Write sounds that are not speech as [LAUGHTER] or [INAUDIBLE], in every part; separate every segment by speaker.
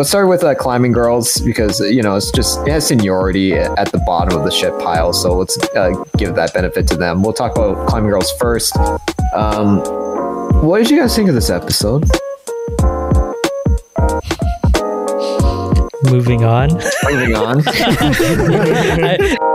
Speaker 1: let's start with uh, climbing girls because you know it's just it has seniority at the bottom of the shit pile. So let's uh, give that benefit to them. We'll talk about climbing girls first. Um, what did you guys think of this episode?
Speaker 2: Moving on.
Speaker 1: Moving on. [LAUGHS] [LAUGHS]
Speaker 2: I-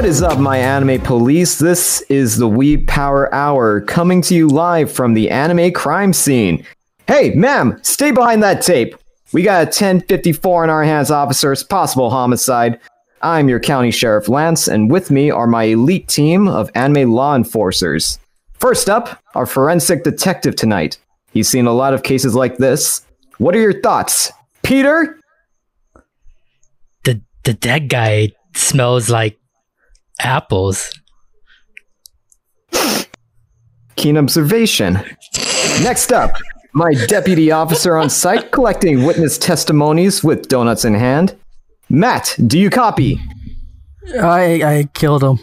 Speaker 1: What is up, my anime police? This is the Weeb Power Hour coming to you live from the anime crime scene. Hey, ma'am, stay behind that tape. We got a 1054 in our hands, officers. Possible homicide. I'm your county sheriff, Lance, and with me are my elite team of anime law enforcers. First up, our forensic detective tonight. He's seen a lot of cases like this. What are your thoughts, Peter?
Speaker 2: the the dead guy smells like apples.
Speaker 1: Keen observation. Next up, my deputy officer on site collecting witness testimonies with donuts in hand. Matt, do you copy?
Speaker 3: I I killed him.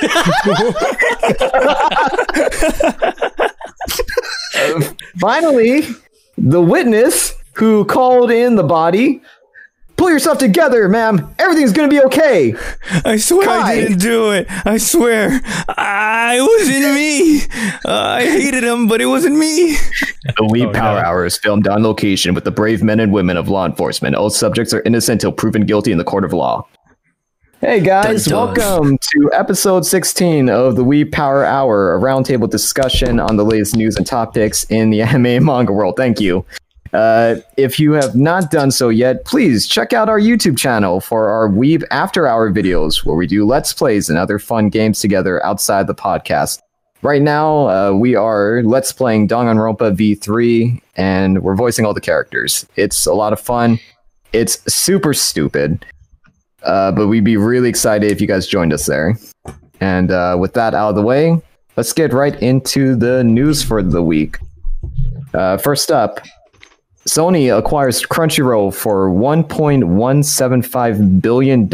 Speaker 3: [LAUGHS]
Speaker 1: Finally, the witness who called in the body. Pull yourself together, ma'am. Everything's gonna be okay.
Speaker 4: I swear
Speaker 1: Kai.
Speaker 4: I didn't do it. I swear. I it wasn't me. Uh, I hated him, but it wasn't me.
Speaker 1: The Wee
Speaker 2: Oh,
Speaker 1: Power
Speaker 2: no.
Speaker 1: Hour is filmed on location with the brave men and women of law enforcement. All subjects are innocent until proven guilty in the court of law. Hey guys,
Speaker 2: Dun, dun.
Speaker 1: welcome to episode 16 of the Weeb Power Hour, a roundtable discussion on the latest news and topics in the [LAUGHS] anime and manga world. Thank you. Uh, if you have not done so yet, please check out our YouTube channel for our Weeb After Hour videos, where we do Let's Plays and other fun games together outside the podcast. Right now, uh, we are Let's Playing Danganronpa V3, and we're voicing all the characters. It's a lot of fun. It's super stupid, uh, but we'd be really excited if you guys joined us there. And uh, with that out of the way, let's get right into the news for the week. Uh, first up, Sony acquires Crunchyroll for $1.175 billion,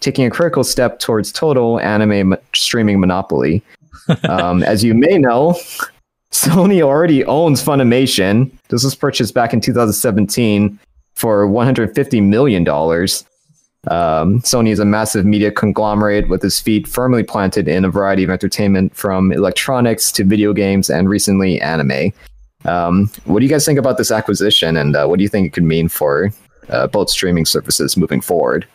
Speaker 1: taking a critical step towards total anime streaming monopoly. [LAUGHS] um, as you may know, [LAUGHS] Sony already owns Funimation. This was purchased back in 2017 for $150 million. Um, Sony is a massive media conglomerate with its feet firmly planted in a variety of entertainment from electronics to video games and recently anime. Um, what do you guys think about this acquisition and uh, what do you think it could mean for uh, both streaming services moving forward?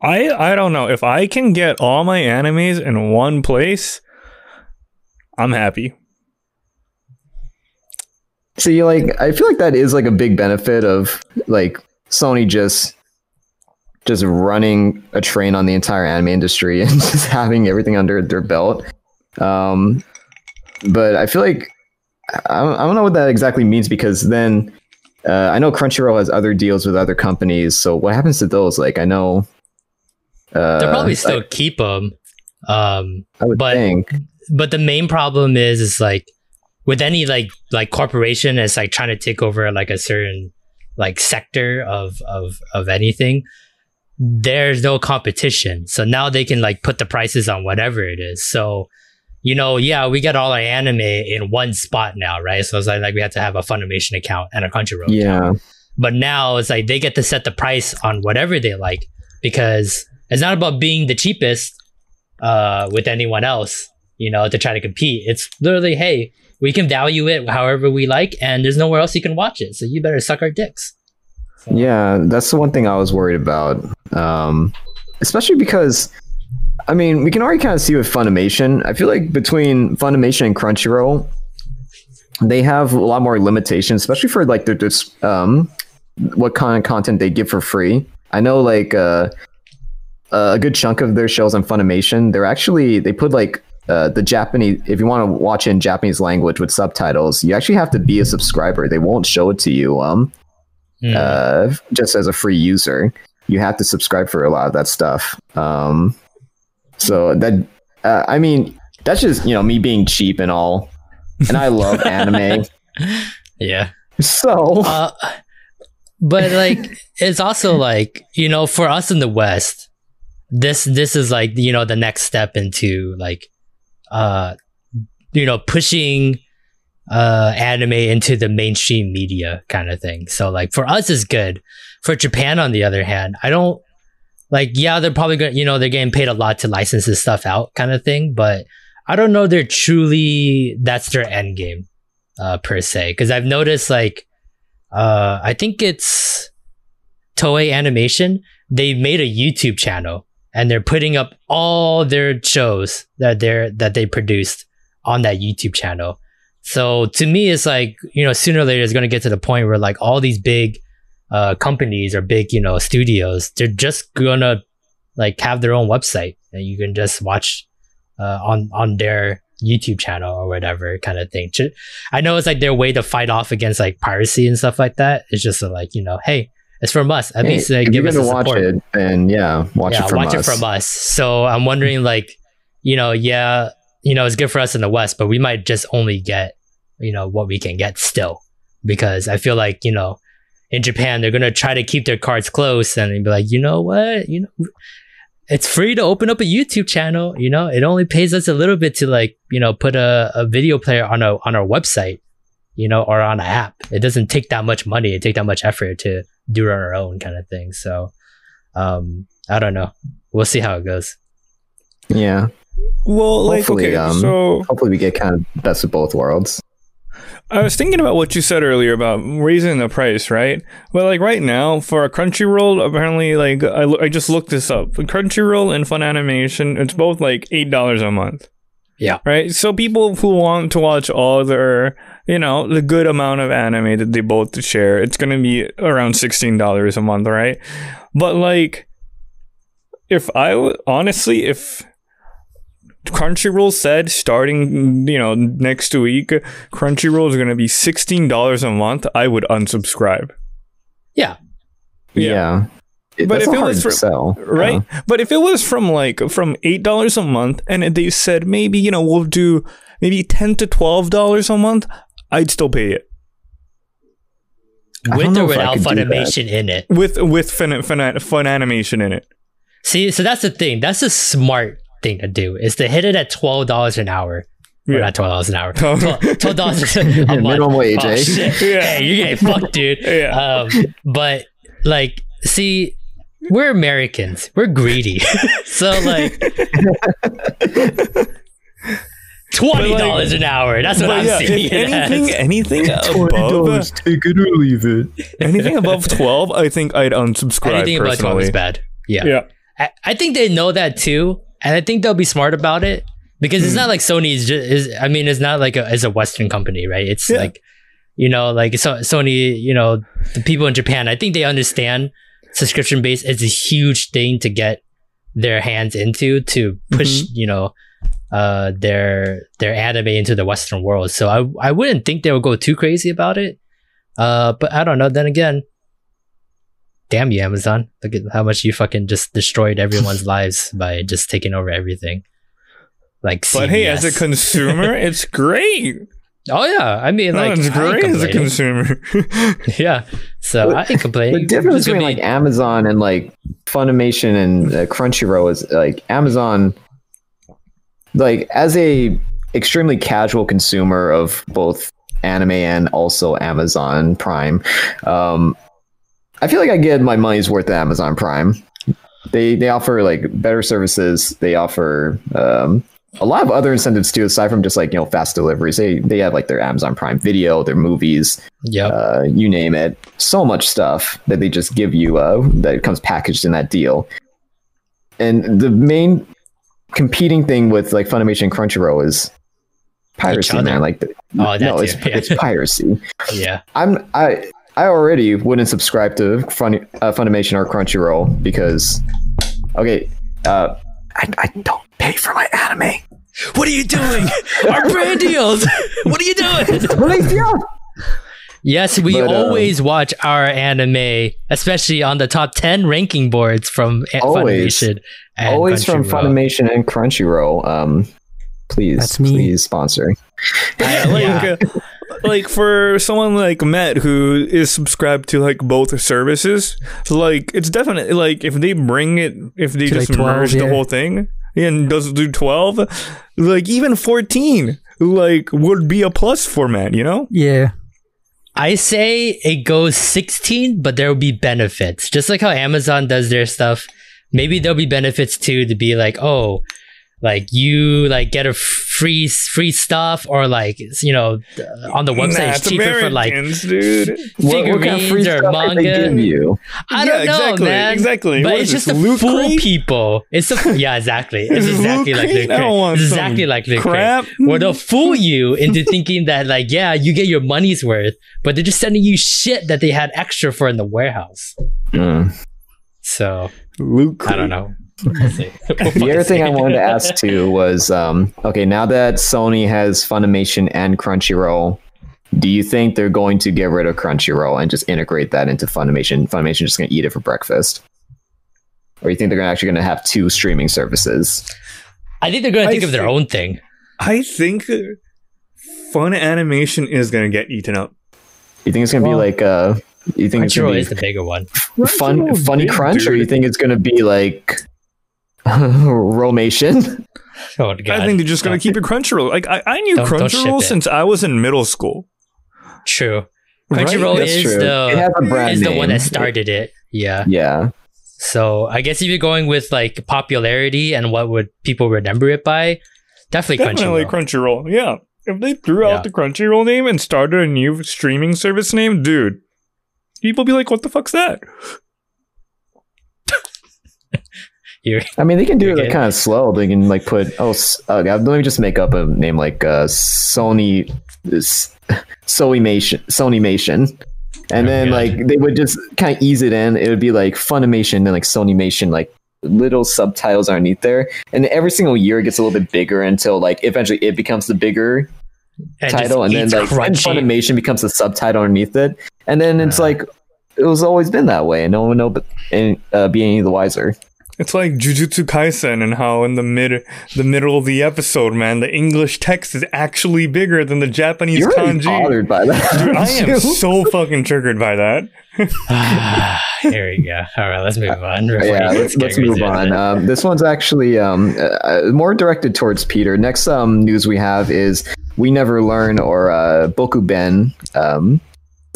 Speaker 4: I I don't know if I can get all my animes in one place. I'm happy.
Speaker 1: See, like I feel like that is like a big benefit of like Sony just just running a train on the entire anime industry [LAUGHS] and just having everything under their belt. Um, but I feel like I don't, I don't know what that exactly means because then uh, I know Crunchyroll has other deals with other companies. So what happens to those? Like I know uh,
Speaker 2: They'll probably still
Speaker 1: I,
Speaker 2: keep them. Um,
Speaker 1: I would
Speaker 2: but-
Speaker 1: think.
Speaker 2: but the main problem is is like with any like like corporation that's like trying to take over like a certain like sector of of of anything there's no competition so now they can like put the prices on whatever it is so you know yeah we get all our anime in one spot now right so it's like, like we have to have a funimation account and a crunchyroll account.
Speaker 1: Yeah,
Speaker 2: but now it's like they get to set the price on whatever they like because it's not about being the cheapest uh, with anyone else, you know, to try to compete. It's literally, hey, we can value it however we like, and there's nowhere else you can watch it. So you better suck our dicks. So-
Speaker 1: Yeah, that's the one thing I was worried about. Um, especially because, I mean, we can already kind of see with Funimation. I feel like between Funimation and Crunchyroll, they have a lot more limitations, especially for like their um, what kind of content they give for free. I know like uh, a good chunk of their shows on Funimation, they're actually they put like uh, the Japanese. If you want to watch in Japanese language with subtitles, you actually have to be a subscriber. They won't show it to you. Um,
Speaker 2: Hmm.
Speaker 1: uh, just as a free user. You have to subscribe for a lot of that stuff. Um, so that uh, I mean, that's just you know me being cheap and all, and I love [LAUGHS] anime.
Speaker 2: yeah.
Speaker 1: So
Speaker 2: Uh, but like, it's also like, you know, for us in the West, this this is like you know the next step into like uh you know pushing uh anime into the mainstream media kind of thing so like for us is good for japan on the other hand i don't like yeah they're probably gonna you know they're getting paid a lot to license this stuff out kind of thing but i don't know they're truly that's their end game uh per se. Because i've noticed like uh i think it's toei animation they made a youtube channel and they're putting up all their shows that they're that they produced on that youtube channel. So to me it's like you know sooner or later it's going to get to the point where like all these big uh companies or big you know studios they're just gonna like have their own website and you can just watch uh on on their youtube channel or whatever kind of thing i know it's like their way to fight off against like piracy and stuff like that it's just like you know hey it's from us at
Speaker 1: Hey,
Speaker 2: least
Speaker 1: if
Speaker 2: give us a
Speaker 1: watch
Speaker 2: support
Speaker 1: it, then yeah, watch
Speaker 2: yeah,
Speaker 1: it from
Speaker 2: watch
Speaker 1: us.
Speaker 2: it from us. So I'm wondering, like, you know, yeah, you know, it's good for us in the West, but we might just only get, you know, what we can get still, because I feel like, you know, in Japan they're gonna try to keep their cards close and be like, you know what, you know, it's free to open up a YouTube channel. You know, it only pays us a little bit to like, you know, put a, a video player on a on our website, you know, or on an app. It doesn't take that much money. It take that much effort to do it on our own kind of thing. So, um, I don't know. We'll see how it goes.
Speaker 1: Yeah,
Speaker 4: Well, like
Speaker 1: Hopefully,
Speaker 4: okay,
Speaker 1: um,
Speaker 4: so
Speaker 1: hopefully we get kind of best of both worlds.
Speaker 4: I was thinking about what you said earlier about raising the price, right? But like right now for a Crunchyroll, apparently, like I, lo- I just looked this up. Crunchyroll and Fun Animation, it's both like eight dollars a month.
Speaker 2: Yeah.
Speaker 4: Right. So people who want to watch all their, you know, the good amount of anime that they both share, it's gonna be around sixteen dollars a month, right? But like, if I w- honestly, if Crunchyroll said starting, you know, next week, Crunchyroll is going to be sixteen dollars a month. I would unsubscribe,
Speaker 2: Yeah.
Speaker 4: Yeah.
Speaker 1: Yeah, It-
Speaker 4: But
Speaker 1: that's
Speaker 4: if it was
Speaker 1: to
Speaker 4: for-
Speaker 1: sell,
Speaker 4: right? But if it was from like from eight dollars a month, and they said maybe you know we'll do maybe ten to twelve dollars a month, I'd still pay it
Speaker 1: I don't
Speaker 2: With
Speaker 1: know
Speaker 2: or without
Speaker 1: could.
Speaker 2: Funimation in it.
Speaker 4: with with fun, fun, fun animation in it.
Speaker 2: See, so that's the thing. That's a smart thing to do is to hit it at twelve dollars an hour. Or
Speaker 4: Yeah.
Speaker 2: not twelve dollars an hour. [LAUGHS]
Speaker 4: Oh.
Speaker 2: Twelve dollars [LAUGHS] a month.
Speaker 1: Minimum wage,
Speaker 2: Oh,
Speaker 1: eh?
Speaker 2: shit.
Speaker 4: Yeah.
Speaker 2: Hey, you're getting fucked, dude. [LAUGHS]
Speaker 4: Yeah.
Speaker 2: Um, but like, see, we're Americans. We're greedy. so like, twenty dollars an hour. That's what I'm
Speaker 4: yeah,
Speaker 2: seeing.
Speaker 4: if
Speaker 2: as.
Speaker 4: anything, anything above
Speaker 1: take it or leave it.
Speaker 4: anything above twelve, I think I'd unsubscribe
Speaker 2: Anything about twelve is bad. Yeah.
Speaker 4: Yeah.
Speaker 2: I, I think they know that too, and I think they'll be smart about it because
Speaker 4: Hmm.
Speaker 2: it's not like Sony is just is. I mean, it's not like a, it's a Western company, right? It's
Speaker 4: Yeah.
Speaker 2: like you know, like so, Sony. You know, the people in Japan. I think they understand subscription base is a huge thing to get their hands into to push.
Speaker 4: Mm-hmm.
Speaker 2: You know. Uh, their their anime into the Western world, so I I wouldn't think they would go too crazy about it. Uh, but I don't know. Then again, damn you, Amazon! Look at how much you fucking just destroyed everyone's [LAUGHS] lives by just taking over everything. Like,
Speaker 4: But hey, as a consumer, [LAUGHS] it's great.
Speaker 2: oh yeah, I mean,
Speaker 4: No,
Speaker 2: like,
Speaker 4: it's great as a consumer. [LAUGHS]
Speaker 2: yeah. So I ain't complaining.
Speaker 1: The difference between
Speaker 2: be-
Speaker 1: like Amazon and like Funimation and uh, Crunchyroll is like Amazon, like as a extremely casual consumer of both anime and also Amazon Prime, um, I feel like I get my money's worth at Amazon Prime. They they offer like better services. They offer um, a lot of other incentives too, aside from just like you know fast deliveries. They they have like their Amazon Prime Video, their movies
Speaker 2: Yep.
Speaker 1: uh, you name it. So much stuff that they just give you uh, that comes packaged in that deal. And the main competing thing with like Funimation and Crunchyroll is piracy, man. Like, the,
Speaker 2: Oh,
Speaker 1: no, it's,
Speaker 2: yeah. [LAUGHS]
Speaker 1: it's piracy.
Speaker 2: yeah.
Speaker 1: I'm I I already wouldn't subscribe to Fun, uh, Funimation or Crunchyroll because okay, uh, I I don't pay for my anime.
Speaker 2: What are you doing? Our brand deals. what are you doing? Yes, we
Speaker 1: But, uh,
Speaker 2: always watch our anime, especially on the top ten ranking boards from A-
Speaker 1: Always.
Speaker 2: Funimation. And
Speaker 1: Always from Funimation and Crunchyroll. Um, please,
Speaker 3: That's me.
Speaker 1: please sponsor.
Speaker 4: Yeah, like
Speaker 2: Yeah.
Speaker 4: uh, like for someone like Matt who is subscribed to like both services, like it's definitely like if they bring it, if they
Speaker 3: To,
Speaker 4: just
Speaker 3: like, 12,
Speaker 4: merge the whole thing and does do twelve, like even fourteen, like would be a plus for Matt. You know?
Speaker 3: Yeah.
Speaker 2: I say it goes 16, but there will be benefits. Just like how Amazon does their stuff. Maybe there'll be benefits too to be like, oh, like you like get a free free stuff or like you know on the website
Speaker 4: Nah,
Speaker 2: it's cheaper for like
Speaker 4: Americans, dude.
Speaker 1: What, what kind of free
Speaker 2: or
Speaker 1: stuff did they
Speaker 2: manga?
Speaker 1: give you?
Speaker 2: I don't know,
Speaker 4: exactly,
Speaker 2: man.
Speaker 4: exactly.
Speaker 2: But
Speaker 4: What
Speaker 2: it's just
Speaker 4: this,
Speaker 2: to fool
Speaker 4: Crate?
Speaker 2: people. It's a yeah, exactly. It's [LAUGHS] exactly
Speaker 4: Loot
Speaker 2: like
Speaker 4: Crate?
Speaker 2: the
Speaker 4: I
Speaker 2: It's exactly like the
Speaker 4: crap.
Speaker 2: Where they'll fool you into thinking that like yeah, you get your money's worth, but they're just sending you shit that they had extra for in the warehouse.
Speaker 1: Mm.
Speaker 2: So
Speaker 4: Loot
Speaker 2: I don't know. [LAUGHS] We'll
Speaker 1: The other thing I wanted to ask [LAUGHS] too was, um, okay, now that Sony has Funimation and Crunchyroll, do you think they're going to get rid of Crunchyroll and just integrate that into Funimation? Funimation just going to eat it for breakfast, or you think they're actually going to have two streaming services?
Speaker 2: I think they're going to
Speaker 4: I
Speaker 2: think of their
Speaker 4: think-
Speaker 2: own thing.
Speaker 4: I think fun animation is gonna get eaten up.
Speaker 1: You think it's going to be like, uh, you think it's going to
Speaker 2: is the bigger one.
Speaker 1: be fun,
Speaker 4: Crunchyroll's
Speaker 1: funny
Speaker 4: big,
Speaker 1: crunch, or you think it's going to be like [LAUGHS] Romation?
Speaker 2: Oh.
Speaker 4: I think they're just gonna keep it Crunchyroll. Like I, I knew
Speaker 2: Don't- don't
Speaker 4: Crunchyroll since I was in middle school.
Speaker 2: True. Crunchyroll
Speaker 1: That's
Speaker 2: is
Speaker 1: true.
Speaker 2: the
Speaker 1: it has a brand
Speaker 2: is the one that started it. Yeah.
Speaker 1: Yeah.
Speaker 2: So I guess if you're going with like popularity and what would people remember it by, definitely,
Speaker 4: Definitely
Speaker 2: Crunchyroll.
Speaker 4: Crunchyroll. Yeah. If they threw
Speaker 2: Yeah.
Speaker 4: out the Crunchyroll name and started a new streaming service name, dude, people be like, "What the fuck's that?"
Speaker 1: I mean, they can do it
Speaker 2: good.
Speaker 1: kind of slow. They can like put oh, uh, let me just make up a name like uh, Sony, Sonymation, Sonymation, and
Speaker 2: Oh,
Speaker 1: then
Speaker 2: God.
Speaker 1: like they would just kind of ease it in. It would be like Funimation and like Sony Sonymation, like little subtitles underneath there. And every single year it gets a little bit bigger until like eventually it becomes the bigger
Speaker 2: and
Speaker 1: title, and then like and. Funimation becomes the subtitle underneath it, and then it's
Speaker 2: Uh.
Speaker 1: like it was always been that way, and no one know but and uh, be any the wiser.
Speaker 4: It's like Jujutsu Kaisen and how in the mid the middle of the episode, man, the English text is actually bigger than the Japanese
Speaker 1: You're
Speaker 4: kanji.
Speaker 1: bothered by that.
Speaker 4: Dude, I am [LAUGHS] so fucking triggered by that. [LAUGHS]
Speaker 2: Here we go. All right, let's move on. before
Speaker 1: yeah, let's, let's move on. Um, this one's actually um, uh, more directed towards Peter. Next um, news we have is We Never Learn or uh, Bokuben. Um,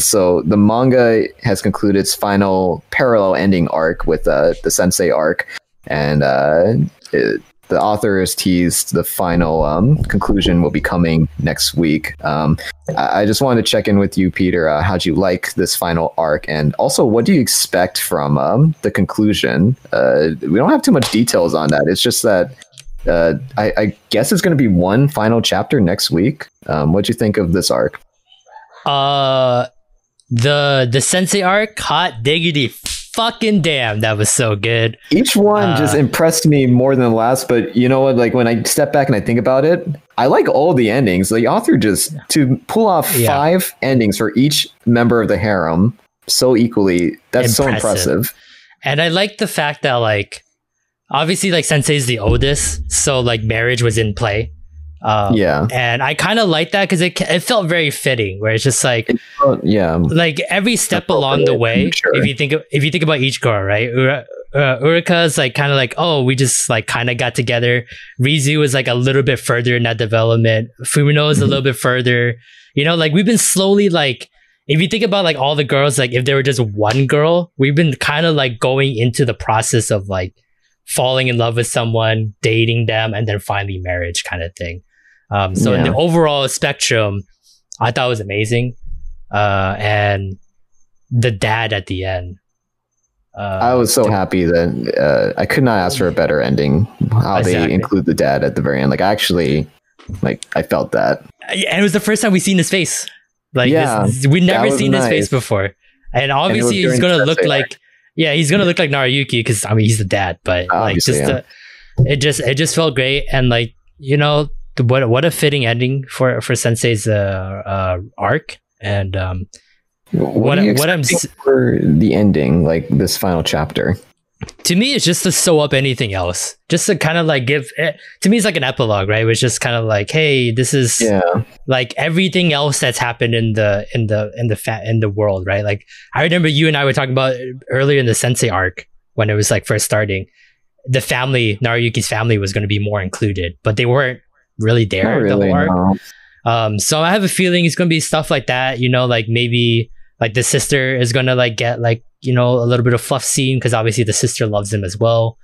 Speaker 1: so the manga has concluded its final parallel ending arc with uh, the Sensei arc, and uh, it, the author has teased the final um, conclusion will be coming next week. Um, I I just wanted to check in with you, Peter. Uh, how'd you like this final arc, and also what do you expect from um, the conclusion? Uh, we don't have too much details on that. It's just that uh, I, I guess it's going to be one final chapter next week. Um, what do you think of this arc?
Speaker 2: Uh, the the Sensei arc, hot diggity, fucking damn, that was so good.
Speaker 1: Each one
Speaker 2: Uh,
Speaker 1: just impressed me more than the last, but you know what? Like when I step back and I think about it, I like all the endings. The author just to pull off
Speaker 2: Yeah.
Speaker 1: five endings for each member of the harem so equally. That's so
Speaker 2: Impressive.
Speaker 1: impressive.
Speaker 2: And I like the fact that like, obviously like Sensei is the oldest, so like marriage was in play. Um,
Speaker 1: yeah,
Speaker 2: And I kind of like that because it it felt very fitting, where it's just like
Speaker 1: Oh, yeah.
Speaker 2: like every step along the way.
Speaker 1: Sure.
Speaker 2: If you think of, if you think about each girl, right? Ura, uh, Uruka's like kind of like oh, we just like kind of got together. Rizu is like a little bit further in that development. Fumino is a
Speaker 1: Mhm.
Speaker 2: little bit further. You know, like we've been slowly like. If you think about like all the girls, like if there were just one girl, we've been kind of like going into the process of like falling in love with someone, dating them, and then finally marriage kind of thing. Um, so in the overall spectrum, I thought it was amazing. Uh, and the dad at the end. Uh,
Speaker 1: I was so happy that uh, I could not ask for a better ending. How
Speaker 2: Exactly.
Speaker 1: they include the dad at the very end, like I actually, like I felt that.
Speaker 2: and it was the first time we seen his face. Like,
Speaker 1: Yeah,
Speaker 2: this, we'd never
Speaker 1: was
Speaker 2: seen his face before, and obviously he's gonna look
Speaker 1: Sensei
Speaker 2: like, yeah, he's gonna look like Nariyuki because I mean he's the dad, but like just
Speaker 1: yeah.
Speaker 2: the, it just it just felt great, and like you know the- what what a fitting ending for for Sensei's uh, uh arc, and um
Speaker 1: What,
Speaker 2: What-
Speaker 1: are you
Speaker 2: what I'm
Speaker 1: for the ending, like this final chapter?
Speaker 2: to me it's just to sew up anything else. Just to kind of like give it to me it's like an epilogue right? It's just kind of like hey this is
Speaker 1: Yeah.
Speaker 2: like everything else that's happened in the in the in the fa- in the world right? Like i remember you and i were talking about earlier in the sensei arc when it was like first starting. The family nariyuki's family was going to be more included but they weren't really there the
Speaker 1: really.
Speaker 2: whole
Speaker 1: no.
Speaker 2: um, so I have a feeling it's gonna be stuff like that. You know, like maybe like the sister is gonna like get like you know a little bit of fluff scene because obviously the sister loves him as well.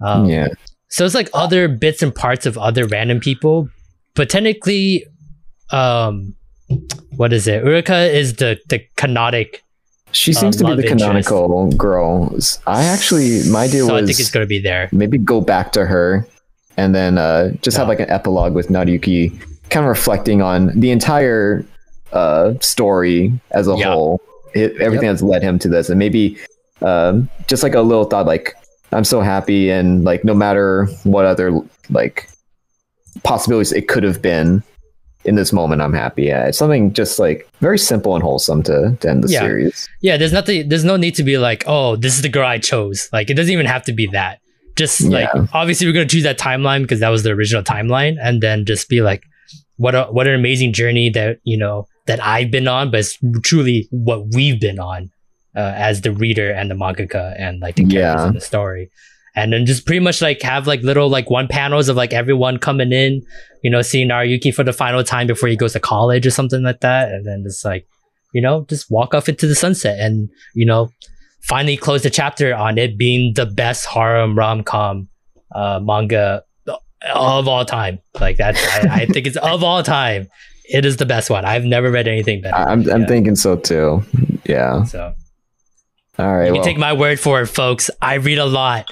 Speaker 2: Um,
Speaker 1: yeah.
Speaker 2: So it's like other bits and parts of other random people, but technically, um, what is it? Uruka is the the canonic.
Speaker 1: She seems
Speaker 2: uh,
Speaker 1: to be the
Speaker 2: interest.
Speaker 1: canonical girl. I actually, my idea
Speaker 2: so
Speaker 1: was
Speaker 2: I think it's gonna be there.
Speaker 1: maybe go back to her and then uh, just have like an epilogue with Nariyuki kind of reflecting on the entire uh, story as a
Speaker 2: Yeah.
Speaker 1: whole, it, everything that's led him to this, and maybe um, just like a little thought, like I'm so happy, and like no matter what other like possibilities it could have been. In this moment, I'm happy. Yeah, it's something just like very simple and wholesome to, to end the
Speaker 2: Yeah.
Speaker 1: series.
Speaker 2: Yeah, there's nothing. There's no need to be like, oh, this is the girl I chose. Like, it doesn't even have to be that. Just like,
Speaker 1: Yeah.
Speaker 2: obviously, we're gonna choose that timeline because that was the original timeline, and then just be like, what a what an amazing journey that you know that I've been on, but it's truly what we've been on uh, as the reader and the mangaka and like the characters
Speaker 1: Yeah.
Speaker 2: in the story. And then just pretty much like have like little like one panels of like everyone coming in, you know, seeing Nariyuki for the final time before he goes to college or something like that, and then just like you know, just walk off into the sunset and, you know, finally close the chapter on it being the best harem rom com uh, manga of all time. Like that, I, I think it's of all time. It is the best one. I've never read anything better.
Speaker 1: I'm, I'm thinking so too. Yeah.
Speaker 2: So
Speaker 1: All right.
Speaker 2: you
Speaker 1: well,
Speaker 2: can take my word for it, folks. I read a lot.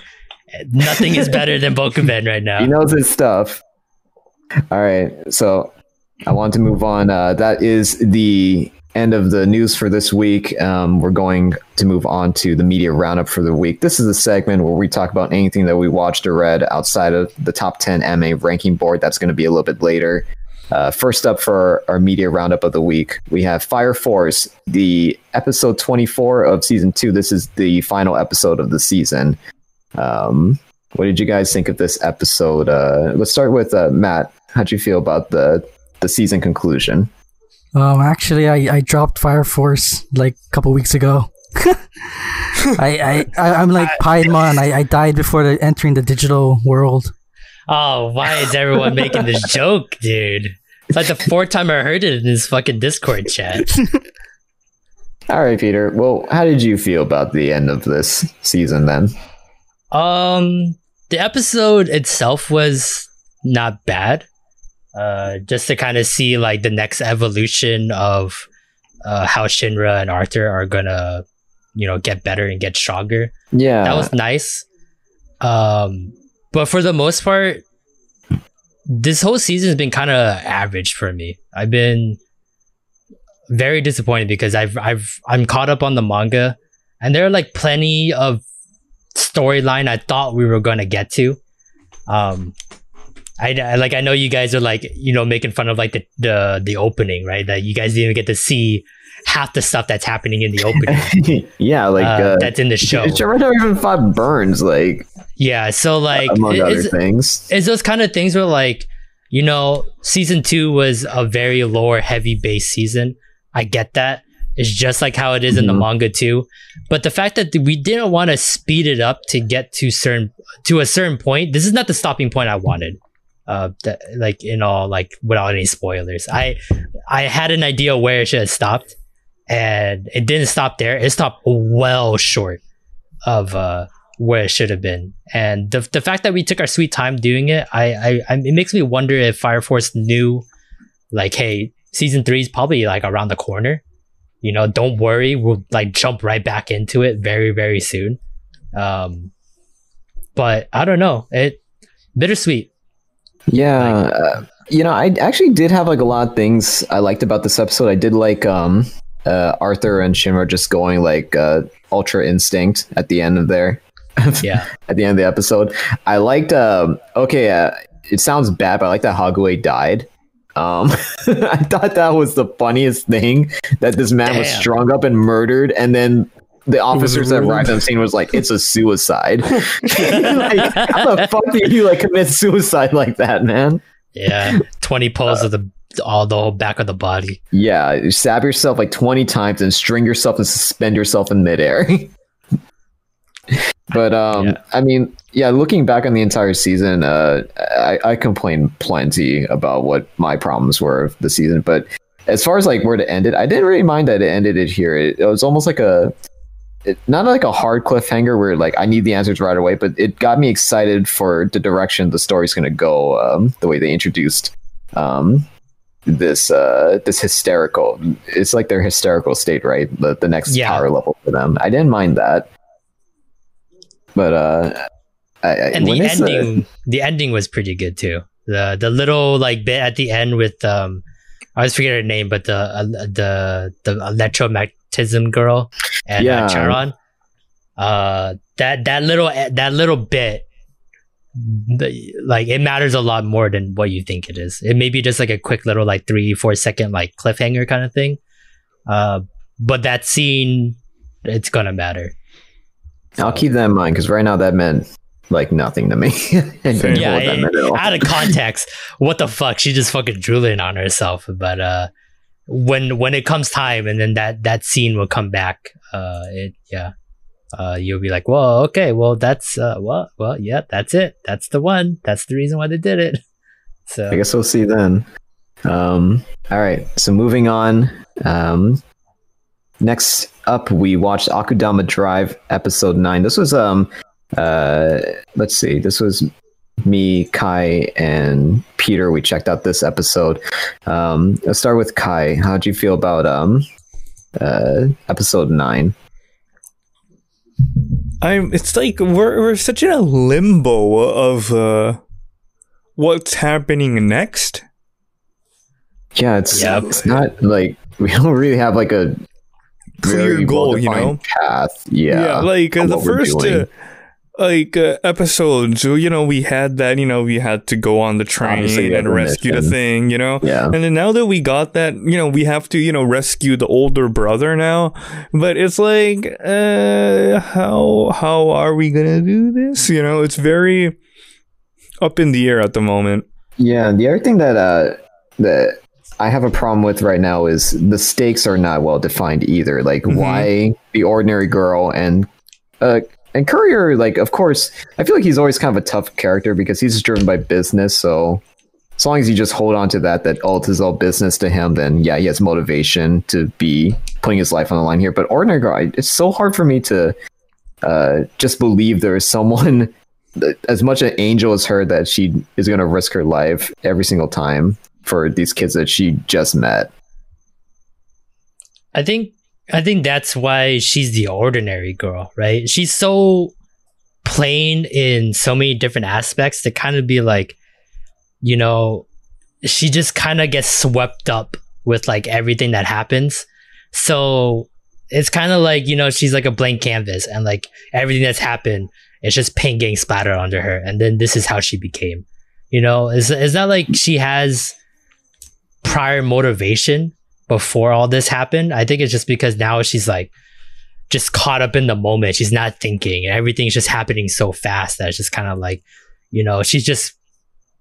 Speaker 2: Nothing is better than Bokuben right now. [LAUGHS]
Speaker 1: he knows his stuff. All right, so I want to move on. Uh, that is the end of the news for this week. Um, we're going to move on to the media roundup for the week. This is a segment where we talk about anything that we watched or read outside of the top 10 MA ranking board. That's going to be a little bit later. Uh, first up for our, our media roundup of the week, we have Fire Force, the episode 24 of season two. This is the final episode of the season. Um, what did you guys think of this episode? Uh, let's start with uh, Matt. How'd you feel about the the season conclusion?
Speaker 3: Um, actually, I, I dropped Fire Force like a couple weeks ago. [LAUGHS] I, I, I I'm like Piedmon. I, I died before the, entering the digital world.
Speaker 2: Oh, why is everyone making this [LAUGHS] joke, dude? It's like the fourth time I heard it in this fucking Discord chat. [LAUGHS]
Speaker 1: All right, Peter. Well, how did you feel about the end of this season then?
Speaker 2: Um, the episode itself was not bad. Uh, just to kind of see like the next evolution of uh, how Shinra and Arthur are gonna, you know, get better and get stronger.
Speaker 1: Yeah,
Speaker 2: That was nice. Um, but for the most part, this whole season has been kind of average for me. I've been very disappointed because I've I've I'm caught up on the manga, and there are like plenty of storyline I thought we were gonna get to. Um, I, I like I know you guys are like you know making fun of like the the the opening right that you guys didn't even get to see half the stuff that's happening in the opening [LAUGHS]
Speaker 1: yeah, like
Speaker 2: uh,
Speaker 1: uh,
Speaker 2: that's in the show.
Speaker 1: Never even fought Burns, like
Speaker 2: Yeah, so like
Speaker 1: among
Speaker 2: it-
Speaker 1: other things.
Speaker 2: it's those kind of things where like you know season two was a very lore heavy base season. I get that. It's just like how it is in the
Speaker 1: Mhm.
Speaker 2: manga too. But the fact that we didn't want to speed it up to get to certain to a certain point, this is not the stopping point I wanted. Uh, like in all like without any spoilers, I I had an idea where it should have stopped, and it didn't stop there. It stopped well short of uh where it should have been. And the the fact that we took our sweet time doing it, I, I, I it makes me wonder if Fire Force knew, like, hey, season three is probably like around the corner. You know, don't worry, we'll like jump right back into it very very soon. Um, but I don't know, it bittersweet.
Speaker 1: Yeah, uh, you know, I actually did have like a lot of things I liked about this episode. I did like um, uh, Arthur and Shinra just going like uh, Ultra Instinct at the end of there. [LAUGHS]
Speaker 2: Yeah,
Speaker 1: at the end of the episode. I liked. Um, okay, uh, it sounds bad, but I like that Hague died. Um, [LAUGHS] I thought that was the funniest thing that this man was strung up and murdered, and then the officers that arrived on the scene was like, "It's a suicide." [LAUGHS] like, how the [LAUGHS] fuck do you like commit suicide like that, man?
Speaker 2: Yeah, twenty pulls of the all the whole back of the body.
Speaker 1: Yeah, you stab yourself like twenty times and string yourself and suspend yourself in midair. [LAUGHS] but um,
Speaker 2: Yeah.
Speaker 1: I mean, yeah, looking back on the entire season, uh, I, I complained plenty about what my problems were of the season. But as far as like where to end it, I didn't really mind that it ended it here. It, it was almost like a it, not like a hard cliffhanger where like I need the answers right away, but it got me excited for the direction the story's going to go. Um, the way they introduced um, this uh, this hysterical, it's like their hysterical state, right? The the next
Speaker 2: Yeah.
Speaker 1: power level for them. I didn't mind that, but uh, I, I-
Speaker 2: And the
Speaker 1: uh,
Speaker 2: ending, the ending was pretty good too. The the little like bit at the end with um, I always forget her name, but the uh, the the electromagnetism girl and
Speaker 1: Yeah.
Speaker 2: uh, Charon. Uh, that that little that little bit, the- like it matters a lot more than what you think it is. It may be just like a quick little like three four second like cliffhanger kind of thing. Uh, but that scene, it's gonna matter.
Speaker 1: I'll keep that in mind because right now that meant like nothing to me. [LAUGHS] I
Speaker 2: yeah,
Speaker 1: what that
Speaker 2: it-
Speaker 1: meant at all.
Speaker 2: out of context, what the fuck? She just fucking drooling on herself. But uh, when when it comes time, and then that that scene will come back. Uh, it yeah. Uh, you'll be like, well, okay, well, that's uh, well, well, yeah, that's it. That's the one. That's the reason why they did it. [LAUGHS] So
Speaker 1: I guess we'll see then. Um, all right. So moving on. Um, next up, we watched Akudama Drive episode nine. This was um, uh, let's see. This was me, Kai, and Peter. We checked out this episode. Um, let's start with Kai. How'd you feel about um, uh, episode nine?
Speaker 4: I'm. It's like we're we're such in a limbo of uh, what's happening next.
Speaker 1: Yeah, it's
Speaker 2: Yep.
Speaker 1: it's not like [LAUGHS] we don't really have like a
Speaker 4: Clear goal, you know.
Speaker 1: path. Yeah, yeah
Speaker 4: like uh, the first uh, like uh, episodes. You know, we had that. You know, we had to go on the train
Speaker 1: Obviously,
Speaker 4: and rescue the thing. You know,
Speaker 1: yeah.
Speaker 4: And then now that we got that, you know, we have to, you know, rescue the older brother now. But it's like, uh, how how are we gonna do this? You know, it's very up in the air at the moment.
Speaker 1: Yeah, the other thing that uh that I have a problem with right now is the stakes are not well defined either. Like
Speaker 4: Mhm.
Speaker 1: why the ordinary girl and uh and Courier, like of course, I feel like he's always kind of a tough character because he's just driven by business, so as long as you just hold on to that that alt is all business to him, then yeah, he has motivation to be putting his life on the line here. But ordinary I- it's so hard for me to uh just believe there is someone [LAUGHS] as much an angel as her that she is going to risk her life every single time for these kids that she just met.
Speaker 2: I think I think that's why she's the ordinary girl, right? She's so plain in so many different aspects to kind of be like, you know, she just kind of gets swept up with like everything that happens. So it's kind of like, you know, she's like a blank canvas and like everything that's happened, it's just paint getting splattered onto her. And then this is how she became. You know, it's, it's not like she has prior motivation before all this happened. I think it's just because now she's like just caught up in the moment. She's not thinking and everything's just happening so fast that it's just kind of like, you know, she's just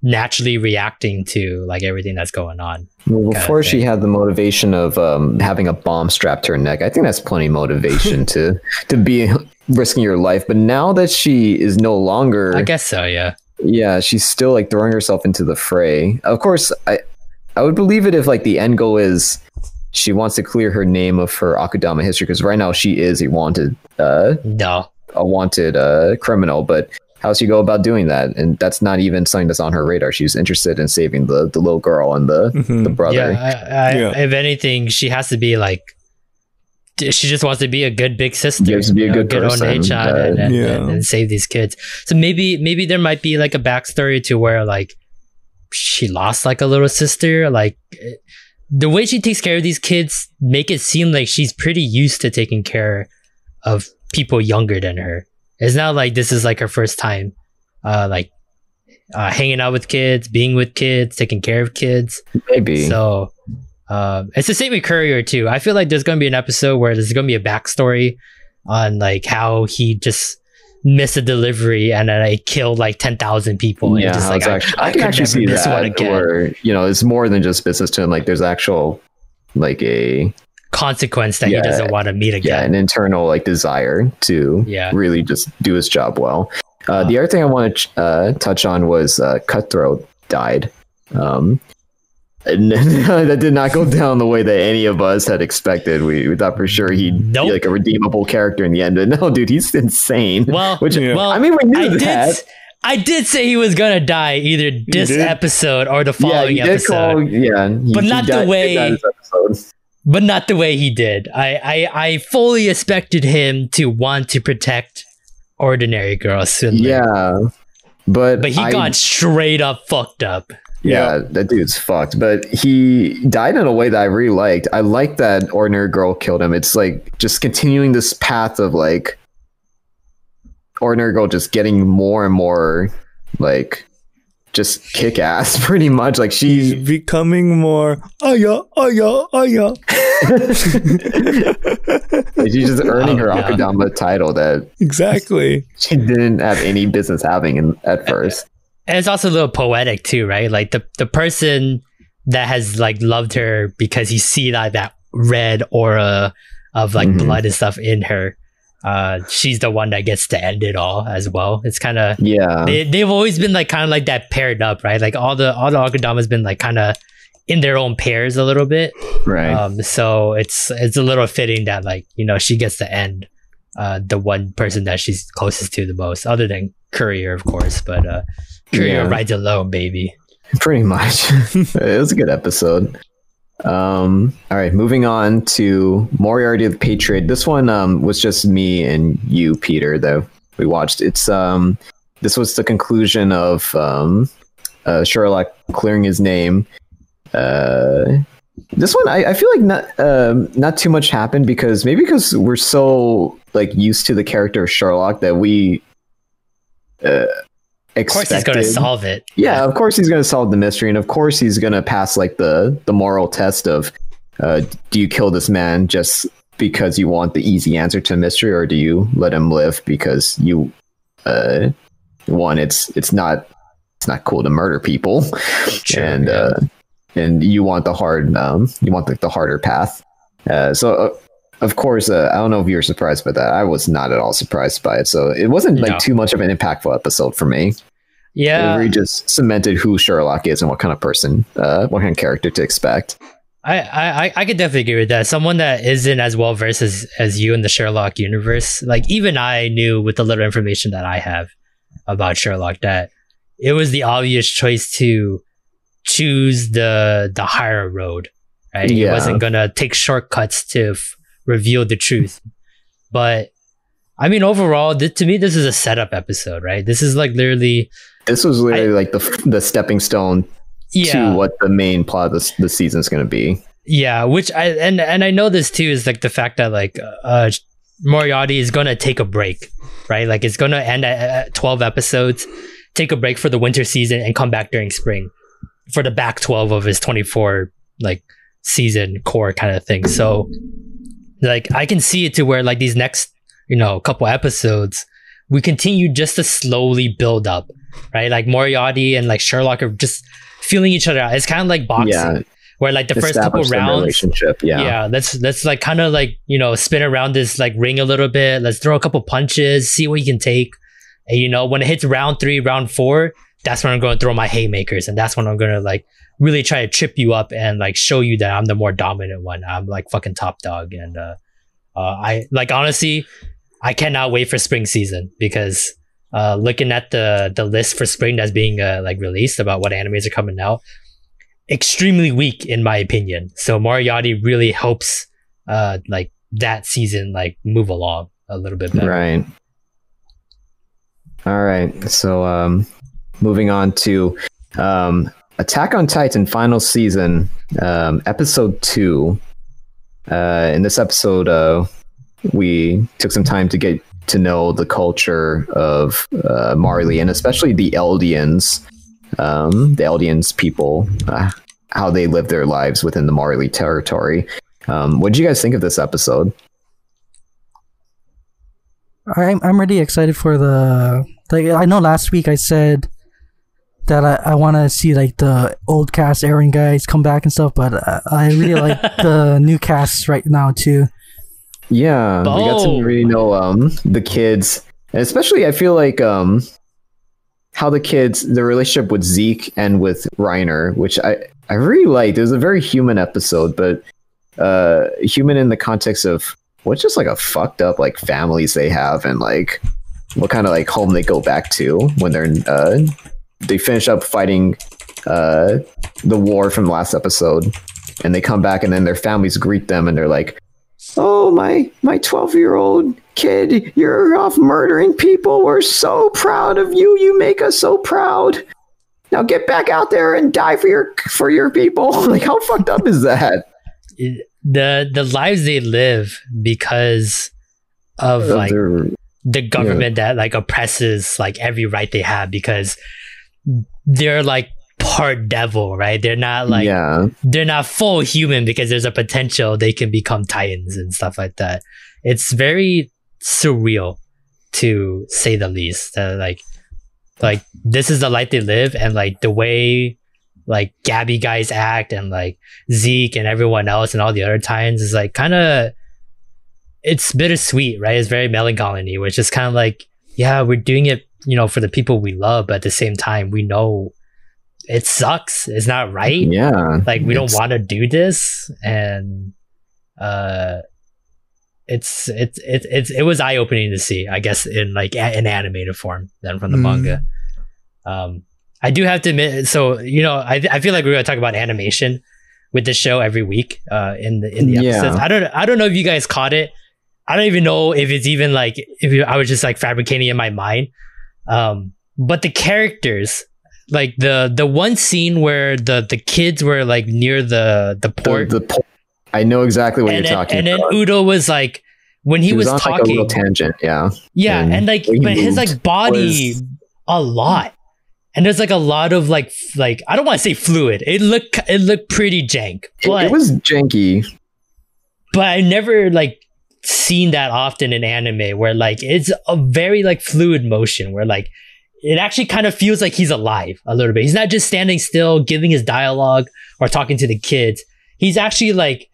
Speaker 2: naturally reacting to like everything that's going on.
Speaker 1: Well, before she had the motivation of um, having a bomb strapped to her neck, I think that's plenty motivation [LAUGHS] to to be risking your life. But now that she is no longer,
Speaker 2: I guess so, yeah.
Speaker 1: yeah, she's still like throwing herself into the fray. Of course, I I would believe it if like the end goal is she wants to clear her name of her Akudama history because right now she is a wanted uh,
Speaker 2: No.
Speaker 1: a wanted uh, criminal, but how's she go about doing that? And that's not even something that's on her radar. She's interested in saving the, the little girl and the,
Speaker 4: Mhm.
Speaker 1: the brother.
Speaker 2: Yeah, I, I,
Speaker 4: Yeah.
Speaker 2: if anything, she has to be like, she just wants to be a good big sister.
Speaker 1: She to be a
Speaker 2: you know,
Speaker 1: good
Speaker 2: get on
Speaker 1: person,
Speaker 2: H on
Speaker 1: uh,
Speaker 2: and, and,
Speaker 4: Yeah.
Speaker 2: and, and save these kids. So maybe maybe there might be like a backstory to where like she lost like a little sister. Like the way she takes care of these kids make it seem like she's pretty used to taking care of people younger than her. It's not like this is like her first time, uh, like uh, hanging out with kids, being with kids, taking care of kids.
Speaker 1: Maybe.
Speaker 2: So um, it's the same with Courier too. I feel like there's going to be an episode where there's going to be a backstory on like how he just missed a delivery and then I killed like ten thousand people. And
Speaker 1: yeah,
Speaker 2: just like
Speaker 1: actually, I,
Speaker 2: I
Speaker 1: can actually see
Speaker 2: miss one
Speaker 1: that
Speaker 2: again.
Speaker 1: where you know it's more than just business to him. Like there's actual like a
Speaker 2: consequence that
Speaker 1: Yeah.
Speaker 2: he doesn't want to meet again.
Speaker 1: yeah an internal like desire to
Speaker 2: Yeah.
Speaker 1: really just do his job well. Uh, the other thing I want to uh, touch on was uh, Cutthroat died. Um, [LAUGHS] that did not go down the way that any of us had expected. We, we thought for sure he'd
Speaker 2: Nope.
Speaker 1: be like a redeemable character in the end, but [LAUGHS] no, dude, he's insane.
Speaker 2: Well,
Speaker 1: Which
Speaker 4: Yeah.
Speaker 2: well,
Speaker 1: I mean, we knew
Speaker 2: I
Speaker 1: that.
Speaker 2: did. I did say he was gonna die either this episode or the following
Speaker 1: he did
Speaker 2: episode.
Speaker 1: call. Yeah, he-
Speaker 2: But
Speaker 1: he
Speaker 2: not the way-
Speaker 1: he died this episode.
Speaker 2: but not the way he did. I, I, I fully expected him to want to protect ordinary girls.
Speaker 1: Yeah, but
Speaker 2: but he
Speaker 1: I-
Speaker 2: got straight up fucked up.
Speaker 1: Yeah, that dude's fucked. But he died in a way that I really liked. I like that ordinary girl killed him. It's like just continuing this path of like ordinary girl just getting more and more like just kick ass [LAUGHS] pretty much. Like
Speaker 4: He's
Speaker 1: she
Speaker 4: becoming more. Oh yeah, oh yeah, oh yeah.
Speaker 1: she's just earning
Speaker 2: Oh,
Speaker 1: her
Speaker 2: yeah.
Speaker 1: Akudama title that
Speaker 4: Exactly.
Speaker 1: she didn't have any business having in, at first.
Speaker 2: And it's also a little poetic too, right? Like the the person that has like loved her because he see like that red aura of like
Speaker 1: Mhm.
Speaker 2: blood and stuff in her. Uh, she's the one that gets to end it all as well. It's kind of
Speaker 1: Yeah.
Speaker 2: they they've always been like kind of like that paired up, right? Like all the all the Akudama's been like kind of in their own pairs a little bit.
Speaker 1: right.
Speaker 2: Um, so it's it's a little fitting that like you know she gets to end uh the one person that she's closest to the most, other than Courier, of course. But uh, Courier
Speaker 1: Yeah.
Speaker 2: rides alone, baby.
Speaker 1: Pretty much. [LAUGHS] it was a good episode. Um, all right, moving on to Moriarty the Patriot. This one um, was just me and you, Peter, that we watched. It's um, this was the conclusion of um, uh, Sherlock clearing his name. Uh, this one, I, I feel like not um, not too much happened because maybe because we're so like used to the character of Sherlock that we. Uh,
Speaker 2: Of course, he's going to solve it.
Speaker 1: yeah, of course he's going to solve the mystery, and of course he's going to pass like the the moral test of, uh, do you kill this man just because you want the easy answer to a mystery, or do you let him live because you, uh, one, it's it's not it's not cool to murder people,
Speaker 2: Sure,
Speaker 1: and
Speaker 2: yeah.
Speaker 1: uh, and you want the hard um you want the, the harder path. Uh, so. Uh, of course, uh, I don't know if you were surprised by that. I was not at all surprised by it. So it wasn't like
Speaker 2: No.
Speaker 1: too much of an impactful episode for me.
Speaker 2: Yeah,
Speaker 1: really just cemented who Sherlock is and what kind of person, uh, what kind of character to expect.
Speaker 2: I, I I- could definitely agree with that. Someone that isn't as well versed as as you in the Sherlock universe, like even I knew with the little information that I have about Sherlock that it was the obvious choice to choose the the higher road. Right, he wasn't gonna take shortcuts to f- reveal the truth. But I mean, overall, th- to me, this is a setup episode, right? This is like literally,
Speaker 1: This was literally like the the stepping stone
Speaker 2: yeah,
Speaker 1: to what the main plot of this the season is going to be.
Speaker 2: Yeah, which I and and I know this too is like the fact that like uh Moriarty is gonna take a break, right? Like it's gonna end at, at twelve episodes, take a break for the winter season, and come back during spring for the back twelve of his twenty four like season core kind of thing. So like I can see it to where like these next you know couple episodes we continue just to slowly build up, right? Like Moriarty and like Sherlock are just feeling each other out. It's kind of like boxing
Speaker 1: Yeah,
Speaker 2: where like the first couple rounds
Speaker 1: relationship. Yeah.
Speaker 2: yeah. let's let's like kind of like you know spin around this like ring a little bit let's throw a couple punches see what you can take and you know when it hits round three round four that's when i'm going to throw my haymakers and that's when i'm going to like really try to trip you up and like show you that i'm the more dominant one i'm like fucking top dog and uh, uh i like honestly i cannot wait for spring season because uh looking at the the list for spring that's being uh, like released about what animes are coming out extremely weak in my opinion. So Moriarty really helps uh like that season like move along a little bit better.
Speaker 1: Right. All right. So, um, moving on to um, Attack on Titan final season, um, episode two. Uh, in this episode, uh, we took some time to get to know the culture of uh, Marley and especially the Eldians, um, the Eldians people, uh, how they live their lives within the Marley territory. Um, what did you guys think of this episode?
Speaker 3: I'm I'm really excited for the like I know last week I said that I, I want to see like the old cast Eren guys come back and stuff, but I, I really like [LAUGHS] the new cast right now too.
Speaker 1: Yeah, we got to really know um the kids, and especially I feel like um how the kids the relationship with Zeke and with Reiner, which I I really liked. It was a very human episode, but uh human in the context of what's just like a fucked up like families they have and like what kind of like home they go back to when they're uh they finish up fighting uh the war from last episode. And they come back and then their families greet them and they're like oh my my 12 year old kid you're off murdering people. We're so proud of you. You make us so proud. Now get back out there and die for your for your people. [LAUGHS] Like how fucked up is that? [LAUGHS]
Speaker 2: The the lives they live because of like the government that like oppresses like every right they have because they're like part devil, right? They're not like
Speaker 1: yeah
Speaker 2: they're not full human because there's a potential they can become titans and stuff like that. It's very surreal to say the least. That like like this is the life they live and like the way like Gabi guys act and like Zeke and everyone else and all the other Titans is like kind of it's bittersweet, right? It's very melancholy, which is kind of like, yeah, we're doing it, you know, for the people we love, but at the same time, we know it sucks. It's not right.
Speaker 1: Yeah.
Speaker 2: Like we don't want to do this. And uh it's it's it's it's it was eye opening to see I guess in like a- in animated form than from the
Speaker 3: Mm.
Speaker 2: manga. Um I do have to admit so you know I I feel like we're gonna talk about animation with the show every week uh in the in the
Speaker 1: Yeah.
Speaker 2: episodes. I don't I don't know if you guys caught it. I don't even know if it's even like if I was just like fabricating in my mind. Um but the characters like the the one scene where the the kids were like near the the
Speaker 1: the,
Speaker 2: port.
Speaker 1: the po- i know exactly what
Speaker 2: and
Speaker 1: you're
Speaker 2: then,
Speaker 1: talking
Speaker 2: and then Udo was like when he,
Speaker 1: He
Speaker 2: was,
Speaker 1: on, like, a
Speaker 2: talking
Speaker 1: little tangent yeah.
Speaker 2: Yeah
Speaker 1: and
Speaker 2: and like but his like body
Speaker 1: was-
Speaker 2: a lot. And there's like a lot of like f- like I don't want to say fluid. It looked it looked pretty jank
Speaker 1: it,
Speaker 2: but
Speaker 1: it was janky.
Speaker 2: But I never like seen that often in anime where like it's a very like fluid motion where like it actually kind of feels like he's alive a little bit. He's not just standing still giving his dialogue or talking to the kids. He's actually like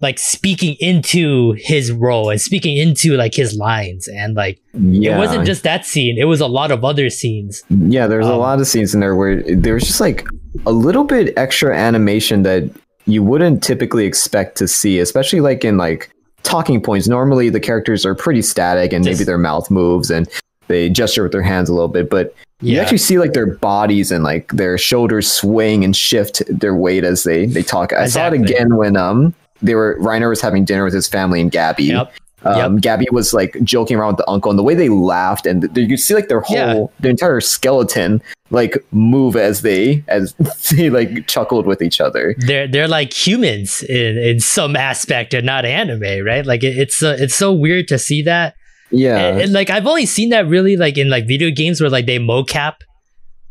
Speaker 2: like speaking into his role and speaking into like his lines and like
Speaker 1: yeah
Speaker 2: it wasn't just that scene, it was a lot of other scenes.
Speaker 1: Yeah, there's a
Speaker 2: Um,
Speaker 1: lot of scenes in there where there's just like a little bit extra animation that you wouldn't typically expect to see, especially like in like talking points. Normally the characters are pretty static and maybe their mouth moves and they gesture with their hands a little bit, but you actually see like their bodies and like their shoulders swaying and shift their weight as they they talk. I saw it again when um they were Reiner was having dinner with his family and Gabi.
Speaker 2: Yep.
Speaker 1: Um, Gabi was like joking around with the uncle, and the way they laughed, and you see like their whole,
Speaker 2: Yeah.
Speaker 1: their entire skeleton like move as they as [LAUGHS] they like chuckled with each other.
Speaker 2: they're they're like humans in in some aspect and not anime, right? Like it, it's uh, it's so weird to see that.
Speaker 1: Yeah,
Speaker 2: and, and, like I've only seen that really like in like video games where like they mocap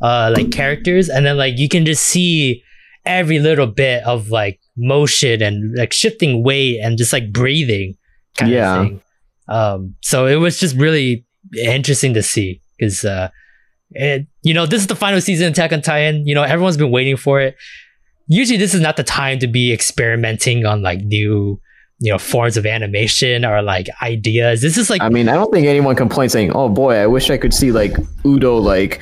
Speaker 2: uh like characters and then like you can just see every little bit of like motion and like shifting weight and just like breathing kind
Speaker 1: Yeah.
Speaker 2: of thing. Um so it was just really interesting to see because uh it, you know this is the final season of Attack on Titan. You know everyone's been waiting for it. Usually this is not the time to be experimenting on like new you know forms of animation or like ideas. This is like
Speaker 1: I mean, I don't think anyone complains saying, "Oh boy, I wish I could see like Udo like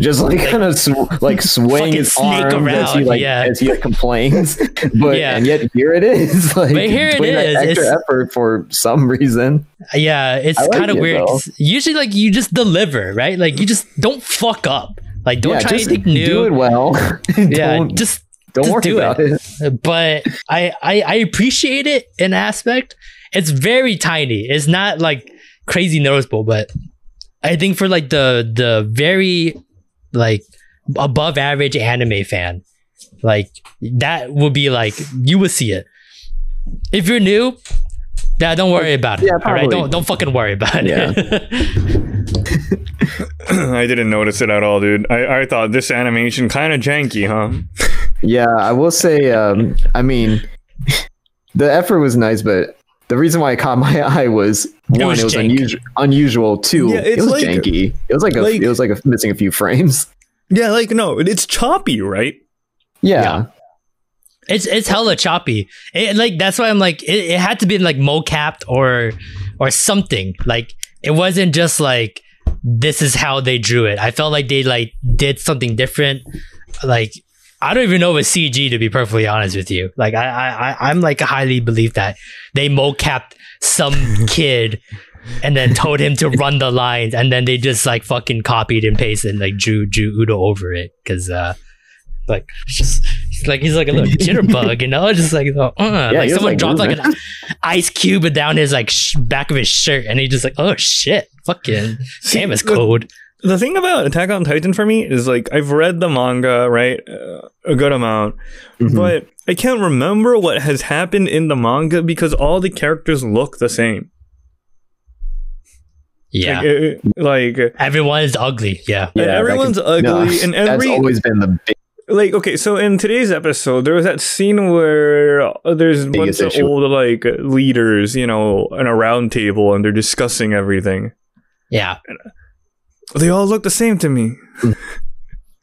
Speaker 1: just like kind of sw- like [LAUGHS] swaying his
Speaker 2: snake
Speaker 1: arms as he like
Speaker 2: yeah.
Speaker 1: as he like, complains." [LAUGHS] but
Speaker 2: Yeah.
Speaker 1: and yet here it is, [LAUGHS] like
Speaker 2: But here it is,
Speaker 1: extra
Speaker 2: it's-
Speaker 1: effort for some reason.
Speaker 2: Yeah, it's
Speaker 1: like
Speaker 2: kind of weird.
Speaker 1: though.
Speaker 2: Usually, like you just deliver, right? Like you just don't fuck up. Like don't
Speaker 1: yeah,
Speaker 2: try anything new.
Speaker 1: do it well.
Speaker 2: yeah, just
Speaker 1: don't
Speaker 2: just
Speaker 1: worry
Speaker 2: do
Speaker 1: about
Speaker 2: it.
Speaker 1: it. [LAUGHS]
Speaker 2: but I, I I appreciate it in aspect. It's very tiny. It's not like crazy noticeable, but I think for like the the very like above average anime fan, like that would be like you would see it. If you're new, yeah, don't worry oh, about it.
Speaker 1: Yeah,
Speaker 2: all right,
Speaker 1: probably.
Speaker 2: don't don't fucking worry about
Speaker 1: Yeah.
Speaker 2: it. [LAUGHS]
Speaker 4: I didn't notice it at all, dude. I, I thought this animation kind of janky, huh? [LAUGHS]
Speaker 1: Yeah, I will say. Um, I mean, the effort was nice, but the reason why it caught my [LAUGHS] eye was one, it
Speaker 2: was
Speaker 1: was, unusual. Unusual. Two,
Speaker 4: Yeah, it's
Speaker 1: it was
Speaker 4: like-
Speaker 1: janky. It was like a.
Speaker 4: like-
Speaker 1: it was like a, missing a few frames.
Speaker 4: Yeah, like no, it's choppy, right?
Speaker 1: Yeah.
Speaker 2: Yeah. It's it's hella choppy. It, like that's why I'm like it, it had to be like mocapped or or something. Like it wasn't just like this is how they drew it. I felt like they like did something different. Like I don't even know if it's CG to be perfectly honest with you. Like I I I'm like highly believe that they mocapped some [LAUGHS] kid and then told him to run the lines and then they just like fucking copied and pasted and like drew drew Udo over it because uh like just like he's like a little jitterbug, you know, just like uh,
Speaker 1: Yeah,
Speaker 2: like someone
Speaker 1: like,
Speaker 2: dropped like an ice cube down his like sh- back of his shirt, and he just like oh shit, fucking [LAUGHS] damn, it's
Speaker 4: the-
Speaker 2: cold.
Speaker 4: The thing about Attack on Titan for me is like I've read the manga, right, uh, a good amount,
Speaker 1: Mhm.
Speaker 4: but I can't remember what has happened in the manga because all the characters look the same.
Speaker 2: Yeah,
Speaker 4: Like, it- like
Speaker 2: everyone is ugly. Yeah,
Speaker 4: and
Speaker 1: that
Speaker 4: everyone's
Speaker 1: can-
Speaker 4: ugly,
Speaker 1: no,
Speaker 4: and
Speaker 1: that's always been the big.
Speaker 4: like okay. So in today's episode, there was that scene where uh, there's a bunch
Speaker 1: Biggest
Speaker 4: of old like leaders, you know, in a round table, and they're discussing everything.
Speaker 2: yeah.
Speaker 4: They all look the same to me.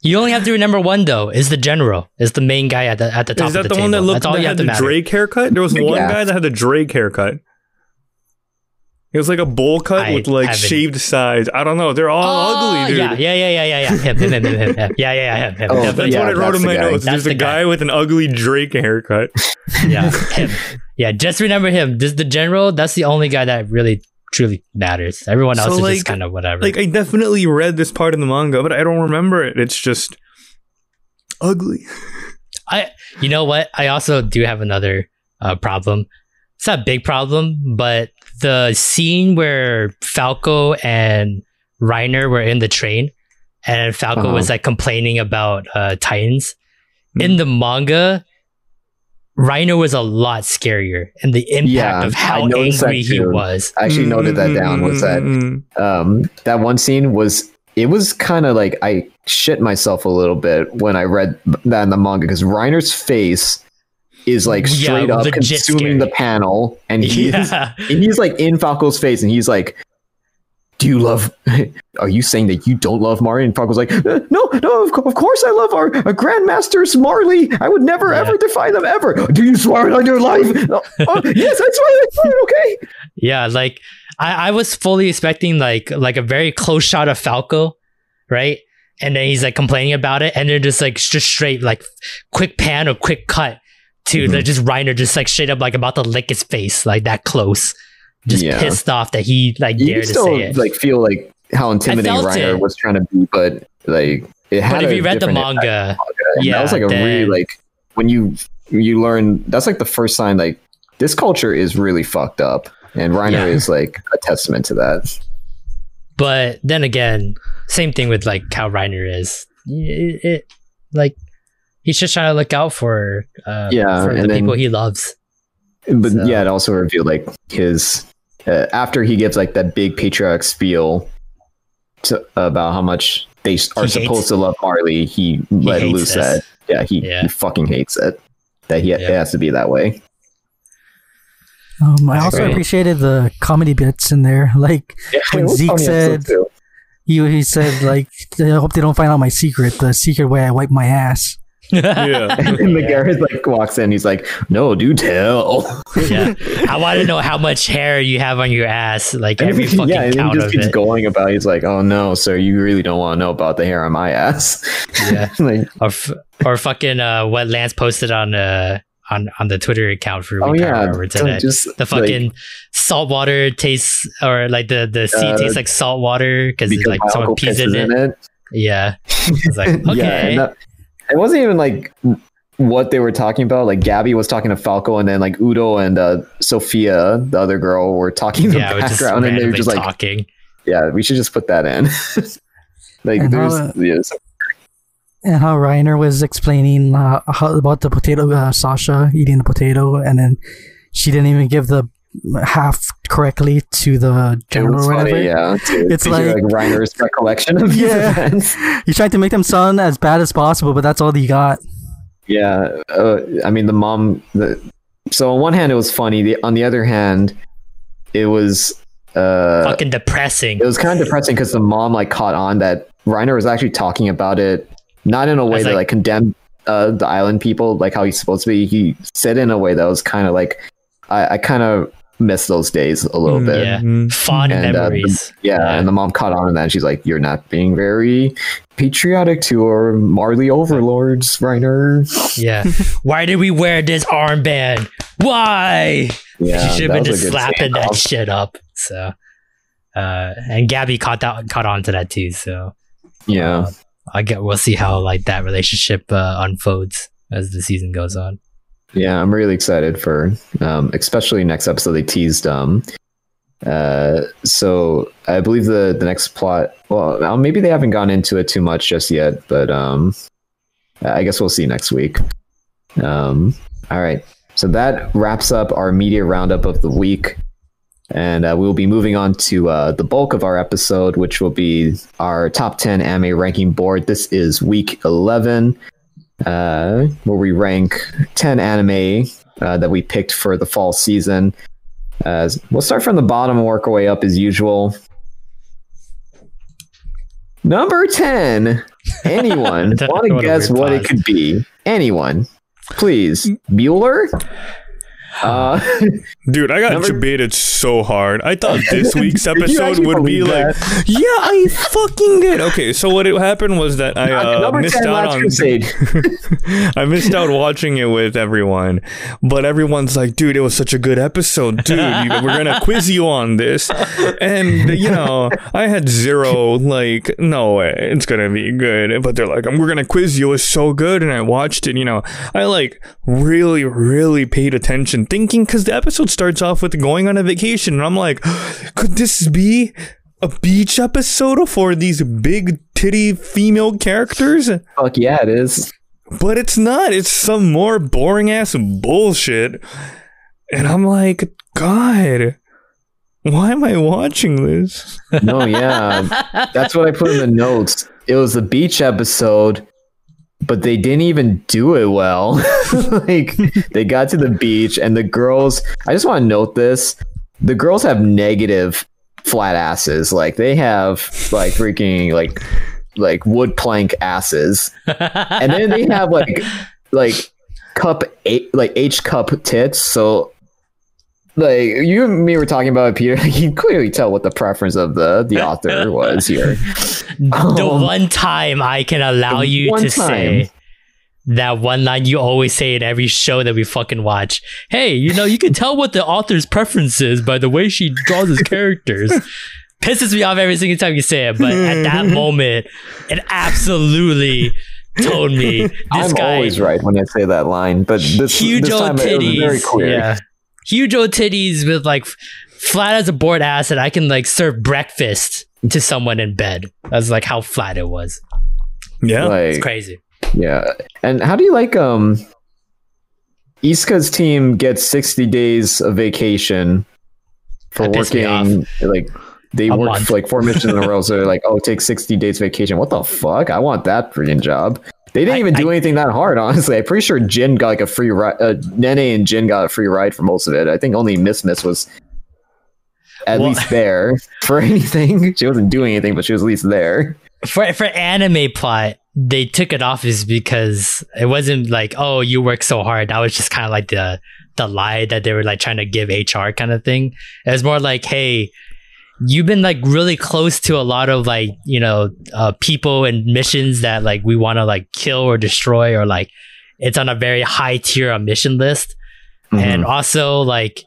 Speaker 2: You only have to remember one though. Is the general? Is the main guy at the at the top
Speaker 4: Is that
Speaker 2: of
Speaker 4: the,
Speaker 2: the,
Speaker 4: one that looked
Speaker 2: That's all
Speaker 4: that
Speaker 2: you
Speaker 4: had
Speaker 2: have to
Speaker 4: the
Speaker 2: matter.
Speaker 4: Drake haircut? There was [LAUGHS] one
Speaker 1: ass.
Speaker 4: guy that had the Drake haircut. It was like a bowl cut
Speaker 2: I
Speaker 4: with like
Speaker 2: haven't-
Speaker 4: shaved sides. I don't know. They're all
Speaker 2: Oh,
Speaker 4: ugly, dude.
Speaker 2: Yeah, yeah, yeah, yeah, yeah, yeah. Him, him, him, him, him, him. Yeah, yeah, yeah, him, him.
Speaker 1: Oh,
Speaker 2: him.
Speaker 4: That's
Speaker 1: Yeah,
Speaker 4: what I wrote
Speaker 1: that's
Speaker 4: in my
Speaker 1: guy.
Speaker 4: notes.
Speaker 2: That's
Speaker 4: There's
Speaker 2: the
Speaker 4: a
Speaker 2: guy.
Speaker 4: guy with an ugly Drake haircut.
Speaker 2: yeah, him. Yeah, just remember him. This the general. That's the only guy that really truly matters. Everyone else
Speaker 4: So,
Speaker 2: is
Speaker 4: like-
Speaker 2: just kind of whatever.
Speaker 4: Like I definitely read this part in the manga, but I don't remember it. It's just ugly. [LAUGHS]
Speaker 2: I, you know what? I also do have another uh, problem. It's not a big problem, but the scene where Falco and Reiner were in the train, and Falco
Speaker 1: Uh-huh.
Speaker 2: was like complaining about uh, Titans.
Speaker 4: Hmm.
Speaker 2: In the manga, Reiner was a lot scarier, and the impact
Speaker 1: Yeah,
Speaker 2: of how angry he was.
Speaker 1: I actually noted that down. Was that
Speaker 4: Mm,
Speaker 1: um that one scene was it was kind of like I shit myself a little bit when I read that in the manga because Reiner's face is like
Speaker 2: Yeah,
Speaker 1: straight up
Speaker 2: legit
Speaker 1: consuming the panel, and he is [LAUGHS]
Speaker 2: Yeah,
Speaker 1: and he's like in Falco's face, and he's like, "Do you love? [LAUGHS] Are you saying that you don't love Marley?" And Falco's like, "Uh, "No, no, of, co- of course I love our, our grandmasters, Marley. I would never
Speaker 2: Yeah.
Speaker 1: ever defy them ever. Do you swear it on your life? [LAUGHS] "Oh, oh, yes, I swear, I swear. Okay."
Speaker 2: yeah. Like I, I was fully expecting like like a very close shot of Falco, right? And then he's like complaining about it, and then just like just straight like quick pan or quick cut to the
Speaker 1: Mhm.
Speaker 2: just Reiner just like straight up like about to lick his face like that close, just
Speaker 1: Yeah.
Speaker 2: pissed off that he like
Speaker 1: You
Speaker 2: dared
Speaker 1: can
Speaker 2: to
Speaker 1: still
Speaker 2: say it.
Speaker 1: like feel like how intimidating
Speaker 2: it.
Speaker 1: was trying to be, but like it had.
Speaker 2: but if
Speaker 1: a
Speaker 2: you read the
Speaker 1: different impact
Speaker 2: manga, yeah,
Speaker 1: that was like a really like when you you learn that's like the first sign like this culture is really fucked up, and Reiner
Speaker 2: Yeah.
Speaker 1: is like a testament to that.
Speaker 2: But then again, same thing with like how Reiner is. It, it like he's just trying to look out for uh,
Speaker 1: Yeah,
Speaker 2: for the
Speaker 1: then-
Speaker 2: people he loves.
Speaker 1: But
Speaker 2: So-
Speaker 1: yeah, it also revealed like his uh, after he gives like that big patriarch spiel to, about how much they s- are
Speaker 2: He
Speaker 1: supposed
Speaker 2: hates-
Speaker 1: to love Marley. He, let loose
Speaker 2: this.
Speaker 1: that yeah he,
Speaker 2: Yeah.
Speaker 1: he fucking hates it. That he it has to be that way.
Speaker 3: Um, I also
Speaker 2: agree.
Speaker 3: appreciated the comedy bits in there. [LAUGHS] Like When Zeke said-
Speaker 1: too.
Speaker 3: he he said, like I hope they don't find out my secret, the secret way I wipe my ass.
Speaker 4: Yeah. [LAUGHS]
Speaker 1: and the Garrett like walks in. He's like, "No, do tell." [LAUGHS]
Speaker 2: yeah. I want to know how much hair you have on your ass, like
Speaker 1: And
Speaker 2: every
Speaker 1: he-
Speaker 2: fucking
Speaker 1: yeah, and he just
Speaker 2: of
Speaker 1: keeps
Speaker 2: it.
Speaker 1: going about. He's like, "Oh no, sir, you really don't want to know about the hair on my ass."
Speaker 2: Yeah. [LAUGHS]
Speaker 1: like,
Speaker 2: Or f- or fucking uh, what Lance posted on uh on on the Twitter account for
Speaker 1: oh
Speaker 2: We Power
Speaker 1: yeah,
Speaker 2: Hour today.
Speaker 1: just
Speaker 2: the
Speaker 1: like,
Speaker 2: fucking salt water tastes or like the the sea
Speaker 1: Uh,
Speaker 2: tastes like salt water because
Speaker 1: because
Speaker 2: like someone pees in
Speaker 1: pisses
Speaker 2: it.
Speaker 1: it.
Speaker 2: Yeah, it's like okay.
Speaker 1: Yeah, and that- it wasn't even like what they were talking about. Like Gabi was talking to Falco, and then like Udo and uh, Sophia, the other girl, were talking in the
Speaker 2: yeah, we're
Speaker 1: background, and they were
Speaker 2: randomly
Speaker 1: just like,
Speaker 2: talking.
Speaker 1: "Yeah, we should just put that in." [LAUGHS] like
Speaker 3: And
Speaker 1: there's
Speaker 3: how-
Speaker 1: yeah, some-
Speaker 3: And how Reiner was explaining uh, how, about the potato, uh, Sasha eating the potato, and then she didn't even give the half correctly to the general
Speaker 1: was
Speaker 3: or whatever.
Speaker 1: funny, yeah. To,
Speaker 3: It's like-
Speaker 1: like Reiner's recollection of these
Speaker 3: Yeah.
Speaker 1: events. [LAUGHS]
Speaker 3: He's trying to make them sound as bad as possible, but that's all you got.
Speaker 1: Yeah, uh, I mean the mom. The, so on one hand, it was funny. The, on the other hand, it was uh,
Speaker 2: Fucking depressing.
Speaker 1: it was kind of depressing because the mom like caught on that Reiner was actually talking about it, not in a way
Speaker 2: As,
Speaker 1: that
Speaker 2: like-
Speaker 1: like condemned uh, the island people like how he's supposed to be. He said in a way that was kind of like I, I kind of miss those days a little
Speaker 4: Mm,
Speaker 1: bit.
Speaker 2: Yeah.
Speaker 4: Mhm.
Speaker 2: Fond
Speaker 1: And, uh, the-
Speaker 2: memories.
Speaker 1: Yeah,
Speaker 2: Yeah.
Speaker 1: and the mom caught on to that. She's like, "You're not being very patriotic to our Marley overlords, Reiner."
Speaker 2: yeah. [LAUGHS] Why did we wear this armband? Why?
Speaker 1: Yeah,
Speaker 2: she should have been just slapping that
Speaker 1: standoff.
Speaker 2: shit up. So, uh, and Gabi caught that caught on to that too. So,
Speaker 1: Yeah,
Speaker 2: uh, I get we'll see how like that relationship uh, unfolds as the season goes on.
Speaker 1: Yeah, I'm really excited for, um, especially next episode. They teased, um, uh, so I believe the the next plot. Well, maybe they haven't gone into it too much just yet, but um, I guess we'll see next week. Um, all right, so that wraps up our media roundup of the week. And uh, we'll be moving on to uh, the bulk of our episode, which will be our top 10 anime ranking board. This is week 11, uh, where we rank 10 anime uh, that we picked for the fall season. Uh, we'll start from the bottom and work our way up as usual. Number 10. [LAUGHS] Anyone want to guess what it could be? Anyone? Please. Bueller? [SIGHS] Uh, [LAUGHS]
Speaker 4: Dude, I got
Speaker 1: Number-
Speaker 4: debated so hard. I thought [LAUGHS] this week's episode would be
Speaker 1: believe
Speaker 4: like, yeah, I fucking did. Okay, so what it happened was that I uh, missed out on. [LAUGHS] I missed out watching it with everyone, but everyone's like, "Dude, it was such a good episode, dude. We're gonna quiz you on this," and you know, I had zero like, "No way, it's gonna be good." But they're like, "We're gonna quiz you." It was so good, and I watched it. You know, I like really, really paid attention, thinking because the episode starts off with going on a vacation, and I'm like, [GASPS] "Could this be?" A beach episode for these big titty female characters?
Speaker 1: Fuck yeah, it is.
Speaker 4: but it's not. It's some more boring ass bullshit. And I'm like, God, why am I watching this?
Speaker 1: No, yeah. [LAUGHS] That's what I put in the notes. It was the beach episode, but they didn't even do it well. [LAUGHS] like they got to the beach and the girls I just want to note this. The girls have negative flat asses. Like they have like freaking like like wood plank asses. And then they have like [LAUGHS] like cup eight like H cup tits. So like you and me were talking about it, Peter. [LAUGHS] You can clearly tell what the preference of the the author [LAUGHS] was here.
Speaker 2: the
Speaker 1: Um,
Speaker 2: one time I can allow you to
Speaker 1: time.
Speaker 2: say that one line you always say in every show that we fucking watch. Hey, you know, you can tell what the author's preference is by the way she draws his characters. [LAUGHS] Pisses me off every single time you say it, but at that moment, it absolutely told me this
Speaker 1: I'm
Speaker 2: guy
Speaker 1: always right when I say that line, but this,
Speaker 2: huge
Speaker 1: this time it was very
Speaker 2: titties.
Speaker 1: clear.
Speaker 2: Yeah. Huge old titties with like flat as a board ass and I can like serve breakfast to someone in bed. That's like how flat it was.
Speaker 4: Yeah.
Speaker 2: It's crazy.
Speaker 1: yeah. And how do you like um Iska's team gets 60 days of vacation for
Speaker 2: That pissed me
Speaker 1: working like they
Speaker 2: A
Speaker 1: work like four missions in a row, so they're like, [LAUGHS] "Oh, take sixty days vacation." What the fuck? I want that freaking job. They didn't
Speaker 2: I-
Speaker 1: even do
Speaker 2: I-
Speaker 1: anything that hard, [LAUGHS] honestly. I'm pretty sure Jhin got like a free ride. Uh, Nene and Jhin got a free ride for most of it. I think only Mismis was at
Speaker 2: Well-
Speaker 1: least [LAUGHS] there for anything. [LAUGHS] She wasn't doing anything, but she was at least there.
Speaker 2: for for anime plot, they took it off is because it wasn't like, oh, you work so hard. That was just kind of like the the lie that they were like trying to give HR kind of thing. It was more like, hey, you've been like really close to a lot of like you know uh, people and missions that like we want to like kill or destroy or like it's on a very high tier of mission list. And
Speaker 1: Mhm.
Speaker 2: also like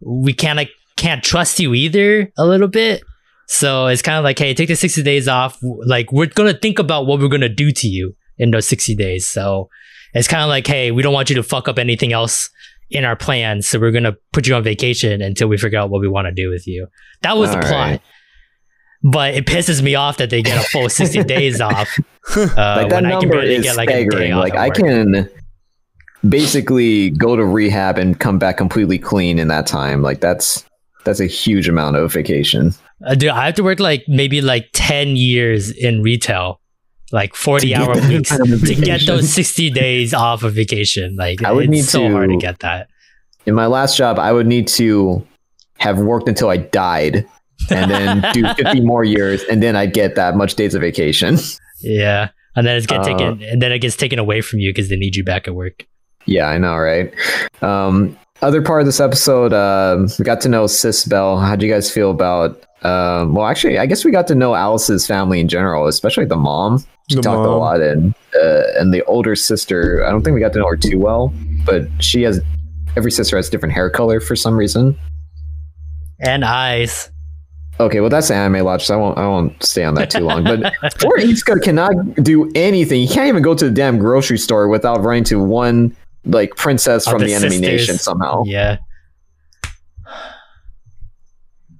Speaker 2: we can't like can't trust you either a little bit. So it's kind of like hey take the 60 days off. Like we're gonna think about what we're gonna do to you in those 60 days. So it's kind of like hey we don't want you to fuck up anything else in our plans so we're gonna put you on vacation until we figure out what we want to do with you that was the
Speaker 1: All
Speaker 2: plot
Speaker 1: right.
Speaker 2: but it pisses me off that they get a full 60 [LAUGHS] days off uh,
Speaker 1: like that
Speaker 2: when I can
Speaker 1: number is
Speaker 2: get like a day
Speaker 1: staggering.
Speaker 2: off
Speaker 1: Like I
Speaker 2: work.
Speaker 1: can basically go to rehab and come back completely clean in that time. Like that's that's a huge amount of vacation.
Speaker 2: Uh, dude, I have to work like maybe like 10 years in retail, like 40
Speaker 1: get
Speaker 2: hour weeks [LAUGHS] to get those 60 days off of vacation. Like,
Speaker 1: I would
Speaker 2: it's
Speaker 1: need
Speaker 2: so
Speaker 1: to-
Speaker 2: hard to get that.
Speaker 1: In my last job, I would need to have worked until I died and then do [LAUGHS] 50 more years, and then I'd get that much days of vacation.
Speaker 2: Yeah, and then it's get
Speaker 1: Uh,
Speaker 2: taken, and then it gets taken away from you because they need you back at work.
Speaker 1: Yeah, I know, right? Um, other part of this episode, um, we got to know Sisbell. How do you guys feel about? Um, well, actually, I guess we got to know Alice's family in general, especially the mom. She
Speaker 4: The
Speaker 1: talked a lot, and uh, and the older sister. I don't think we got to know her too well, but she has every sister has different hair color for some reason.
Speaker 2: And eyes.
Speaker 1: Okay, well that's anime logic. So I won't I won't stay on that too long. But [LAUGHS] poor Itsuka cannot do anything. He can't even go to the damn grocery store without running to one like princess
Speaker 2: Of
Speaker 1: from
Speaker 2: the
Speaker 1: the, enemy
Speaker 2: sisters.
Speaker 1: nation somehow.
Speaker 2: Yeah.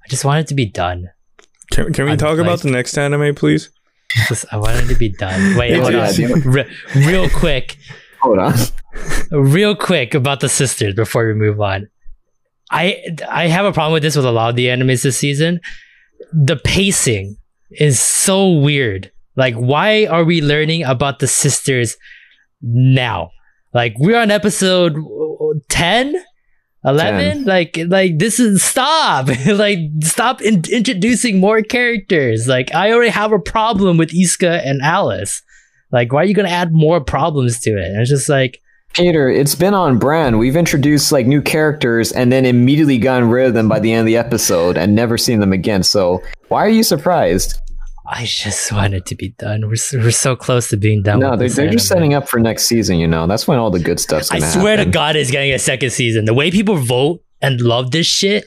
Speaker 2: I just want it to be done.
Speaker 4: Can, can we
Speaker 2: I'd
Speaker 4: talk
Speaker 2: like-
Speaker 4: about the next anime, please?
Speaker 2: Just- I want it to be done. [LAUGHS] Wait, hold on. Re- real quick,
Speaker 1: Hold on.
Speaker 2: real quick about the sisters before we move on. I I have a problem with this with a lot of the animes this season. The pacing is so weird. Like, why are we learning about the sisters now? Like, we're on episode 10, 11. Like, like this is stop. [LAUGHS] like, stop in- introducing more characters. Like, I already have a problem with Iska and Alice. Like, why are you gonna add more problems to it? And it's just like,
Speaker 1: Peter, it's been on brand. We've introduced like new characters and then immediately gotten rid of them by the end of the episode and never seen them again. So why are you surprised?
Speaker 2: I just want it to be done. We're so, we're so close to being done.
Speaker 1: no, they're, they're just setting up for next season. You know, that's when all the good stuff's
Speaker 2: I
Speaker 1: gonna be.
Speaker 2: I swear
Speaker 1: happen.
Speaker 2: to God, it's getting a second season. The way people vote and love this shit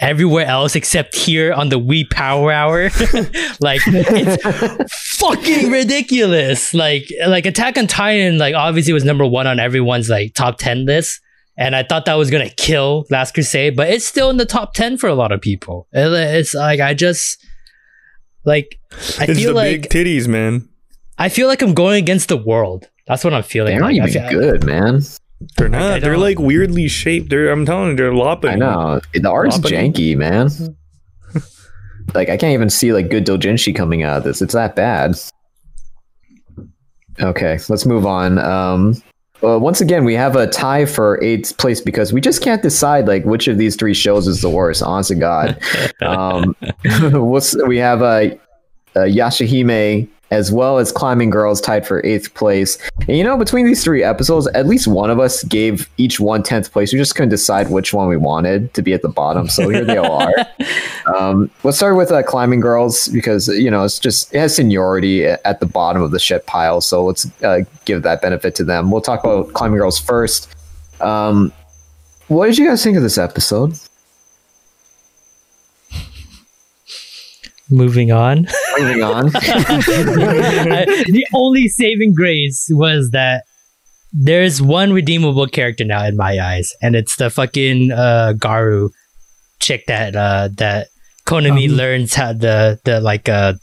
Speaker 2: everywhere else except here on the We Power Hour, [LAUGHS] like it's [LAUGHS] fucking ridiculous. Like like Attack on Titan, like obviously was number one on everyone's like top ten list. And I thought that was gonna kill Last Crusade, but it's still in the top ten for a lot of people. It- It's like I just like I
Speaker 4: it's
Speaker 2: feel
Speaker 4: the
Speaker 2: like
Speaker 4: big titties, man.
Speaker 2: I feel like I'm going against the world. That's what I'm feeling.
Speaker 1: They aren't
Speaker 2: like. I
Speaker 1: even
Speaker 2: feel-
Speaker 1: good, man.
Speaker 4: They're
Speaker 2: I
Speaker 4: not. They're like weirdly shaped. They're. I'm telling you, they're lopping.
Speaker 1: I know the art's
Speaker 4: Flopping.
Speaker 1: janky, man. [LAUGHS] like I can't even see like good doujinshi coming out of this. It's that bad. Okay, let's move on. Um, well, once again, we have a tie for eighth place because we just can't decide like which of these three shows is the worst. Honest to God, [LAUGHS] um, [LAUGHS] what's we have uh, uh, Yashahime as well as Climbing Girls tied for eighth place. And you know, between these three episodes, at least one of us gave each one tenth place. We just couldn't decide which one we wanted to be at the bottom. So here they all are. [LAUGHS] Um, let's start with uh, Climbing Girls because you know it's just it has seniority at the bottom of the shit pile. So let's uh, give that benefit to them. We'll talk about Climbing Girls first. Um, what did you guys think of this episode?
Speaker 2: Moving on.
Speaker 1: Moving on. [LAUGHS]
Speaker 2: The only saving grace was that there's one redeemable character now in my eyes, and it's the fucking uh, Garu chick that uh, that Konomi
Speaker 3: Um.
Speaker 2: learns how the the like uh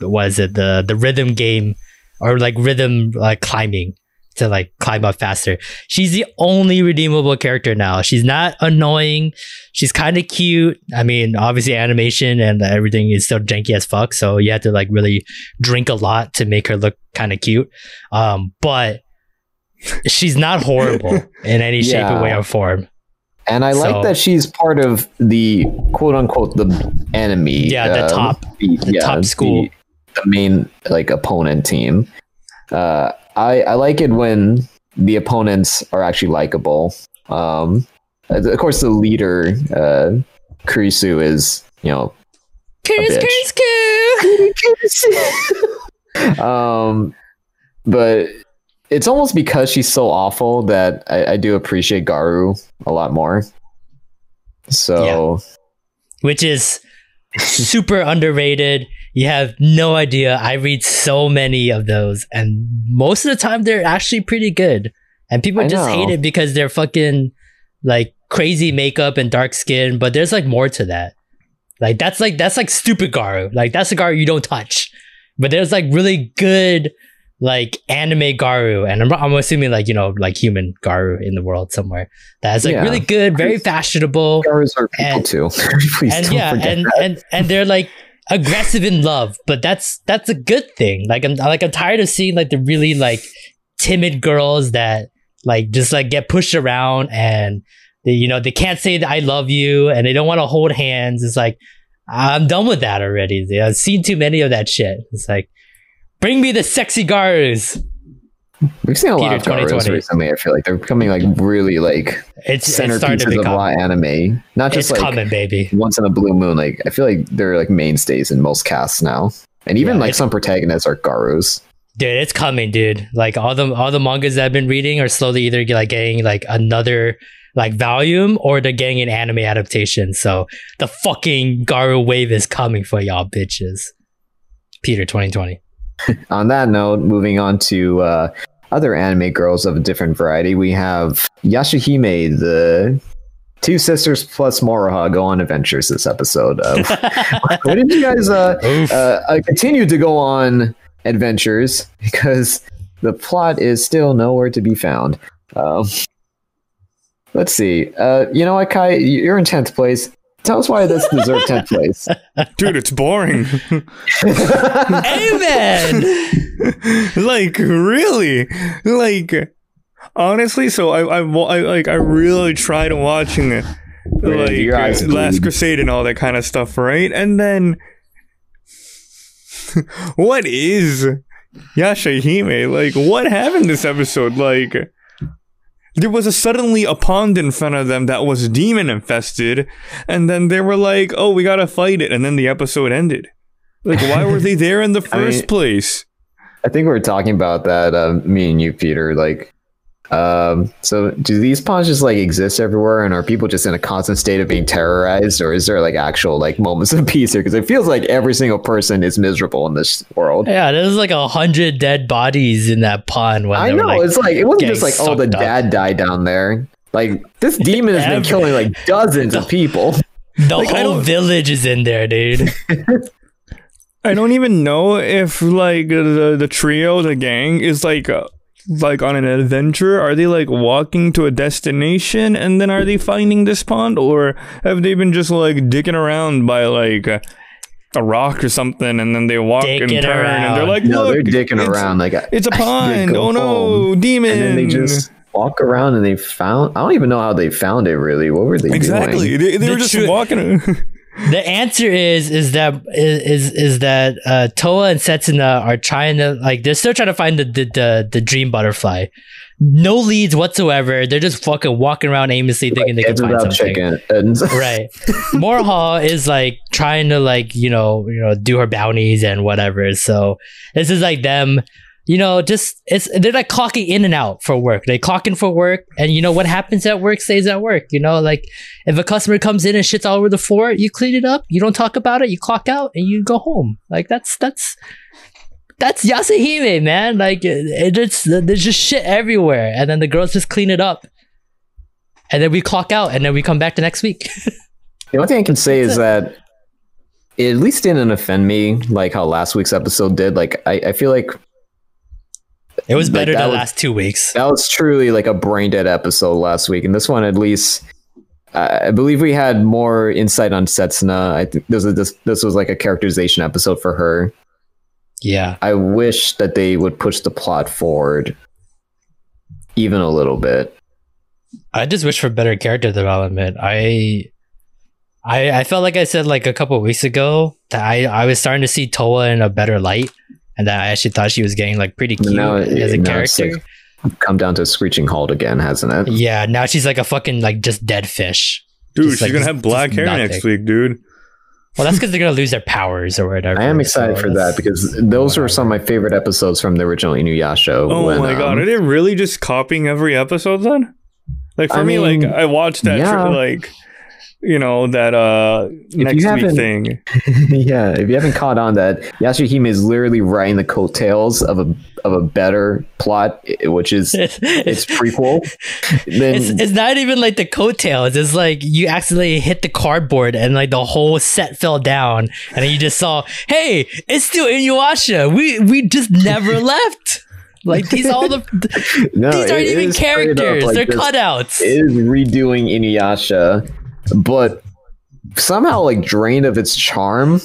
Speaker 2: what is it the the rhythm game or like rhythm like climbing to like climb up faster. She's the only redeemable character now. She's not annoying. She's kind of cute. I mean, obviously animation and everything is still janky as fuck, so you have to like really drink a lot to make her look kind of cute. Um, but she's not horrible [LAUGHS] in any shape or way or form.
Speaker 1: And I
Speaker 2: So-
Speaker 1: like that she's part of the quote unquote the enemy.
Speaker 2: Yeah, the
Speaker 1: uh,
Speaker 2: top-
Speaker 1: the,
Speaker 2: the top school.
Speaker 1: The, the main like opponent team. Uh, I I like it when the opponents are actually likable. Um, of course, the leader, uh, Kurisu, is you know
Speaker 2: Kiss,
Speaker 1: bitch.
Speaker 2: kiss, [LAUGHS] kiss.
Speaker 1: um, but it's almost because she's so awful that I, I do appreciate Garu a lot more. So
Speaker 2: which is super underrated. You have no idea. I read so many of those, and most of the time they're actually pretty good. And people
Speaker 1: I
Speaker 2: just
Speaker 1: know.
Speaker 2: hate it because they're fucking like crazy makeup and dark skin. But there's like more to that. Like that's like that's like stupid Garu. Like that's a Garu you don't touch. But there's like really good like anime Garu, and I'm, I'm assuming like you know like human Garu in the world somewhere. That's like
Speaker 1: Yeah.
Speaker 2: really good, very fashionable
Speaker 1: Garus are people
Speaker 2: And-
Speaker 1: too. [LAUGHS] Please
Speaker 2: and
Speaker 1: don't
Speaker 2: yeah,
Speaker 1: forget
Speaker 2: and,
Speaker 1: that.
Speaker 2: and and they're like aggressive in love, but that's that's a good thing. Like I'm like I'm tired of seeing like the really like timid girls that like just like get pushed around and they you know they can't say that I love you and they don't want to hold hands. It's like I'm done with that already. I've seen too many of that shit. It's like, bring me the sexy Garus.
Speaker 1: We've seen a lot
Speaker 2: Peter
Speaker 1: of Garus
Speaker 2: 2020.
Speaker 1: recently. I feel like they're becoming like really like
Speaker 2: It's, it's
Speaker 1: centerpieces of a lot of anime. Not just
Speaker 2: It's
Speaker 1: like
Speaker 2: coming, baby.
Speaker 1: once in a blue moon. Like I feel like they're like mainstays in most casts now, and even
Speaker 2: Yeah,
Speaker 1: like some protagonists are Garus.
Speaker 2: Dude, it's coming, dude. Like all the all the mangas that I've been reading are slowly either like getting like another like volume or they're getting an anime adaptation. So the fucking Garu wave is coming for y'all bitches. Peter 2020. [LAUGHS]
Speaker 1: On that note, moving on to uh, other anime girls of a different variety, we have Yashahime, the two sisters plus Moroha go on adventures this episode. Uh, [LAUGHS] why did you guys uh, uh, uh, continue to go on adventures? [LAUGHS] Because the plot is still nowhere to be found. Um, let's see. Uh, you know what, Kai? You're in 10th place. Tell us why this deserved 10th place. [LAUGHS]
Speaker 4: Dude, it's boring. [LAUGHS]
Speaker 2: Amen.
Speaker 4: like really like honestly so I, I I like i really tried watching it like
Speaker 1: your eyes
Speaker 4: uh, last crusade and all that kind of stuff right and then [LAUGHS] what is yashahime like what happened this episode like there was a suddenly a pond in front of them that was demon infested and then they were like oh we gotta fight it and then the episode ended like why were they there in the [LAUGHS]
Speaker 1: I mean-
Speaker 4: first place
Speaker 1: I think we were talking about that, um, me and you, Peter. Like, um, so do these ponds just like exist everywhere, and are people just in a constant state of being terrorized, or is there like actual like moments of [LAUGHS] peace here? Because it feels like every single person is miserable in this world.
Speaker 2: yeah, there's like a hundred dead bodies in that pond. When
Speaker 1: I
Speaker 2: they were,
Speaker 1: know
Speaker 2: like,
Speaker 1: it's like it wasn't just like
Speaker 2: getting
Speaker 1: oh the
Speaker 2: sucked up.
Speaker 1: dad died down there. Like this [LAUGHS] demon has been killing like [LAUGHS] dozens of people.
Speaker 2: the
Speaker 4: like,
Speaker 2: whole village is in there, dude.
Speaker 4: I don't even know if like the the trio, the gang, is like uh, like on an adventure. Are they like walking to a destination and then are they finding this pond, or have they been just like dicking around by like a, a rock or something, and then they walk and
Speaker 2: Dicking
Speaker 4: turn and they're like,
Speaker 1: No,
Speaker 4: look,
Speaker 1: they're dicking
Speaker 4: it's,
Speaker 1: around like
Speaker 4: It's a pond. Oh no, demon!
Speaker 1: and then they just walk around and they found. I don't even know how they found it. Really, what were they
Speaker 4: exactly.
Speaker 1: doing?
Speaker 4: They, they
Speaker 2: The
Speaker 4: were just
Speaker 2: tru-
Speaker 4: walking. [LAUGHS]
Speaker 2: The answer is is that is is that uh, Towa and Setsuna are trying to like they're still trying to find the the, the, the dream butterfly. No leads whatsoever. They're just fucking walking around aimlessly thinking they can find something.
Speaker 1: chicken. [LAUGHS]
Speaker 2: Right. Moroha is like trying to like you know you know do her bounties and whatever. So this is like them. You know, just it's they're like clocking in and out for work. They clock in for work, and you know what happens at work stays at work. You know, like if a customer comes in and shits all over the floor, you clean it up. You don't talk about it. You clock out and you go home. Like that's that's that's Yashahime, man. Like it, it just there's just shit everywhere, and then the girls just clean it up, and then we clock out, and then we come back the next week. [LAUGHS]
Speaker 1: The only thing I can say is that it at least didn't offend me like how last week's episode did. Like I, I feel like
Speaker 2: It was better
Speaker 1: that
Speaker 2: the
Speaker 1: was-
Speaker 2: last two weeks.
Speaker 1: that was truly like a brain dead episode last week, and this one at least. Uh, I believe we had more insight on Setsuna. I think this was this this was like a characterization episode for her.
Speaker 2: Yeah.
Speaker 1: I wish that they would push the plot forward even a little bit.
Speaker 2: I just wish for better character development. I I I felt like I said like a couple of weeks ago that I, I was starting to see Towa in a better light and that I actually thought she was getting like pretty cute
Speaker 1: Now
Speaker 2: as a
Speaker 1: now it's,
Speaker 2: character.
Speaker 1: like, Come down to a screeching halt again, hasn't it?
Speaker 2: yeah, now she's like a fucking like just dead fish.
Speaker 4: Dude,
Speaker 2: Just
Speaker 4: she's
Speaker 2: like-
Speaker 4: gonna have black hair
Speaker 2: nothing.
Speaker 4: next week, dude.
Speaker 2: Well, that's because they're gonna lose their powers or whatever.
Speaker 1: I am excited
Speaker 2: so
Speaker 1: for that because those were some of my favorite episodes from the original Inuyasha.
Speaker 4: Oh
Speaker 1: when,
Speaker 4: my god,
Speaker 1: um,
Speaker 4: are they really just copying every episode then? Like for
Speaker 1: I
Speaker 4: me,
Speaker 1: mean,
Speaker 4: like I watched that
Speaker 1: yeah.
Speaker 4: like you know that uh next week thing. [LAUGHS]
Speaker 1: yeah, if you haven't caught on that, Yashahime is literally riding the coattails of a of a better plot, which is its [LAUGHS]
Speaker 2: it's,
Speaker 1: prequel. Then
Speaker 2: it's it's not even like the coattails. It's like you accidentally hit the cardboard and like the whole set fell down, and then you just saw, hey, it's still Inuyasha. We we just never [LAUGHS] left. Like these all the
Speaker 1: no,
Speaker 2: these aren't even
Speaker 1: is straight up
Speaker 2: characters.
Speaker 1: like
Speaker 2: They're
Speaker 1: this-
Speaker 2: cutouts.
Speaker 1: It is redoing Inuyasha, but somehow like drained of its charm.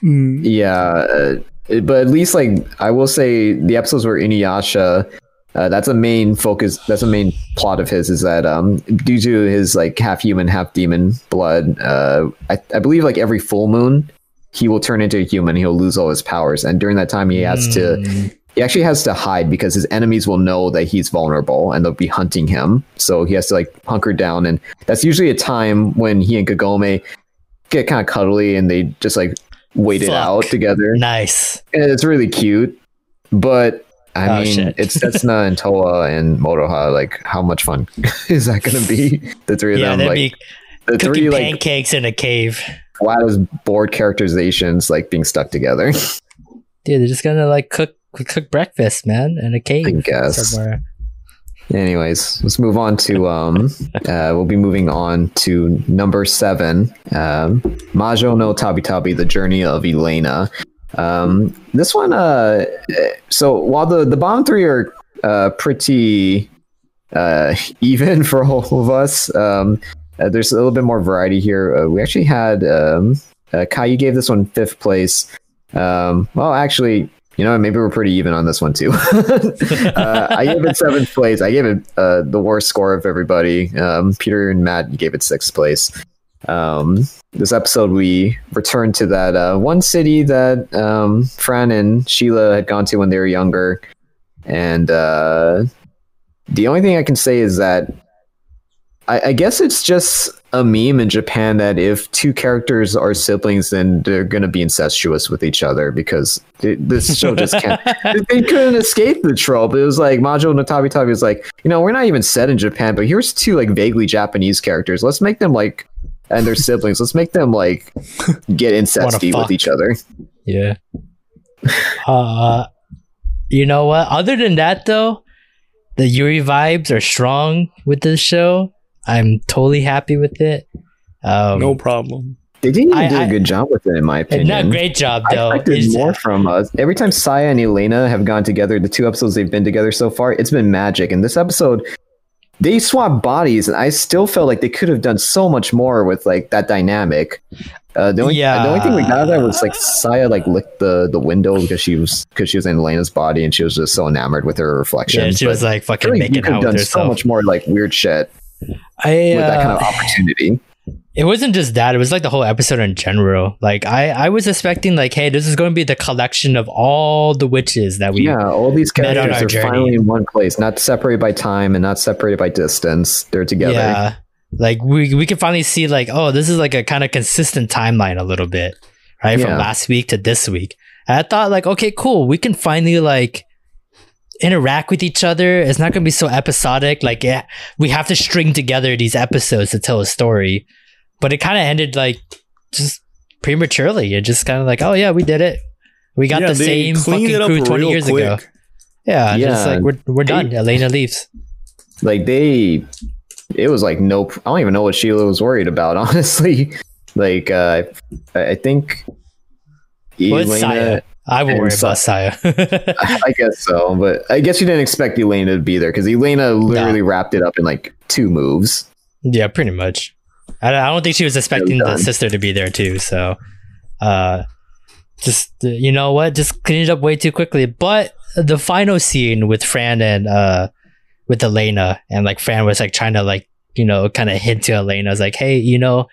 Speaker 4: Hmm.
Speaker 1: Yeah, uh, but at least like I will say the episodes where Inuyasha Uh, that's a main focus. That's a main plot of his. Is that um, due to his like half human, half demon blood? Uh, I, I believe like every full moon, he will turn into a human. He'll lose all his powers, and during that time, he has to. He actually has to hide because his enemies will know that he's vulnerable, and they'll be hunting him. So he has to like hunker down, and that's usually a time when he and Kagome get kind of cuddly, and they just like wait it out together.
Speaker 2: nice.
Speaker 1: And it's really cute, but I
Speaker 2: Oh,
Speaker 1: mean,
Speaker 2: shit.
Speaker 1: it's Setsuna and Towa and Moroha. Like, how much fun [LAUGHS] is that going to be? The three of
Speaker 2: Yeah,
Speaker 1: them, like the three like
Speaker 2: pancakes in a cave.
Speaker 1: flat as board characterizations, like being stuck together. [LAUGHS]
Speaker 2: Dude, they're just gonna like cook cook breakfast, man, in a cave
Speaker 1: guess.
Speaker 2: somewhere.
Speaker 1: Anyways, let's move on to um. [LAUGHS] uh, we'll be moving on to number seven. Um, Majo no Tabi Tabi: The Journey of Elaina. Um, this one. Uh, so while the the bottom three are uh pretty uh [LAUGHS] even for all of us, um, uh, there's a little bit more variety here. Uh, we actually had um, uh, Kai you gave this one fifth place. Um, well, actually, you know, maybe we're pretty even on this one too. [LAUGHS] uh, I gave it seventh place. I gave it uh, the worst score of everybody. Um, Peter and Matt gave it sixth place. Um, this episode, we returned to that uh, one city that um, Fran and Sheila had gone to when they were younger, and uh, the only thing I can say is that I, I guess it's just a meme in Japan that if two characters are siblings, then they're going to be incestuous with each other because th- this show just can't. [LAUGHS] they couldn't escape the trope. It was like Majo no Tabi Tabi was like, you know, we're not even set in Japan, but here's two like vaguely Japanese characters. Let's make them like, and their siblings. Let's make them like [LAUGHS] get incesty with each other.
Speaker 2: Yeah. uh, you know what? Other than that, though, the Yuri vibes are strong with this show. I'm totally happy with it. Um,
Speaker 4: no problem.
Speaker 1: They didn't even
Speaker 2: I-
Speaker 1: do a
Speaker 2: I-
Speaker 1: good job with it, in my opinion.
Speaker 2: not a great job
Speaker 1: I
Speaker 2: though.
Speaker 1: expected
Speaker 2: It's-
Speaker 1: more from us. Every time Saya and Elaina have gone together, the two episodes they've been together so far, it's been magic. And this episode, they swapped bodies, and I still felt like they could have done so much more with like that dynamic. Uh, the only
Speaker 2: Yeah.
Speaker 1: the only thing we got out of that was like Saya like licked the the window because she was because she was in Elaina's body and she was just so enamored with her reflection.
Speaker 2: yeah, she
Speaker 1: But
Speaker 2: was like
Speaker 1: I
Speaker 2: fucking
Speaker 1: feel like you could have done so much more like weird shit
Speaker 2: I,
Speaker 1: with that kind of
Speaker 2: uh,
Speaker 1: opportunity. [LAUGHS]
Speaker 2: it wasn't just that; it was like the whole episode in general. Like I, I was expecting like, hey, this is going to be the collection of all the witches that we.
Speaker 1: Yeah, all these characters are
Speaker 2: journey.
Speaker 1: finally in one place, not separated by time and not separated by distance. They're together.
Speaker 2: Yeah. Like we we can finally see like, oh, this is like a kind of consistent timeline a little bit, right? From last week to this week. And I thought like, okay, cool. We can finally like interact with each other. It's not gonna be so episodic. Like yeah, we have to string together these episodes to tell a story. But it kind of ended like just prematurely. It just kind of like, oh yeah, we did it. We got
Speaker 4: Yeah,
Speaker 2: the same fucking
Speaker 4: it up
Speaker 2: crew twenty
Speaker 4: real
Speaker 2: years ago.
Speaker 4: quick.
Speaker 2: Yeah, just
Speaker 1: Yeah.
Speaker 2: like we're we're done.
Speaker 1: They-
Speaker 2: Elaina leaves.
Speaker 1: Like they, it was like nope. I don't even know what Sheila was worried about. [LAUGHS] Honestly, like uh, I I think
Speaker 2: What's Elaina. I will
Speaker 1: and
Speaker 2: worry
Speaker 1: Sa-
Speaker 2: about Saya. [LAUGHS]
Speaker 1: I guess so, but I guess you didn't expect Elaina to be there because Elaina literally wrapped it up in like two moves.
Speaker 2: yeah, pretty much. I, I don't think she was expecting the sister to be there too. So, uh, just you know what, just cleaned it up way too quickly. But the final scene with Fran and uh, with Elaina, and like Fran was like trying to like you know kind of hint to Elaina, was like, hey, you know,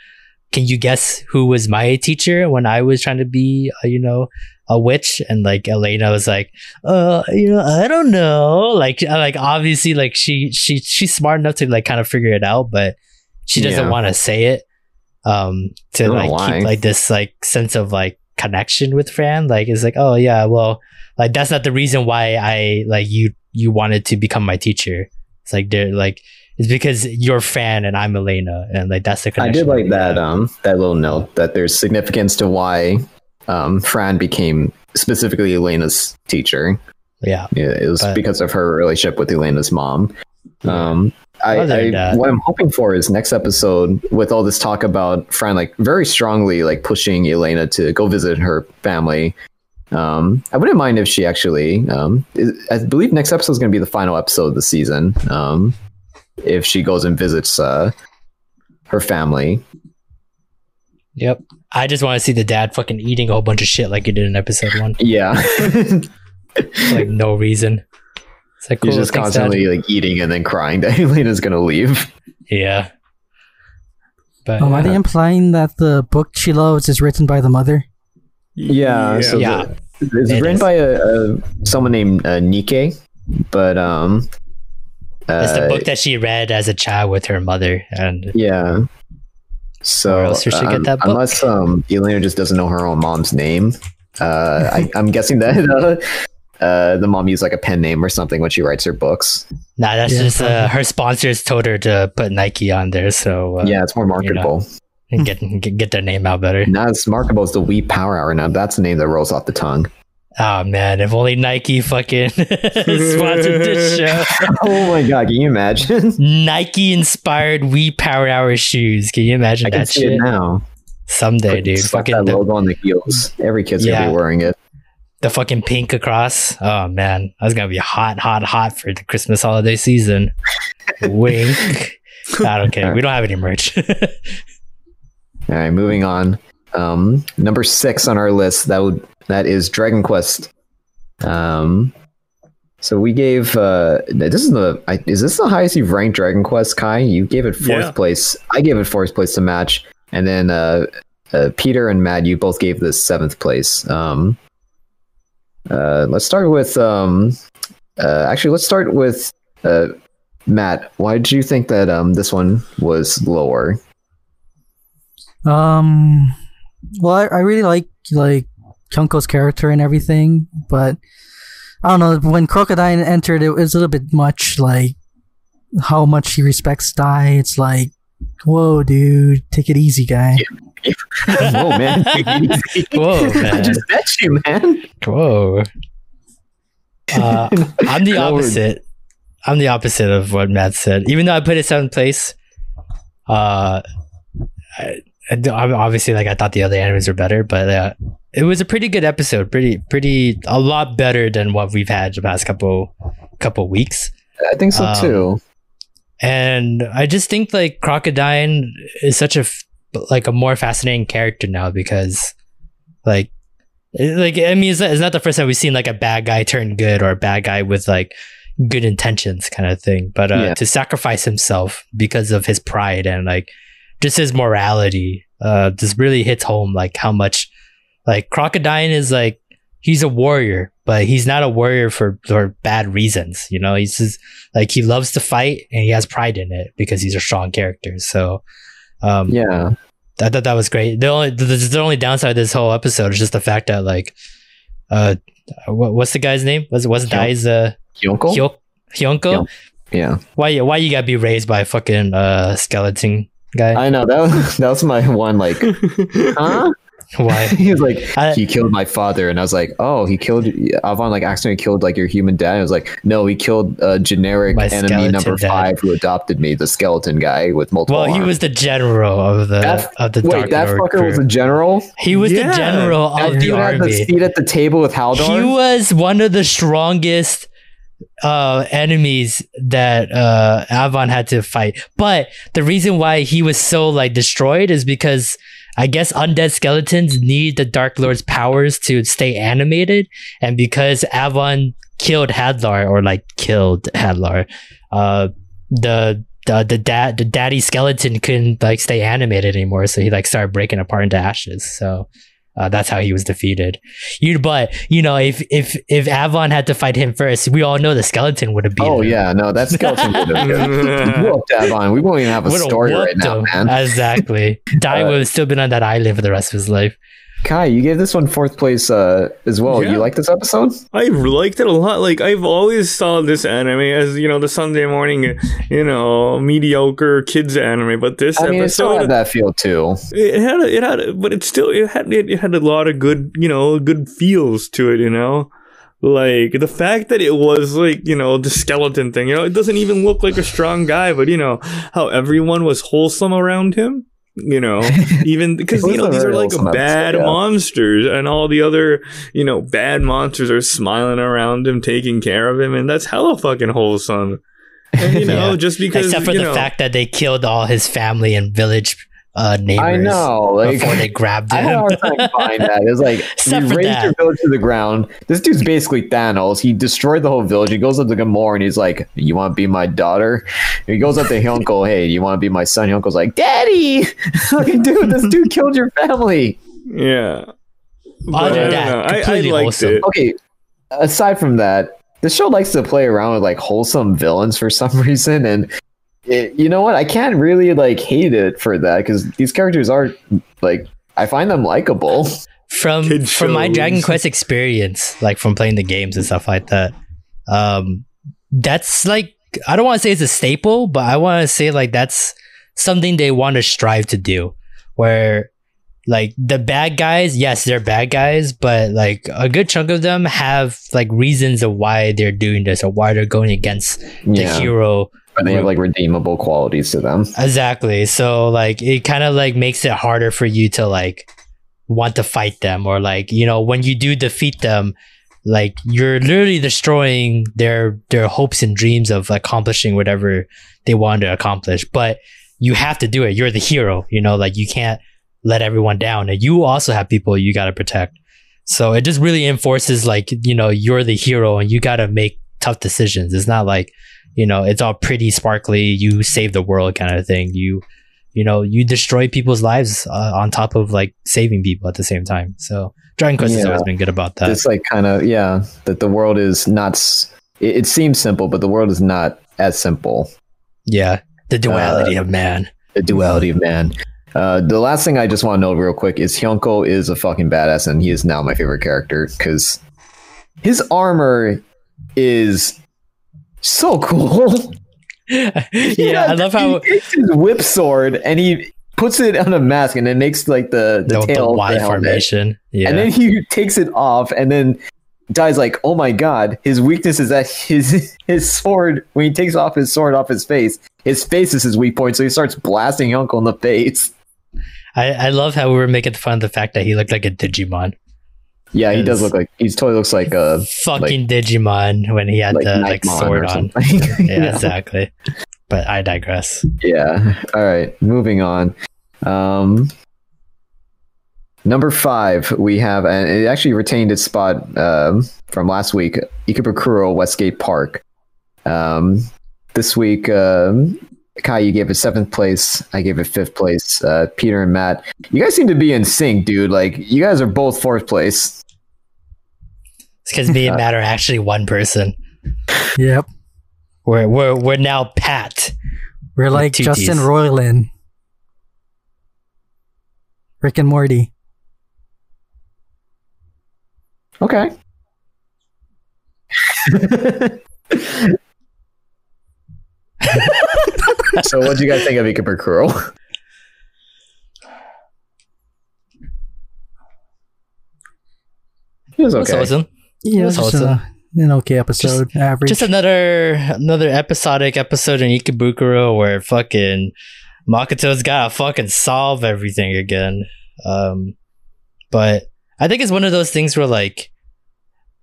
Speaker 2: can you guess who was my teacher when I was trying to be, uh, you know, a witch? And like Elaina was like, uh, you know, I don't know. Like, uh, like obviously, like she she she's smart enough to like kind of figure it out, but she doesn't
Speaker 1: Yeah.
Speaker 2: want to say it. Um, to
Speaker 1: I don't know
Speaker 2: like
Speaker 1: why.
Speaker 2: keep like this like sense of like connection with Fran. Like, it's like, oh yeah, well, like that's not the reason why I like you you wanted to become my teacher. It's like they're like it's because you're Fran and I'm Elaina, and like that's the
Speaker 1: I did like that um that little note that there's significance to why um Fran became specifically Elaina's teacher.
Speaker 2: yeah.
Speaker 1: Yeah, it was
Speaker 2: But-
Speaker 1: because of her relationship with Elaina's mom. Um, I, I what I'm hoping for is next episode with all this talk about Fran, like very strongly like pushing Elaina to go visit her family. Um, I wouldn't mind if she actually. Um, is- I believe next episode is going to be the final episode of the season. Um, if she goes and visits uh, her family,
Speaker 2: Yep. I just want to see the dad fucking eating a whole bunch of shit like he did in episode one.
Speaker 1: yeah.
Speaker 2: Like no reason. It's like cool.
Speaker 1: He's just
Speaker 2: thanks, Dad.
Speaker 1: constantly like eating and then crying that [LAUGHS] Elaina's gonna leave.
Speaker 2: Yeah. But
Speaker 3: Um, are
Speaker 2: uh,
Speaker 3: they implying that the book she loves is written by the mother?
Speaker 1: Yeah, so
Speaker 2: Yeah.
Speaker 1: the- it's
Speaker 2: It
Speaker 1: written
Speaker 2: is.
Speaker 1: by a, a someone named uh, Nike, but um,
Speaker 2: it's the
Speaker 1: uh,
Speaker 2: book that she read as a child with her mother, and
Speaker 1: Yeah. So
Speaker 2: Where else did she get
Speaker 1: um,
Speaker 2: that book?
Speaker 1: unless um Elaina just doesn't know her own mom's name, uh, I, I'm guessing that uh, [LAUGHS] uh, the mom used like a pen name or something when she writes her books.
Speaker 2: nah, that's
Speaker 3: Yeah,
Speaker 2: just uh, her sponsors told her to put Nike on there, so uh,
Speaker 1: yeah, it's more marketable.
Speaker 2: and get, get get their name out better.
Speaker 1: Not as marketable as the We Power Hour. Now that's the name that rolls off the tongue.
Speaker 2: Oh man, if only Nike fucking [LAUGHS] sponsored this [LAUGHS] show.
Speaker 1: oh my god, can you imagine?
Speaker 2: Nike inspired We Power Hour shoes. Can you imagine
Speaker 1: I can
Speaker 2: that
Speaker 1: see
Speaker 2: shit?
Speaker 1: it now.
Speaker 2: Someday, dude.
Speaker 1: Slap
Speaker 2: Fucking
Speaker 1: that
Speaker 2: the,
Speaker 1: logo on the heels. Every kid's gonna be wearing it.
Speaker 2: the fucking pink across. Oh man, that's gonna be hot, hot, hot for the Christmas holiday season. [LAUGHS] Wink. I don't care. We don't have any merch.
Speaker 1: All right, moving on. Um, number six on our list that would that is Dragon Quest. Um, so we gave uh, this is the I, is this the highest you've ranked Dragon Quest, Kai? You gave it fourth
Speaker 4: Yeah.
Speaker 1: place. I gave it fourth place to match, and then uh, uh, Peter and Matt, you both gave this seventh place. Um, uh, let's start with um, uh, actually let's start with uh, Matt. Why did you think that um this one was lower?
Speaker 3: Um, well, I, I really like like Kyunko's character and everything, but I don't know. When Crocodile entered, it was a little bit much. Like how much he respects Dai. It's like, whoa, dude, take it easy, guy. [LAUGHS]
Speaker 1: Whoa, man. [LAUGHS] [LAUGHS]
Speaker 2: Whoa, man.
Speaker 1: I just bet you, man.
Speaker 2: Whoa. Uh, I'm the opposite. I'm the opposite of what Matt said. Even though I put it seventh place, uh, I, I obviously like I thought the other animes were better, but uh, it was a pretty good episode. Pretty, pretty, a lot better than what we've had the past couple couple weeks.
Speaker 1: I think so
Speaker 2: Um,
Speaker 1: too.
Speaker 2: and I just think like Crocodile is such a f- like a more fascinating character now because like like I mean it's not, it's not the first time we've seen like a bad guy turn good or a bad guy with like good intentions kind of thing but uh
Speaker 1: Yeah.
Speaker 2: to sacrifice himself because of his pride and like just his morality uh just really hits home like how much like Crocodile is like he's a warrior but he's not a warrior for for bad reasons you know he's just like he loves to fight and he has pride in it because he's a strong character so um
Speaker 1: Yeah.
Speaker 2: I thought that was great. The only the, the only downside of this whole episode is just the fact that like, uh, what, what's the guy's name? Was it was
Speaker 1: Hyo-
Speaker 2: Dai's uh
Speaker 1: Hyunko?
Speaker 2: Hyo- Hyunko?
Speaker 1: Yeah.
Speaker 2: Why you why you gotta be raised by a fucking uh skeleton guy?
Speaker 1: I know that was [LAUGHS] that was my one like [LAUGHS] huh?
Speaker 2: Why? [LAUGHS]
Speaker 1: he was like
Speaker 2: I-
Speaker 1: he killed my father and I was like, "Oh, he killed Avan like accidentally killed like your human dad." I was like, "No, he killed a generic enemy number
Speaker 2: dad.
Speaker 1: 5 who adopted me, the skeleton guy with multiple
Speaker 2: Well, he was the general of the
Speaker 1: That-
Speaker 2: of the
Speaker 1: Wait,
Speaker 2: Dark
Speaker 1: that
Speaker 2: Lord
Speaker 1: fucker
Speaker 2: crew.
Speaker 1: was a general?
Speaker 2: he was
Speaker 4: Yeah.
Speaker 2: the general
Speaker 1: That
Speaker 2: of the
Speaker 1: dude had the seat at the table with Hadlar?
Speaker 2: He was one of the strongest uh enemies that uh Avan had to fight. But the reason why he was so like destroyed is because I guess undead skeletons need the Dark Lord's powers to stay animated, and because Avan killed Hadlar or like killed Hadlar, uh, the the the dad the daddy skeleton couldn't like stay animated anymore, so he like started breaking apart into ashes. So uh, that's how he was defeated. You but you know if if if Avan had to fight him first, we all know the skeleton would have beaten.
Speaker 1: Oh
Speaker 2: him.
Speaker 1: yeah, no, that skeleton would have [LAUGHS] whooped Avan. We won't even have a
Speaker 2: Would've
Speaker 1: story right
Speaker 2: whooped
Speaker 1: now,
Speaker 2: him.
Speaker 1: man.
Speaker 2: Exactly. [LAUGHS] Dai
Speaker 1: Uh,
Speaker 2: would have still been on that island for the rest of his life.
Speaker 1: Kai, you gave this one fourth place uh, as well.
Speaker 4: Yeah.
Speaker 1: You like this episode?
Speaker 4: I liked it a lot. Like I've always saw this anime as you know the Sunday morning, you know, mediocre kids anime. But this
Speaker 1: I mean, it still
Speaker 4: episode,
Speaker 1: had that feel too.
Speaker 4: it had a, it had, a, but it still it had it, it had a lot of good you know good feels to it. You know, like the fact that it was like you know the skeleton thing. You know, it doesn't even look like a strong guy, but you know how everyone was wholesome around him. You know, [LAUGHS] even because you know these are like bad
Speaker 1: yeah.
Speaker 4: monsters, and all the other you know bad monsters are smiling around him, taking care of him, and that's hella fucking wholesome. And you [LAUGHS] know,
Speaker 2: Yeah.
Speaker 4: just because
Speaker 2: Except for the
Speaker 4: know,
Speaker 2: fact that they killed all his family and village uh, neighbors.
Speaker 1: I know, like
Speaker 2: before they grabbed [LAUGHS]
Speaker 1: I had a
Speaker 2: him.
Speaker 1: hard time buying that. It's like [LAUGHS]
Speaker 2: Except
Speaker 1: you
Speaker 2: for
Speaker 1: raised
Speaker 2: that.
Speaker 1: your village to the ground. This dude's [LAUGHS] basically Thanos. He destroyed the whole village. He goes up to Gamora and he's like, "You want to be my daughter?" And he goes up to Hyunko, "Hey, you want to be my son?" Hyunko's like, "Daddy, like, dude, this dude killed your family."
Speaker 4: Yeah. But
Speaker 2: Other
Speaker 4: I
Speaker 2: than
Speaker 4: don't
Speaker 2: that,
Speaker 4: know. I, I liked
Speaker 2: wholesome.
Speaker 4: it.
Speaker 1: Okay, aside from that, the show likes to play around with like wholesome villains for some reason, and it, you know what? I can't really like hate it for that because these characters are like I find them likable.
Speaker 2: from
Speaker 4: Kid
Speaker 2: from my. Dragon Quest experience, like from playing the games and stuff like that. Um, that's like I don't want to say it's a staple, but I want to say like that's something they want to strive to do. Where like the bad guys, yes, they're bad guys, but like a good chunk of them have like reasons of why they're doing this or why they're going against the hero
Speaker 1: and they have like redeemable qualities to them.
Speaker 2: Exactly. So like it kind of like makes it harder for you to like want to fight them or like, you know, when you do defeat them, like you're literally destroying their their hopes and dreams of accomplishing whatever they want to accomplish. But you have to do it. You're the hero, you know, like you can't let everyone down. And you also have people you got to protect. So it just really enforces like, you know, you're the hero and you got to make tough decisions. It's not like, you know, it's all pretty sparkly, you save the world kind of thing. You, you know, you destroy people's lives uh, on top of like saving people at the same time. So Dragon Quest has always been good about that.
Speaker 1: It's like kind of yeah that the world is not. It, it seems simple, but the world is not as simple.
Speaker 2: yeah. The duality of man.
Speaker 1: The duality of man. Uh, the last thing I just want to know real quick is Hyunko is a fucking badass, and he is now my favorite character because his armor is so cool. [LAUGHS]
Speaker 2: yeah, I love how
Speaker 1: he takes his whip sword and he puts it on a mask, and it makes like the the
Speaker 2: the, the
Speaker 1: tail of
Speaker 2: Y
Speaker 1: the
Speaker 2: formation. Yeah.
Speaker 1: And then he takes it off, and then dies like, "Oh my god!" His weakness is that his [LAUGHS] his sword. When he takes off his sword off his face, his face is his weak point. So he starts blasting Yonko in the face.
Speaker 2: I, I love how we were making fun of the fact that he looked like a Digimon.
Speaker 1: Yeah, he does look like he totally looks like a
Speaker 2: Fucking Digimon when he had
Speaker 1: like
Speaker 2: the like sword on.
Speaker 1: something. [LAUGHS] [LAUGHS]
Speaker 2: Yeah, exactly. But I digress.
Speaker 1: Yeah. All right. Moving on. Um, number five, we have, and it actually retained its spot um, from last week. Ikebukuro Westgate Park. Um, this week, um, Kai, you gave it seventh place. I gave it fifth place. Uh, Peter and Matt, you guys seem to be in sync, dude. Like you guys are both fourth place.
Speaker 2: It's because me and [LAUGHS] Matt are actually one person.
Speaker 3: Yep.
Speaker 2: We're we're we're now Pat.
Speaker 3: We're like Justin
Speaker 2: Ts.
Speaker 3: Roiland. Rick and Morty.
Speaker 1: Okay. [LAUGHS] [LAUGHS] so, what do you guys think of Ikebukuro? [LAUGHS] It was
Speaker 2: That's
Speaker 1: okay.
Speaker 2: awesome.
Speaker 3: Yeah,
Speaker 2: That's
Speaker 3: it's just
Speaker 2: awesome.
Speaker 3: a, an okay episode. average.
Speaker 2: Just another another episodic episode in Ikebukuro where fucking Makoto's gotta fucking solve everything again. Um, but I think it's one of those things where like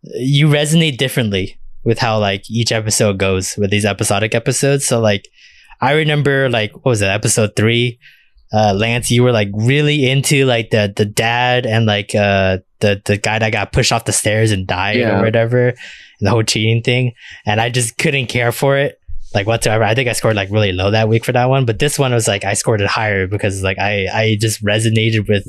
Speaker 2: you resonate differently with how like each episode goes with these episodic episodes. So like I remember like what was it episode three? Uh, Lance, you were like really into like the the dad and like uh the the guy that got pushed off the stairs and died
Speaker 1: Yeah.
Speaker 2: or whatever, and the whole cheating thing, and I just couldn't care for it like whatsoever. I think I scored like really low that week for that one, but this one was like I scored it higher because like I I just resonated with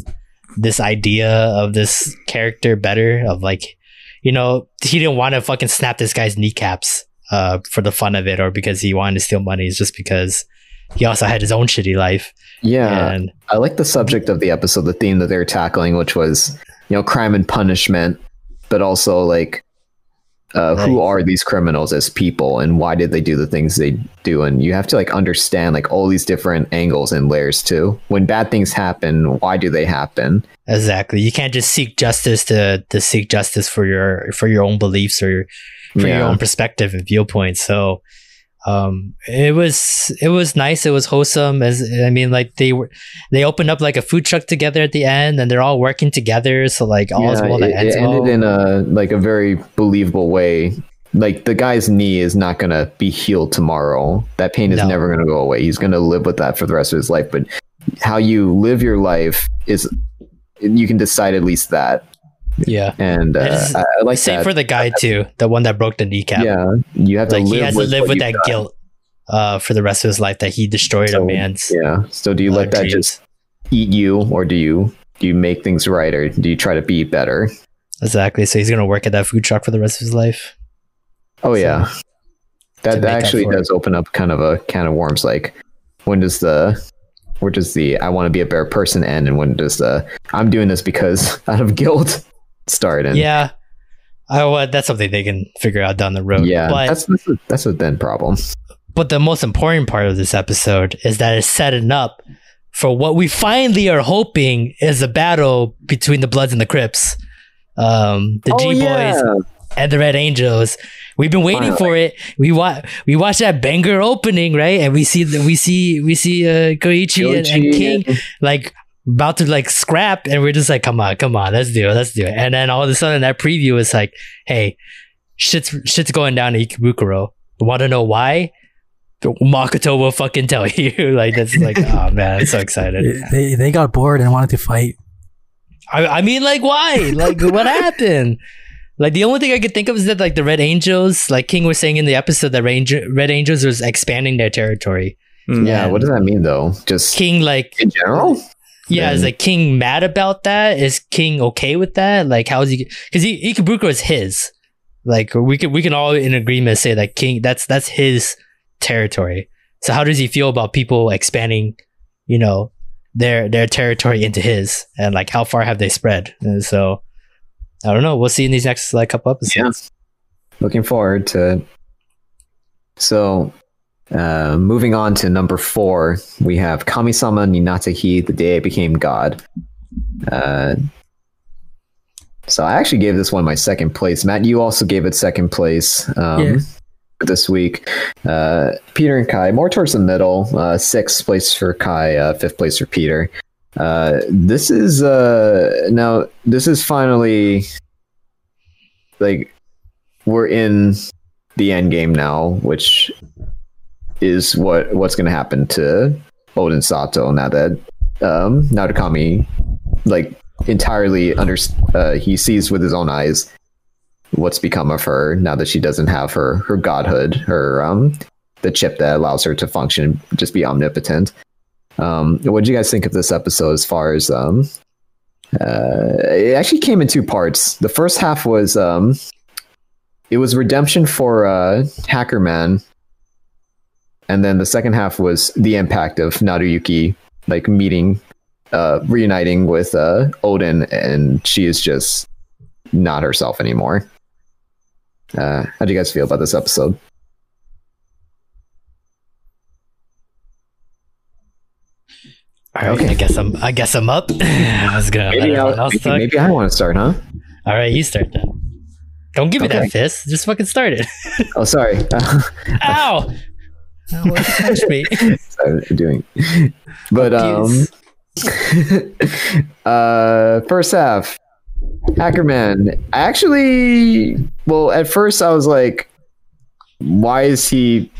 Speaker 2: this idea of this character better of like you know he didn't want to fucking snap this guy's kneecaps uh for the fun of it or because he wanted to steal money it's just because he also had his own shitty life.
Speaker 1: Yeah,
Speaker 2: and
Speaker 1: I like the subject of the episode, the theme that they were tackling, which was you know crime and punishment, but also like uh, who are these criminals as people and why did they do the things they do? And you have to like understand like all these different angles and layers too. When bad things happen why do they happen?
Speaker 2: Exactly. You can't just seek justice to to seek justice for your for your own beliefs or for your own perspective and viewpoint. So um it was it was nice it was wholesome as i mean like they were they opened up like a food truck together at the end and they're all working together so like all is
Speaker 1: Yeah,
Speaker 2: well that
Speaker 1: it,
Speaker 2: ends
Speaker 1: it
Speaker 2: well.
Speaker 1: ended in a like a very believable way like the guy's knee is not gonna be healed tomorrow that pain is
Speaker 2: No.
Speaker 1: never gonna go away he's gonna live with that for the rest of his life but how you live your life is you can decide at least that.
Speaker 2: Yeah.
Speaker 1: And uh,
Speaker 2: It's-
Speaker 1: I, I like
Speaker 2: Same
Speaker 1: that.
Speaker 2: for the guy too, the one that broke the kneecap.
Speaker 1: yeah, you have to
Speaker 2: like
Speaker 1: live
Speaker 2: he has
Speaker 1: with
Speaker 2: to live with that
Speaker 1: done.
Speaker 2: guilt uh, for the rest of his life that he destroyed a man's
Speaker 1: Yeah. So do you
Speaker 2: uh,
Speaker 1: let that
Speaker 2: dreams.
Speaker 1: just eat you, or do you do you make things right, or do you try to be better?
Speaker 2: exactly. So he's gonna work at that food truck for the rest of his life.
Speaker 1: Oh
Speaker 2: So,
Speaker 1: yeah, that, that actually
Speaker 2: for it.
Speaker 1: does open up kind of a can of worms. Like, when does the where does the I want to be a better person end, and when does the I'm doing this because [LAUGHS] out of guilt start? And
Speaker 2: Yeah. I, well, that's something they can figure out down the road.
Speaker 1: yeah,
Speaker 2: but
Speaker 1: that's that's a, that's a then problem.
Speaker 2: But the most important part of this episode is that it's setting up for what we finally are hoping is a battle between the Bloods and the Crips. Um, the
Speaker 1: oh
Speaker 2: G Boys
Speaker 1: yeah,
Speaker 2: and the Red Angels. We've been waiting for it. We watch we watch that banger opening, right? And we see the, we see we see uh Koichi and, and King
Speaker 1: and-
Speaker 2: like about to like scrap and we're just like, come on, come on, let's do it, let's do it. And then all of a sudden that preview is like, hey, shit's shit's going down to Ikebukuro. Want to know why? Makoto will fucking tell [LAUGHS] you. [LAUGHS] like that's like, oh man, I'm so excited.
Speaker 3: They they got bored and wanted to fight.
Speaker 2: I, I mean, like, why? Like, what happened? Like, the only thing I could think of is that, like, the Red Angels, like King was saying in the episode, that Ranger, Red Angels was expanding their territory.
Speaker 4: Mm.
Speaker 1: yeah. What does that mean though? Just
Speaker 2: King, like,
Speaker 1: in general?
Speaker 2: Yeah, is like King mad about that? Is King okay with that? Like, how is he? Because he, Ikebukuro is his. Like, we can we can all in agreement say that King that's that's his territory. So how does he feel about people expanding, you know, their their territory into his, and like how far have they spread? And so, I don't know. We'll see in these next like couple episodes.
Speaker 1: Looking forward to. So, uh, moving on to number four, we have Kamisama ni Natta Hi, the day I became God. Uh, so I actually gave this one my second place. Matt, you also gave it second place um,
Speaker 3: Yeah.
Speaker 1: this week. Uh, Peter and Kai, more towards the middle. Uh, sixth place for Kai, uh, fifth place for Peter. Uh, this is uh, now. This is finally like we're in the end game now, which is what what's going to happen to Odin Sato now that um, Narukami like entirely under uh, he sees with his own eyes what's become of her now that she doesn't have her her godhood her um the chip that allows her to function just be omnipotent. Um what do you guys think of this episode as far as um uh it actually came in two parts. The first half was um it was redemption for uh hacker man and then the second half was the impact of naruyuki like meeting uh reuniting with uh odin and she is just not herself anymore uh how do you guys feel about this episode
Speaker 2: All right,
Speaker 1: Okay.
Speaker 2: I guess I'm. I guess I'm up. [LAUGHS] I was gonna
Speaker 1: maybe, I,
Speaker 2: everyone else
Speaker 1: maybe,
Speaker 2: talk.
Speaker 1: maybe I want to start huh
Speaker 2: All right, you start then. Don't give me
Speaker 1: Okay.
Speaker 2: that fist. Just fucking start it. [LAUGHS]
Speaker 1: oh sorry [LAUGHS]
Speaker 2: Ow! Ow, what punched me. [LAUGHS]
Speaker 1: sorry I'm doing. But um [LAUGHS] uh first half hackerman actually well at first i was like why is he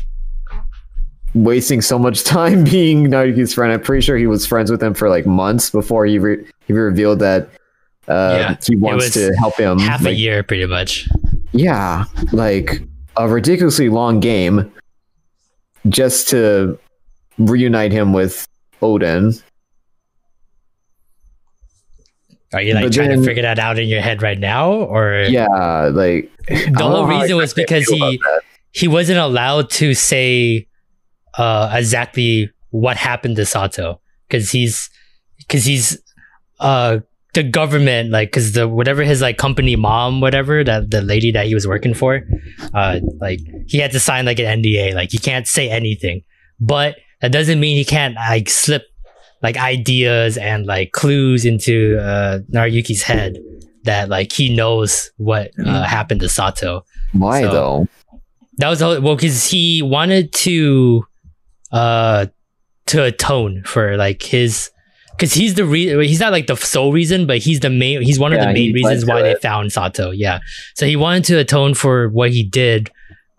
Speaker 1: wasting so much [LAUGHS] time being Naruyuki's friend? I'm pretty sure he was friends with him for like months before he re- he revealed that uh
Speaker 2: Yeah,
Speaker 1: he wants to help him
Speaker 2: half a year, pretty much.
Speaker 1: yeah like a ridiculously long game just to reunite him with odin.
Speaker 2: Are you like
Speaker 1: But
Speaker 2: trying
Speaker 1: then-
Speaker 2: to figure that out in your head right now, or?
Speaker 1: Yeah, like
Speaker 2: the whole reason was because he he wasn't allowed to say uh, exactly what happened to Sato because he's because he's uh the government like because the whatever his like company mom whatever that the lady that he was working for uh like he had to sign like an NDA like he can't say anything. But that doesn't mean he can't like slip like ideas and like clues into uh Naruyuki's head that like he knows what uh, happened to Sato.
Speaker 1: Why
Speaker 2: so-
Speaker 1: though?
Speaker 2: that was whole, well because he wanted to uh to atone for like his because he's the re- he's not like the sole reason but he's the main he's one of the main reasons why
Speaker 1: to
Speaker 2: they found Sato yeah so he wanted to atone for what he did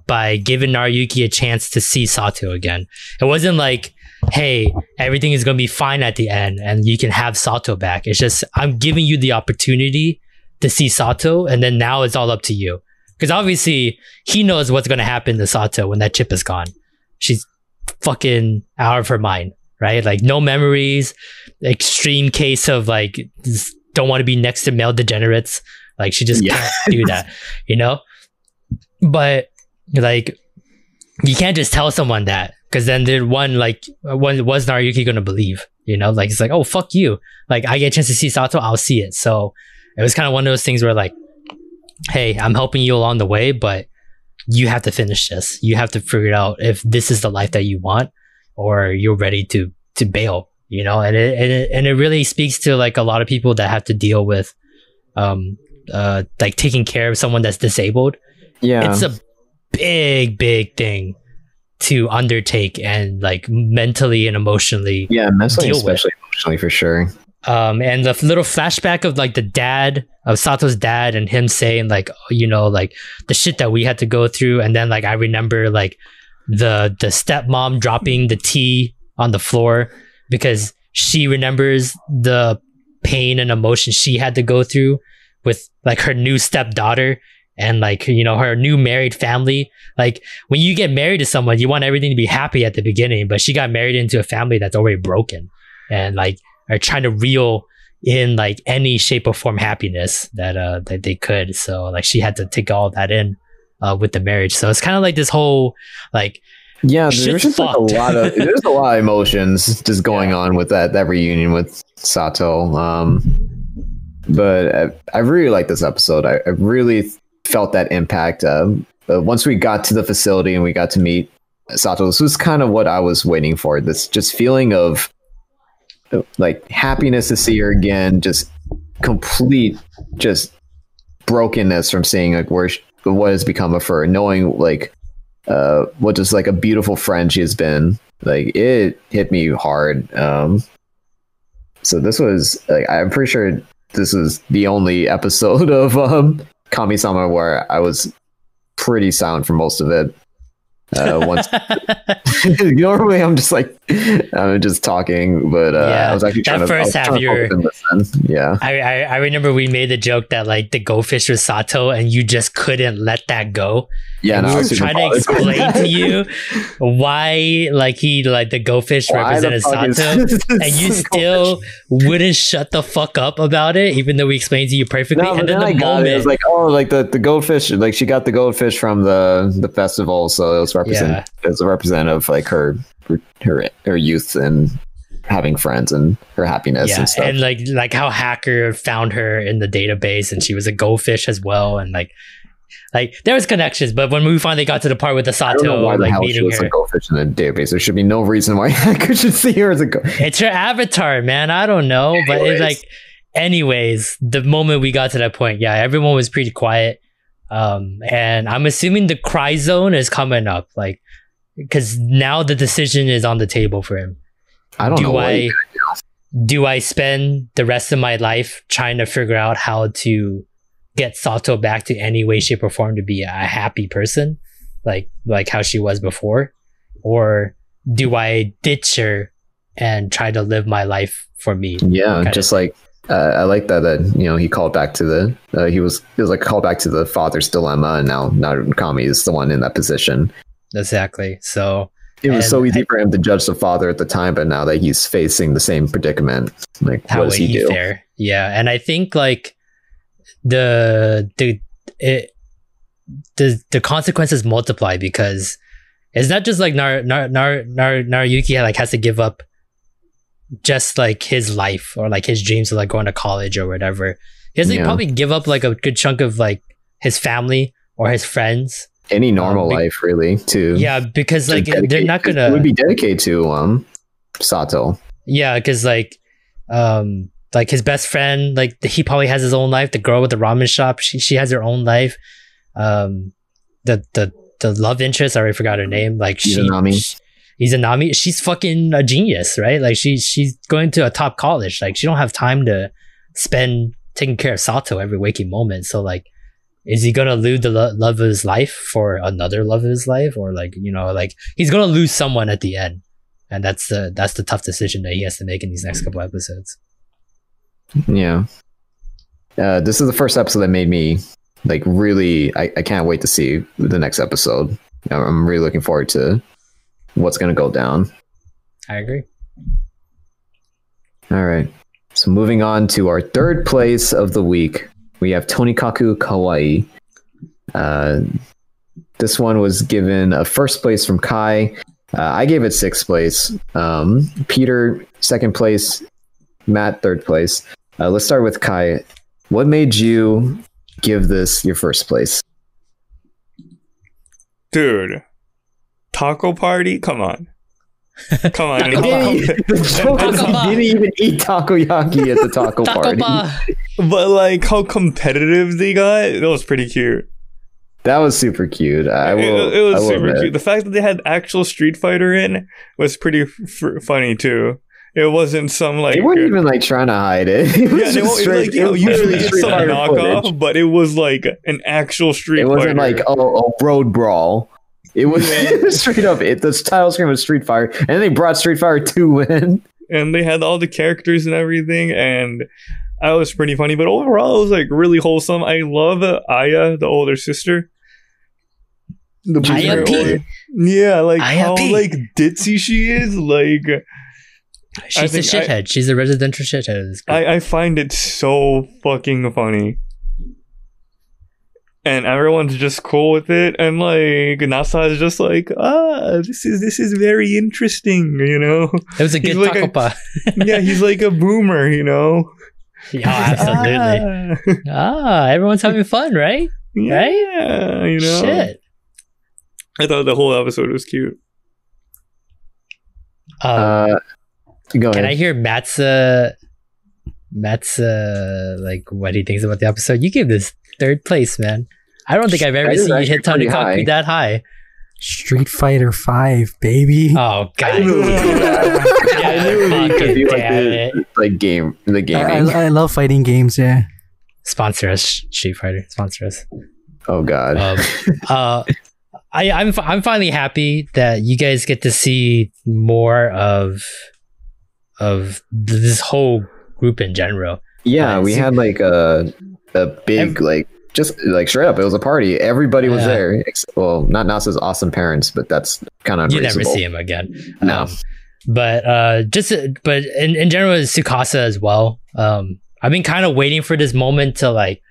Speaker 2: by giving Naruyuki a chance to see Sato again it wasn't like hey, everything is gonna be fine at the end, and you can have Sato back. It's just I'm giving you the opportunity to see Sato, and then now it's all up to you. Because obviously he knows what's gonna happen to Sato when that chip is gone. She's fucking out of her mind, right? Like no memories, extreme case of like don't want to be next to male degenerates. Like she just
Speaker 1: Yeah.
Speaker 2: can't do that, [LAUGHS] you know? But like you can't just tell someone that because then there one like one was Naruyuki gonna believe, you know? Like it's like, oh fuck you. Like I get a chance to see Sato, I'll see it. So it was kind of one of those things where like, hey, I'm helping you along the way, but you have to finish this. You have to figure out if this is the life that you want or you're ready to to bail, you know? And it and it, and it really speaks to like a lot of people that have to deal with um uh like taking care of someone that's disabled
Speaker 1: Yeah.
Speaker 2: it's a big big thing to undertake and like mentally and emotionally
Speaker 1: yeah, mentally,
Speaker 2: deal with.
Speaker 1: especially emotionally, for sure.
Speaker 2: um and the little flashback of like the dad of sato's dad and him saying like you know like the shit that we had to go through and then like i remember like the the stepmom dropping the tea on the floor because she remembers the pain and emotion she had to go through with like her new stepdaughter and like you know her new married family. Like when you get married to someone you want everything to be happy at the beginning but she got married into a family that's already broken and like are trying to reel in like any shape or form happiness that uh that they could. So like she had to take all that in uh with the marriage so it's kind of like this whole like
Speaker 1: Yeah, there's just like a lot of [LAUGHS] there's a lot of emotions [LAUGHS] just going on with that that reunion with Sato. Um, but I, I really like this episode. I, I really felt that impact. Um, but once we got to the facility and we got to meet Sato, this was kind of what I was waiting for. This just feeling of uh, like happiness to see her again. Just complete, just brokenness from seeing like where she, what has become of her, knowing like uh what just like a beautiful friend she has been like it hit me hard um so this was like i'm pretty sure this was the only episode [LAUGHS] of um kami-sama where i was pretty silent for most of it uh once [LAUGHS] normally i'm just like i'm just talking but uh
Speaker 2: Yeah,
Speaker 1: i was actually
Speaker 2: that
Speaker 1: trying to,
Speaker 2: first half
Speaker 1: to
Speaker 2: you're-
Speaker 1: and listen. yeah
Speaker 2: I, I I remember we made the joke that like the go fish was Sato and you just couldn't let that go.
Speaker 1: yeah
Speaker 2: and
Speaker 1: no, I
Speaker 2: we were
Speaker 1: was
Speaker 2: trying to explain to [LAUGHS] you why like he like the goldfish fish
Speaker 1: Why the
Speaker 2: represented
Speaker 1: is-
Speaker 2: Sato [LAUGHS] and you still wouldn't shut the fuck up about it, even though we explained to you perfectly.
Speaker 1: No,
Speaker 2: and
Speaker 1: then
Speaker 2: then
Speaker 1: I
Speaker 2: the
Speaker 1: got it. It was like, oh, like the, the goldfish, like she got the goldfish from the the festival, so it was represent
Speaker 2: Yeah.
Speaker 1: was a representative of like her her her youth and having friends and her happiness
Speaker 2: yeah,
Speaker 1: and stuff.
Speaker 2: and like like how hacker found her in the database, and she was a goldfish as well, and like like there was connections. But when we finally got to the part with the
Speaker 1: I don't know
Speaker 2: Sato
Speaker 1: why the
Speaker 2: like
Speaker 1: she
Speaker 2: meeting
Speaker 1: was
Speaker 2: her,
Speaker 1: a goldfish in the database. There should be no reason why [LAUGHS] hacker should see her as a go-
Speaker 2: it's her avatar, man. I don't know, but it's like, anyways, the moment we got to that point, yeah, everyone was pretty quiet. Um, and I'm assuming the cry zone is coming up, like, because now the decision is on the table for him.
Speaker 1: I don't know.
Speaker 2: do
Speaker 1: what
Speaker 2: I
Speaker 1: he-
Speaker 2: do I spend the rest of my life trying to figure out how to get Sato back to any way, shape, or form to be a happy person, like like how she was before, or do I ditch her and try to live my life for me?
Speaker 1: yeah, just like uh, I like that that you know he called back to the uh, he was it was like called back to the father's dilemma, and now now Kami is the one in that position.
Speaker 2: Exactly. So
Speaker 1: It was so easy
Speaker 2: I-
Speaker 1: for him to judge the father at the time, but now that he's facing the same predicament, like
Speaker 2: how
Speaker 1: what does he
Speaker 2: he
Speaker 1: do?
Speaker 2: Yeah, and I think like the the it the the consequences multiply because it's not just like Nar Nar Nar Nar Naruyuki like has to give up just like his life or like his dreams of like going to college or whatever. He has to
Speaker 1: Yeah.
Speaker 2: probably give up like a good chunk of like his family or his friends.
Speaker 1: Any normal
Speaker 2: Um, be-
Speaker 1: life, really, to
Speaker 2: Yeah, because like they're not gonna
Speaker 1: would be dedicated to um Sato.
Speaker 2: Yeah, because like, um, like his best friend, like he probably has his own life. The girl with the ramen shop, she she has her own life. Um, the the the love interest, I already forgot her name. Like she,
Speaker 1: Izanami.
Speaker 2: a Nami. she's fucking a genius, right? Like she's she's going to a top college. Like she don't have time to spend taking care of Sato every waking moment. So like, is he gonna lose the lo- love of his life for another love of his life, or like you know, like he's gonna lose someone at the end. and that's the that's the tough decision that he has to make in these next couple episodes.
Speaker 1: Yeah. Uh, this is the first episode that made me like really. I, I can't wait to see the next episode. I'm really looking forward to what's going to go down.
Speaker 2: I agree.
Speaker 1: All right. So moving on to our third place of the week, we have Tonikaku Kawaii. Uh, this one was given a first place from Kai. Uh, I gave it sixth place. Um, Peter second place. Matt third place. Uh, let's start with Kai. What made you give this your first place?
Speaker 4: Dude, taco party? Come on. Come on. [LAUGHS]
Speaker 1: He didn't,
Speaker 2: Taco
Speaker 1: he didn't even eat takoyaki at the [LAUGHS] taco,
Speaker 2: Taco
Speaker 1: party.
Speaker 2: bar.
Speaker 4: but like how competitive they got, that was pretty cute.
Speaker 1: That was super cute. I
Speaker 4: It-
Speaker 1: will.
Speaker 4: it, was
Speaker 1: I will
Speaker 4: super
Speaker 1: admit.
Speaker 4: cute. The fact that they had actual Street Fighter in was pretty f- funny too. It wasn't some like
Speaker 1: They weren't even like trying to hide it. [LAUGHS] It was
Speaker 4: yeah,
Speaker 1: just
Speaker 4: won't-
Speaker 1: straight.
Speaker 4: like, you know,
Speaker 1: it was
Speaker 4: usually it's
Speaker 1: Street
Speaker 4: some
Speaker 1: Fighter
Speaker 4: knockoff,
Speaker 1: footage.
Speaker 4: but it was like an actual Street
Speaker 1: It wasn't
Speaker 4: Fighter.
Speaker 1: like oh, a road brawl. It was [LAUGHS] straight up. It, the title screen was Street Fighter, and they brought Street Fighter [LAUGHS] Two in.
Speaker 4: and they had all the characters and everything, and that was pretty funny. But overall, it was like really wholesome. I love uh, Aya, the older sister. The
Speaker 2: Aya
Speaker 4: very
Speaker 2: P.
Speaker 4: Yeah, like
Speaker 2: Aya
Speaker 4: how
Speaker 2: P.
Speaker 4: like ditzy she is. Like
Speaker 2: She's a
Speaker 4: think I-
Speaker 2: shithead. She's a residential shithead. of this group.
Speaker 4: I, I find it so fucking funny. And everyone's just cool with it, and like Nasa is just like, ah, this is this is very interesting, you know.
Speaker 2: it was a
Speaker 4: he's
Speaker 2: good
Speaker 4: like
Speaker 2: taco
Speaker 4: a- [LAUGHS] yeah, he's like a boomer, you know.
Speaker 2: yeah, absolutely.
Speaker 4: Ah,
Speaker 2: Ah, everyone's having fun, right?
Speaker 4: yeah, you know.
Speaker 2: Shit.
Speaker 4: I thought the whole episode was cute.
Speaker 2: Um,
Speaker 1: Uh, go
Speaker 2: Can I hear Matt's uh Matt's uh like what he thinks about the episode? You gave this third place, man. I don't think I've ever seen you hit Tony
Speaker 1: pretty high.
Speaker 2: Kaku that high.
Speaker 3: Street Fighter Five, baby.
Speaker 2: Oh god.
Speaker 1: I knew it would be. [LAUGHS] I knew it would be,
Speaker 2: Fucking
Speaker 1: be like
Speaker 2: damn
Speaker 1: the like game the
Speaker 3: I. I, I love fighting games. Yeah.
Speaker 2: Sponsor us, Street Fighter. Sponsor us.
Speaker 1: oh god.
Speaker 2: Um, [LAUGHS] uh, I, I'm I'm finally happy that you guys get to see more of of this whole group in general.
Speaker 1: yeah,
Speaker 2: uh,
Speaker 1: we had like a a big
Speaker 2: Ev-
Speaker 1: like just like straight up. It was a party. Everybody was
Speaker 2: Yeah.
Speaker 1: there. Well, not Nasa's awesome parents, but that's kind of
Speaker 2: You never see him again.
Speaker 1: No.
Speaker 2: Um, but uh, just but in, in general, it's Tsukasa as well. Um, I've been kind of waiting for this moment to like,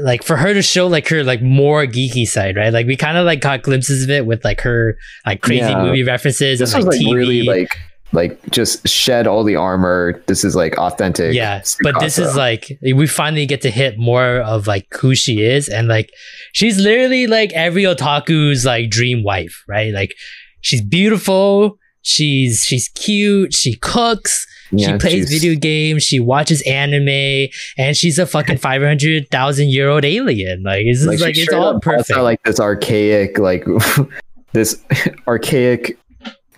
Speaker 2: like for her to show like her like more geeky side, right? Like we kind of like got glimpses of it with like her like crazy
Speaker 1: Yeah.
Speaker 2: movie references
Speaker 1: This
Speaker 2: and
Speaker 1: was
Speaker 2: like
Speaker 1: like
Speaker 2: TV.
Speaker 1: really like like just shed all the armor. This is like authentic.
Speaker 2: yeah, but this is like we finally get to hit more of like who she is, and like she's literally like every otaku's like dream wife, right? Like she's beautiful. She's she's cute. She cooks.
Speaker 1: Yeah,
Speaker 2: she plays
Speaker 1: she's-
Speaker 2: video games. She watches anime, and she's a fucking [LAUGHS] five hundred thousand year old alien. Like it's
Speaker 1: she
Speaker 2: like, it's all perfect.
Speaker 1: like this archaic like [LAUGHS] this [LAUGHS] archaic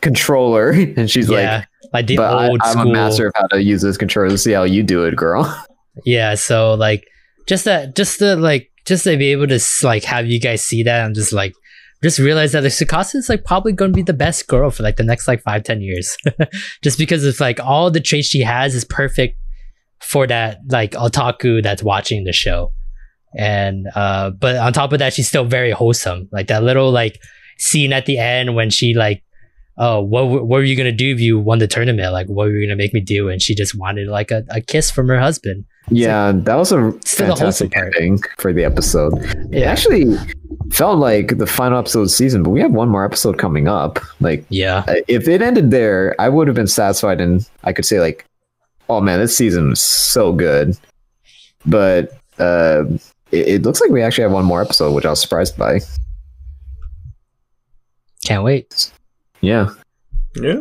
Speaker 1: controller, [LAUGHS] and she's
Speaker 2: yeah, like, the
Speaker 1: like, but I, I'm
Speaker 2: school.
Speaker 1: a master of how to use this controller. Let's see how you do it, girl. [LAUGHS]
Speaker 2: Yeah, so like just that, just to like, just to be able to like have you guys see that, I'm just like, just realize that like Tsukasa is like probably going to be the best girl for like the next like five ten years, [LAUGHS] just because it's like all the traits she has is perfect for that like otaku that's watching the show, and uh, but on top of that, she's still very wholesome. Like that little like scene at the end when she like. Oh, what, what were you gonna do if you won the tournament? Like, what were you gonna make me do? And she just wanted like a, a kiss from her husband.
Speaker 1: Yeah, that was a
Speaker 2: Still the wholesome
Speaker 1: fantastic ending for the episode. It actually felt like the final episode of the season, but we have one more episode coming up. Like,
Speaker 2: Yeah.
Speaker 1: if it ended there, I would have been satisfied, and I could say like, "Oh man, this season was so good." But uh, it, it looks like we actually have one more episode, which I was surprised by.
Speaker 2: Can't wait.
Speaker 1: Yeah.
Speaker 4: Yeah.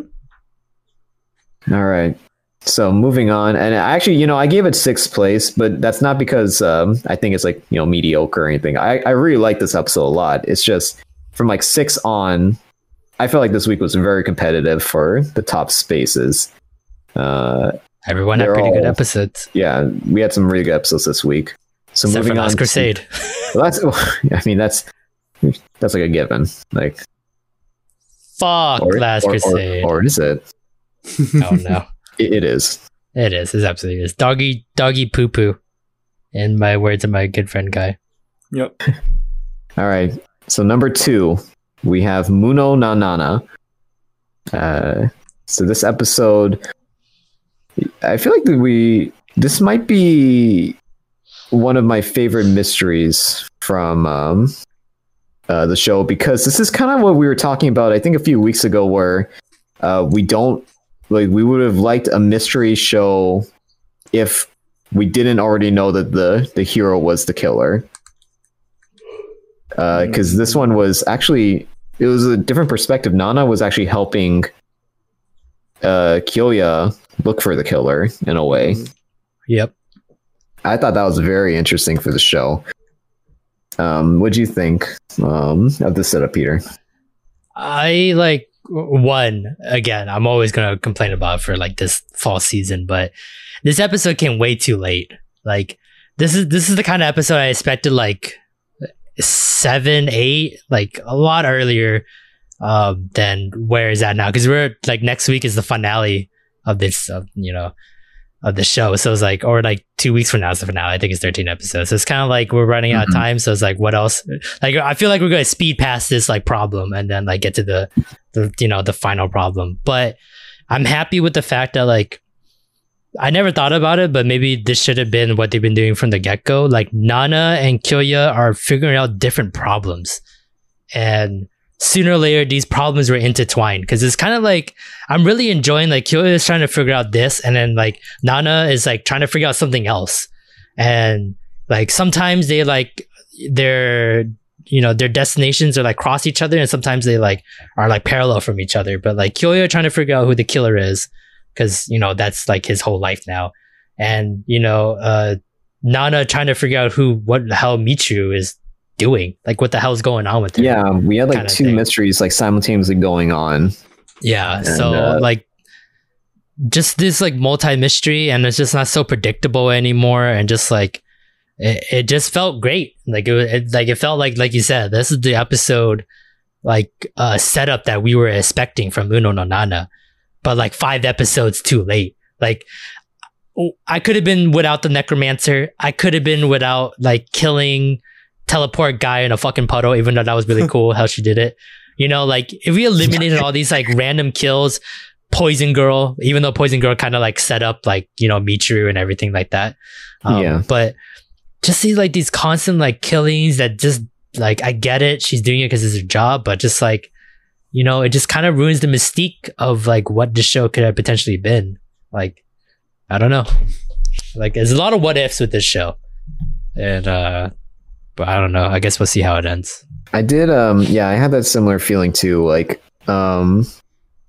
Speaker 1: All right. So moving on, and actually, you know, I gave it sixth place, but that's not because um, I think it's like you know mediocre or anything. I, I really like this episode a lot. It's just from like six on, I feel like this week was very competitive for the top spaces. Uh,
Speaker 2: Everyone had
Speaker 1: They're
Speaker 2: pretty good episodes.
Speaker 1: yeah, we had some really good episodes this week. So
Speaker 2: Except for
Speaker 1: moving on,
Speaker 2: Last
Speaker 1: to-
Speaker 2: Crusade. [LAUGHS]
Speaker 1: well, that's [LAUGHS] I mean that's that's like a given. Like
Speaker 2: Fuck Last
Speaker 1: or,
Speaker 2: Crusade.
Speaker 1: or, or is it? [LAUGHS]
Speaker 2: oh no. [LAUGHS]
Speaker 1: It, it is.
Speaker 2: It is. It absolutely is. Doggy doggy poo poo. In my words of my good friend guy.
Speaker 4: Yep. [LAUGHS]
Speaker 1: All right. So number two, we have Munou na Nana. Uh, so this episode, I feel like we this might be one of my favorite mysteries from um, uh, the show because this is kind of what we were talking about. I think a few weeks ago, where uh, we don't like we would have liked a mystery show if we didn't already know that the the hero was the killer because this one was actually it was a different perspective. Nana was actually helping uh Kyoya look for the killer in a way.
Speaker 2: Yep.
Speaker 1: I thought that was very interesting for the show. Um, what do you think um, of the setup, Peter?
Speaker 2: I like one again. I'm always gonna complain about for like this fall season, but this episode came way too late. Like this is this is the kind of episode I expected like seven, eight, like a lot earlier um, than where is that now? Because we're like next week is the finale of this, uh, you know, of the show. So it's like, or like two weeks from now is the finale. I think it's 13 episodes. So it's kind of like we're running out of
Speaker 1: Mhm.
Speaker 2: time. So it's like, what else? Like, I feel like we're going to speed past this like problem and then like get to the, the, you know, the final problem. But I'm happy with the fact that like, I never thought about it, but maybe this should have been what they've been doing from the get go. Like Nana and Kyoya are figuring out different problems. And sooner or later, these problems were intertwined because it's kind of like I'm really enjoying like Kyoya is trying to figure out this, and then like Nana is like trying to figure out something else. And like sometimes they like their you know their destinations are like cross each other, and sometimes they like are like parallel from each other. But like Kyoya trying to figure out who the killer is because you know that's like his whole life now, and you know uh Nana trying to figure out who what the hell Michu is doing, like what the hell's going on with him.
Speaker 1: Yeah, we had like two
Speaker 2: thing.
Speaker 1: mysteries like simultaneously going on.
Speaker 2: Yeah.
Speaker 1: And,
Speaker 2: so
Speaker 1: uh,
Speaker 2: like just this like multi mystery and it's just not so predictable anymore and just like it, it just felt great. Like it, was- it like it felt like like you said, this is the episode like uh setup that we were expecting from Uno no Nana, but like five episodes too late. Like I could have been without the necromancer. I could have been without like killing teleport guy in a fucking puddle, even though that was really [LAUGHS] cool how she did it. You know, like if we eliminated all these like random kills, Poison Girl, even though Poison Girl kind of like set up like, you know, Michiru and everything like that. Um,
Speaker 1: Yeah.
Speaker 2: But just see like these constant like killings that just like, I get it. She's doing it because it's her job, but just like, you know, it just kind of ruins the mystique of like what the show could have potentially been. Like, I don't know. Like, there's a lot of what ifs with this show. And, uh, but I don't know. I guess we'll see how it ends.
Speaker 1: I did um yeah, I had that similar feeling too. Like um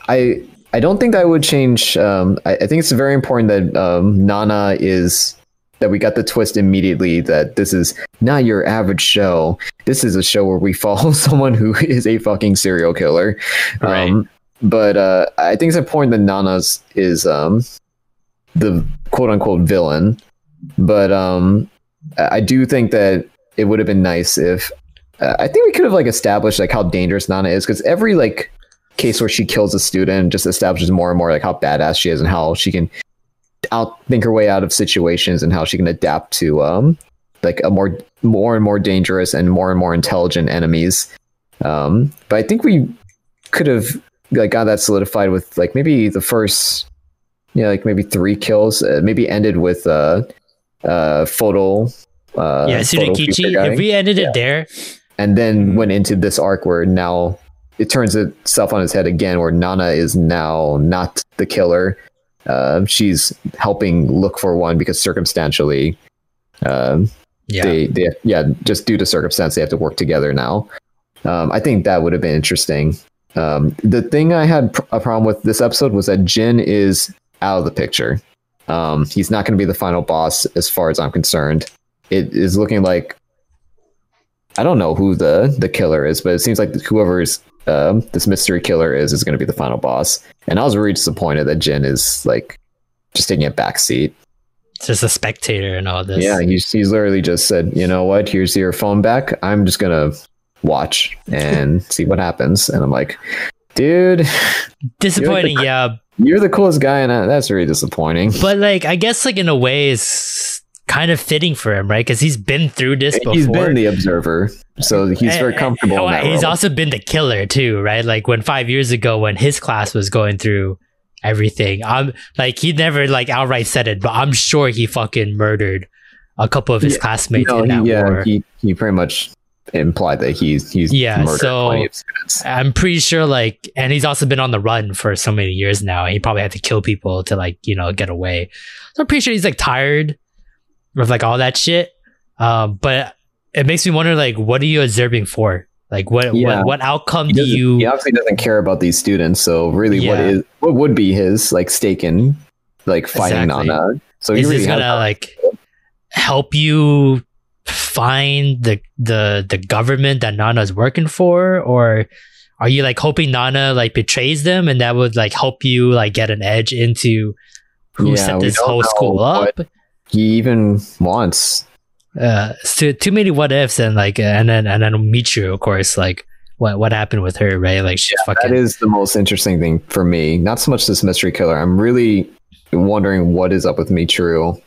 Speaker 1: I I don't think I would change um I, I think it's very important that um Nana is that we got the twist immediately that this is not your average show. This is a show where we [LAUGHS] follow someone who is a fucking serial killer.
Speaker 2: Right.
Speaker 1: Um but uh I think it's important that Nana's is um the quote unquote villain. But um I I do think that it would have been nice if uh, I think we could have like established like how dangerous Nana is because every like case where she kills a student just establishes more and more like how badass she is and how she can outthink her way out of situations and how she can adapt to um like a more more and more dangerous and more and more intelligent enemies. Um, but I think we could have like got that solidified with like maybe the first yeah like maybe three kills uh, maybe ended with uh uh photo uh
Speaker 2: yeah,
Speaker 1: photo future
Speaker 2: if we ended
Speaker 1: Yeah.
Speaker 2: it there,
Speaker 1: and then
Speaker 4: Mhm.
Speaker 1: went into this arc where now it turns itself on its head again where nana is now not the killer. Uh, she's helping look for one because circumstantially um,
Speaker 2: yeah.
Speaker 1: they, they yeah just due to circumstance they have to work together now. Um, i think that would have been interesting. Um, the thing i had pr- a problem with this episode was that Jhin is out of the picture. Um, he's not going to be the final boss as far as i'm concerned it is looking like I don't know who the the killer is, but it seems like whoever's um, this mystery killer is is going to be the final boss. And I was really disappointed that Jhin is like just taking a back seat.
Speaker 2: just a spectator and all this.
Speaker 1: Yeah, he's he's literally just said, you know what? Here's your phone back. I'm just gonna watch and [LAUGHS] see what happens. And I'm like, dude, [LAUGHS]
Speaker 2: Disappointing, yeah.
Speaker 1: you're the coolest guy, and that's really disappointing.
Speaker 2: But like, I guess like in a way, it's kind of fitting for him, right? Because he's been through this before.
Speaker 1: He's been the observer, so he's very comfortable.
Speaker 2: and-
Speaker 1: in that
Speaker 2: he's
Speaker 1: role.
Speaker 2: also been the killer too, right? Like when five years ago, when his class was going through everything, I'm like he never like outright said it, but I'm sure he fucking murdered a couple of his
Speaker 1: Yeah,
Speaker 2: classmates
Speaker 1: no,
Speaker 2: in that
Speaker 1: he, yeah,
Speaker 2: war.
Speaker 1: he he pretty much implied that he's he's
Speaker 2: Yeah, so-
Speaker 1: plenty of students.
Speaker 2: I'm pretty sure like, and he's also been on the run for so many years now. He probably had to kill people to like, you know, get away. So I'm pretty sure he's like tired of like all that shit. Um, but it makes me wonder like, what are you observing for? Like, what
Speaker 1: Yeah.
Speaker 2: what, what outcome do you?
Speaker 1: he obviously doesn't care about these students. So really, what
Speaker 2: Yeah.
Speaker 1: is what would be his like stake in like fighting
Speaker 2: Exactly.
Speaker 1: Nana? So he
Speaker 2: is
Speaker 1: really
Speaker 2: gonna like help you find the the the government that Nana's working for, or are you like hoping Nana like betrays them and that would like help you like get an edge into who
Speaker 1: Yeah,
Speaker 2: set this whole school up?
Speaker 1: what even wants.
Speaker 2: Uh, so too many what ifs and like and then and then Michu, of course, like what what happened with her, right? Like she's fucking
Speaker 1: That is the most interesting thing for me. Not so much this mystery killer. I'm really wondering what is up with Michiru.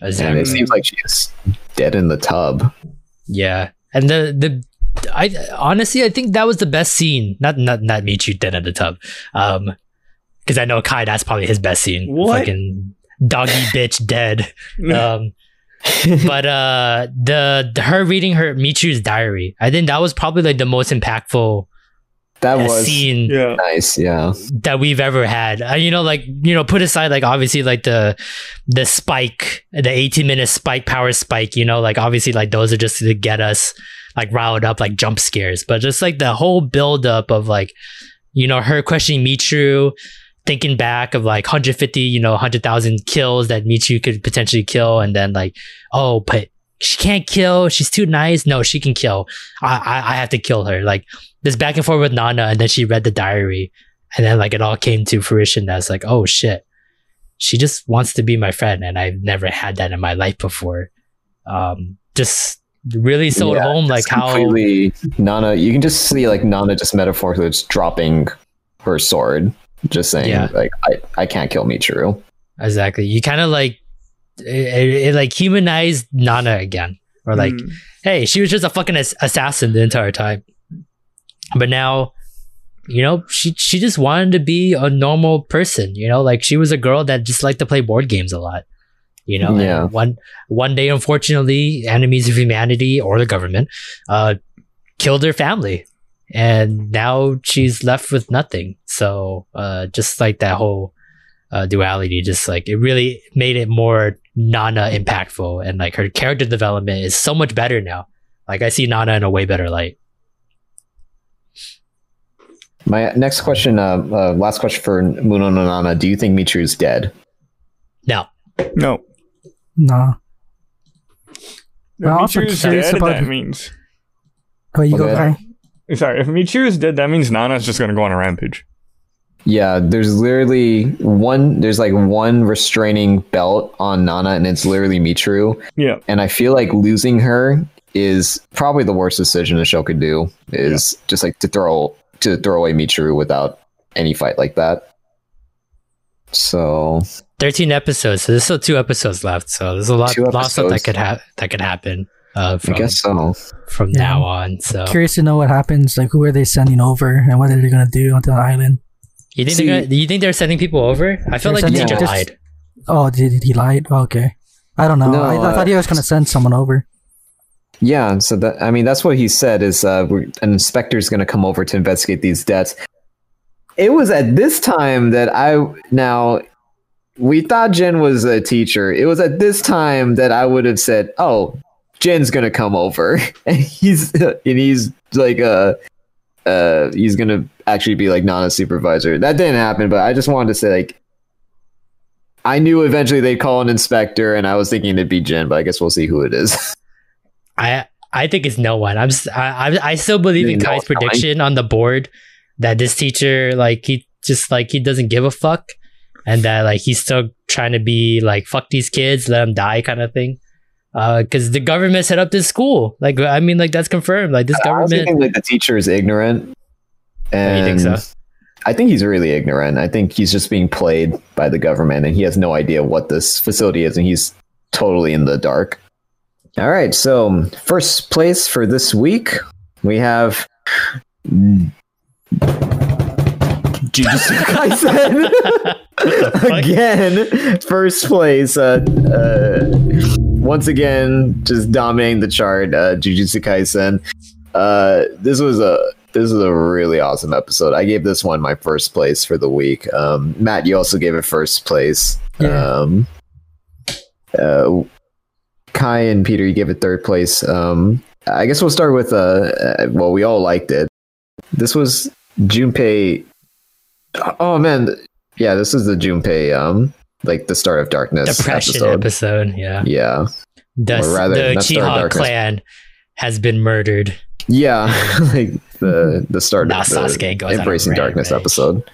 Speaker 1: And
Speaker 2: exactly.
Speaker 1: it seems like she's dead in the tub.
Speaker 2: Yeah, and the the I honestly I think that was the best scene. Not not not Michu dead in the tub, um, because I know Kai that's probably his best scene.
Speaker 4: What?
Speaker 2: Fucking doggy [LAUGHS] bitch dead. [LAUGHS] Um, but uh, the, the her reading her Michu's diary, I think that was probably like the most impactful
Speaker 1: That was
Speaker 2: scene
Speaker 4: yeah.
Speaker 1: nice. Yeah.
Speaker 2: that we've ever had. Uh, you know, like you know, put aside like obviously like the the spike, the eighteen minute spike, power spike. You know, like obviously like those are just to get us like riled up, like jump scares. But just like the whole build up of like, you know, her questioning Michu, thinking back of like 150, you know, 100,000 kills that Michu could potentially kill, and then like, oh, but she can't kill. She's too nice. No, she can kill. I, I, I have to kill her. Like this back and forth with Nana, and then she read the diary, and then like it all came to fruition. That's like, oh shit, she just wants to be my friend, and I've never had that in my life before. Um, just really sold
Speaker 1: Yeah,
Speaker 2: home like how
Speaker 1: completely Nana. You can just see like Nana just metaphorically just dropping her sword, just saying
Speaker 2: Yeah.
Speaker 1: like I I can't kill Michiru.
Speaker 2: exactly you kind of like it, it, it like humanized Nana again, or like
Speaker 4: Mm.
Speaker 2: hey, she was just a fucking ass- assassin the entire time. But now, you know, she she just wanted to be a normal person. You know, like she was a girl that just liked to play board games a lot. You know, and
Speaker 1: Yeah.
Speaker 2: one one day, unfortunately, enemies of humanity or the government uh, killed her family, and now she's left with nothing. So, uh, just like that whole uh, duality, just like it really made it more Nana impactful, and like her character development is so much better now. Like I see Nana in a way better light.
Speaker 1: My next question, uh, uh last question for Munou no Nana. Do you think Michiru's dead?
Speaker 2: No,
Speaker 4: No.
Speaker 3: Nah.
Speaker 4: If
Speaker 3: I'm also
Speaker 4: Michiru's dead,
Speaker 3: about
Speaker 4: that means.
Speaker 3: Oh, you go,
Speaker 1: Okay.
Speaker 3: Kai.
Speaker 4: Sorry, if Michiru's dead, that means Nana's just gonna go on a rampage.
Speaker 1: Yeah, there's literally one. There's like one restraining belt on Nana, and it's literally Michiru.
Speaker 4: Yeah.
Speaker 1: And I feel like losing her is probably the worst decision a show could do. Is just like to throw to throw away Michiru without any fight like that. So
Speaker 2: thirteen episodes. So there's still two episodes left. So there's a lot, lot of stuff that could have that could happen. Uh, from
Speaker 1: I guess so.
Speaker 2: from
Speaker 3: Yeah.
Speaker 2: now on. So
Speaker 3: Curious to know what happens. Like, who are they sending over, and what are they gonna do on the island?
Speaker 2: you think
Speaker 1: See-
Speaker 2: they're gonna, you think they're sending people over? I feel like the
Speaker 3: sending-
Speaker 2: teacher
Speaker 3: just-
Speaker 2: lied.
Speaker 3: Oh, did, did he lie? Oh, okay. I don't know.
Speaker 1: No,
Speaker 3: I, I thought he was gonna send someone over.
Speaker 1: Yeah, so that I mean that's what he said is uh, we're, an inspector is going to come over to investigate these deaths. It was at this time that I now we thought Jen was a teacher. It was at this time that I would have said, "Oh, Jen's to come over," [LAUGHS] and he's and he's like uh uh he's to actually be like not a supervisor. That didn't happen, but I just wanted to say like. I knew eventually they'd call an inspector, and I was thinking it'd be Jen, but I guess we'll see who it is. [LAUGHS]
Speaker 2: I I think it's no one. I'm I I still believe in
Speaker 1: No
Speaker 2: Kai's prediction on the board that this teacher like he just like he doesn't give a fuck and that like he's still trying to be like fuck these kids, let them die kind of thing. Uh, because the government set up this school. Like I mean, like that's confirmed. Like this
Speaker 1: I also
Speaker 2: government.
Speaker 1: think like the teacher is ignorant,
Speaker 2: you think so?
Speaker 1: I think he's really ignorant. I think he's just being played by the government, and he has no idea what this facility is, and he's totally in the dark. All right, so first place for this week, we have Jujutsu Kaisen [LAUGHS] [LAUGHS] again. First place, uh, uh, once again, just dominating the chart. Uh, Jujutsu Kaisen. Uh, this was a this is a really awesome episode. I gave this one my first place for the week. Um, Matt, you also gave it first place.
Speaker 3: Yeah.
Speaker 1: Um, uh, Kai and Peter, you gave it third place. Um, I guess we'll start with uh, uh, well, we all liked it. This was Junpei. Oh man, yeah, this is the Junpei. Um, like the start of darkness
Speaker 2: Depression
Speaker 1: episode.
Speaker 2: episode. Yeah.
Speaker 1: Yeah,
Speaker 2: The,
Speaker 1: Or rather,
Speaker 2: the
Speaker 1: not
Speaker 2: Chiha clan has been murdered.
Speaker 1: yeah, [LAUGHS] like the the start
Speaker 2: Now
Speaker 1: of the
Speaker 2: Sasuke goes
Speaker 1: embracing darkness
Speaker 2: rampage.
Speaker 1: episode.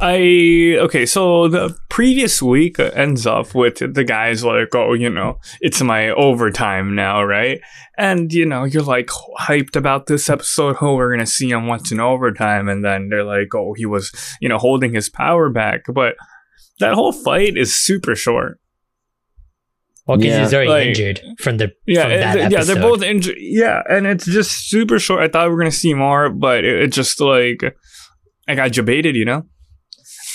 Speaker 4: I okay, so the previous week ends up with the guys like, oh, you know, it's my overtime now, right? And you know, you're like hyped about this episode. Oh, we're gonna see him once in overtime, and then they're like, oh, he was, you know, holding his power back, but that whole fight is super short.
Speaker 2: Well, because
Speaker 1: Yeah.
Speaker 2: he's already
Speaker 4: Like-
Speaker 2: injured from the
Speaker 4: Yeah,
Speaker 2: from
Speaker 4: it-
Speaker 2: that
Speaker 4: yeah, they're both injured. Yeah, and it's just super short. I thought we were gonna see more, but it, it just like I got debated, you know.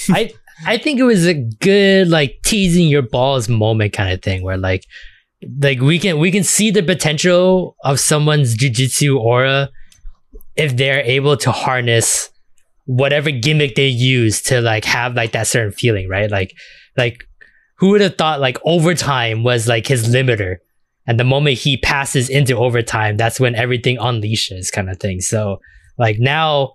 Speaker 2: I I think it was a good like teasing your balls moment kind of thing where like like we can we can see the potential of someone's jujutsu aura if they're able to harness whatever gimmick they use to like have like that certain feeling, right? Like like who would have thought like overtime was like his limiter? And the moment he passes into overtime that's when everything unleashes kind of thing. So like now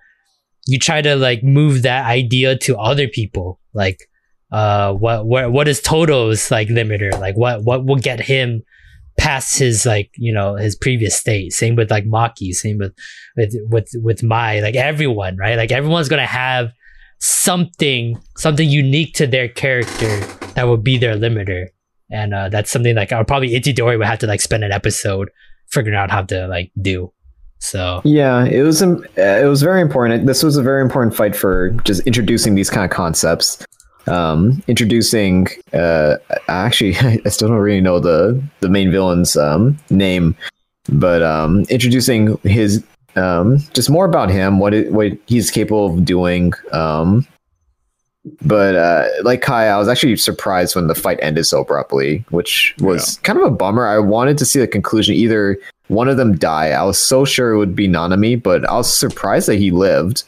Speaker 2: you try to like move that idea to other people. Like uh what what what is Todo's like limiter? Like what what will get him past his like you know his previous state. Same with like maki same with with with with mai like everyone right? Like everyone's gonna have something something unique to their character that will be their limiter. And uh that's something like uh, probably Itadori would have to like spend an episode figuring out how to like do. So.
Speaker 1: Yeah, it was um, it was very important. This was a very important fight for just introducing these kind of concepts. Um, introducing, uh, actually, [LAUGHS] I still don't really know the the main villain's um, name, but um, introducing his um, just more about him, what it, what he's capable of doing. Um, but uh, like Kai, I was actually surprised when the fight ended so abruptly, which was kind of a bummer. I wanted to see the conclusion. Either one of them die. I was so sure it would be Nanami, but I was surprised that he lived.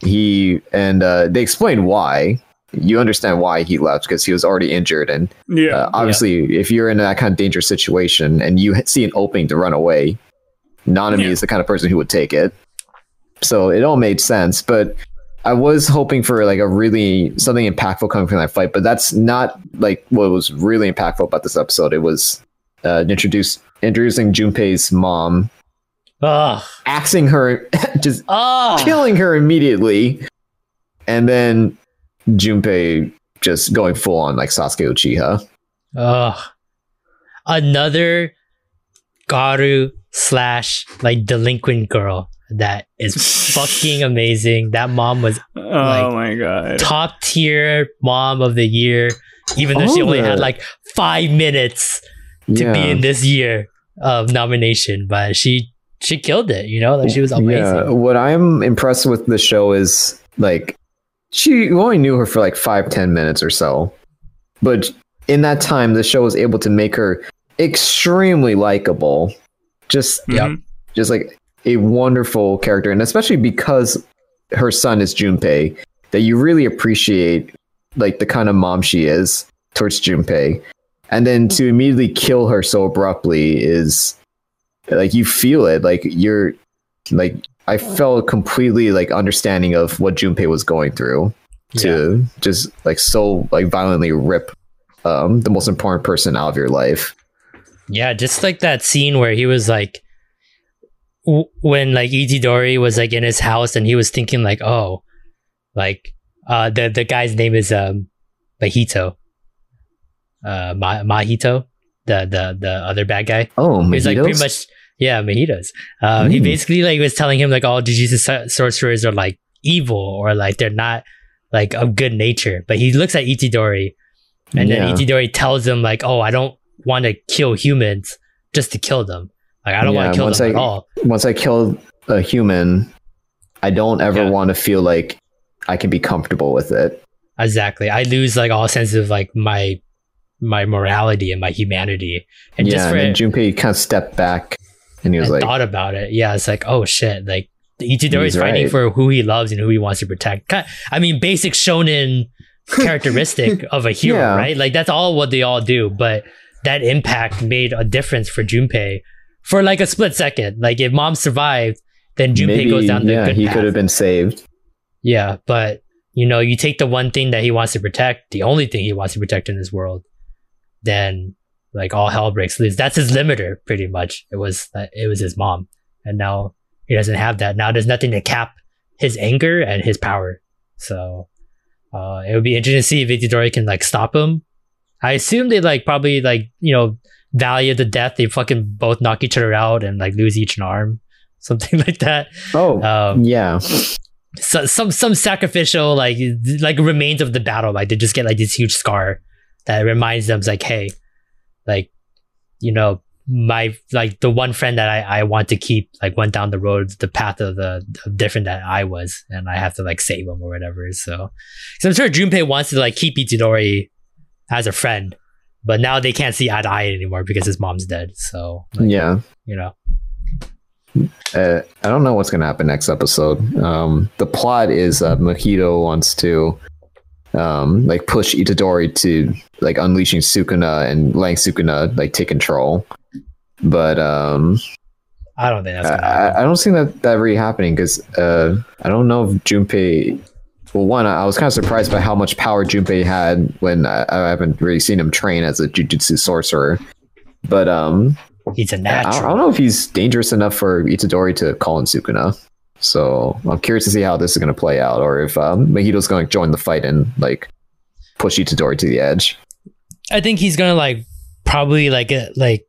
Speaker 1: He and uh, they explained why. You understand why he left because he was already injured, and
Speaker 4: Yeah,
Speaker 1: uh, obviously, if you're in that kind of dangerous situation and you see an opening to run away, Nanami
Speaker 4: Yeah.
Speaker 1: is the kind of person who would take it. So it all made sense, but I was hoping for like a really something impactful coming from that fight, but that's not like what was really impactful about this episode. It was uh, introduce introducing Junpei's mom,
Speaker 2: oh
Speaker 1: axing her, [LAUGHS] just
Speaker 2: oh
Speaker 1: killing her immediately, and then Junpei just going full on like Sasuke Uchiha.
Speaker 2: oh another gyaru slash like delinquent girl that is [LAUGHS] fucking amazing that mom was
Speaker 4: oh
Speaker 2: like-
Speaker 4: my god.
Speaker 2: top tier mom of the year, even though she only
Speaker 1: the-
Speaker 2: had like five minutes to be in this year of nomination, but she she killed it. You know, like she was amazing.
Speaker 1: Yeah, what I'm impressed with the show is like she only knew her for like five ten minutes or so, but in that time, the show was able to make her extremely likable. Just
Speaker 2: Yep.
Speaker 4: Mhm.
Speaker 1: just like a wonderful character, and especially because her son is Junpei, that you really appreciate like the kind of mom she is towards Junpei, and then to immediately kill her so abruptly is like you feel it, like you're like I felt completely like understanding of what Junpei was going through to just like so like violently rip um the most important person out of your life.
Speaker 2: Yeah, just like that scene where he was like, w- when like Itadori was like in his house and he was thinking like, oh, like uh the the guy's name is um Mahito, uh Ma- Mahito, the the the other bad guy.
Speaker 1: Oh,
Speaker 2: He's like pretty much yeah, mojitos. Uh, He
Speaker 1: Mm.
Speaker 2: basically like was telling him like all jujutsu so- sorcerers are like evil or like they're not like of good nature. But he looks at Itadori, and
Speaker 1: Yeah.
Speaker 2: then Itadori tells him like, "Oh, I don't want to kill humans just to kill them. Like I don't
Speaker 1: Yeah,
Speaker 2: want to kill them
Speaker 1: I-
Speaker 2: at all."
Speaker 1: Once I kill a human, I don't ever
Speaker 2: Yeah.
Speaker 1: want to feel like I can be comfortable with it.
Speaker 2: Exactly. I lose like all sense of like my my morality and my humanity. And just
Speaker 1: yeah,
Speaker 2: for
Speaker 1: and Junpei kind of stepped back and he was
Speaker 2: I
Speaker 1: like,
Speaker 2: thought about it. Yeah, it's like, oh shit, like Itadori is
Speaker 1: He's
Speaker 2: fighting
Speaker 1: right.
Speaker 2: for who he loves and who he wants to protect. I mean, basic shonen [LAUGHS] characteristic of a hero,
Speaker 1: Yeah.
Speaker 2: right? Like that's all what they all do, but that impact made a difference for Junpei for like a split second. Like if mom survived, then Junpei
Speaker 1: maybe,
Speaker 2: goes down the
Speaker 1: yeah,
Speaker 2: good
Speaker 1: he
Speaker 2: path.
Speaker 1: could have been saved.
Speaker 2: Yeah, but you know, you take the one thing that he wants to protect, the only thing he wants to protect in this world, then like all hell breaks loose. That's his limiter, pretty much. It was that it was his mom, and now he doesn't have that. Now there's nothing to cap his anger and his power. So uh, it would be interesting to see if Itadori can like stop him. I assume they like probably like you know value the death. They fucking both knock each other out and like lose each an arm, [LAUGHS] something like that.
Speaker 1: Oh,
Speaker 2: Um,
Speaker 1: yeah.
Speaker 2: so, some some sacrificial like like remains of the battle like they just get like this huge scar that reminds them like hey like you know my like the one friend that I, I want to keep like went down the road the path of the of different that I was and I have to like save him or whatever so so I'm sure Junpei wants to like keep Itadori as a friend but now they can't see eye to eye anymore because his mom's dead so like,
Speaker 1: Yeah.
Speaker 2: you know
Speaker 1: Uh, I don't know what's going to happen next episode. Um, the plot is uh, Mahito wants to um, like push Itadori to like unleashing Sukuna and letting Sukuna like take control. But um,
Speaker 2: I don't think that's
Speaker 1: I,
Speaker 2: gonna.
Speaker 1: I I don't see that that really happening because uh, I don't know if Junpei. Well, one, I I was kind of surprised by how much power Junpei had when I, I haven't really seen him train as a jujutsu sorcerer. But um,
Speaker 2: he's a
Speaker 1: natural I don't know if he's dangerous enough for Itadori to call in Sukuna. So I'm curious to see how this is going to play out, or if um, Mahito's going to join the fight and like push Itadori to the edge.
Speaker 2: I think he's gonna like probably like uh, like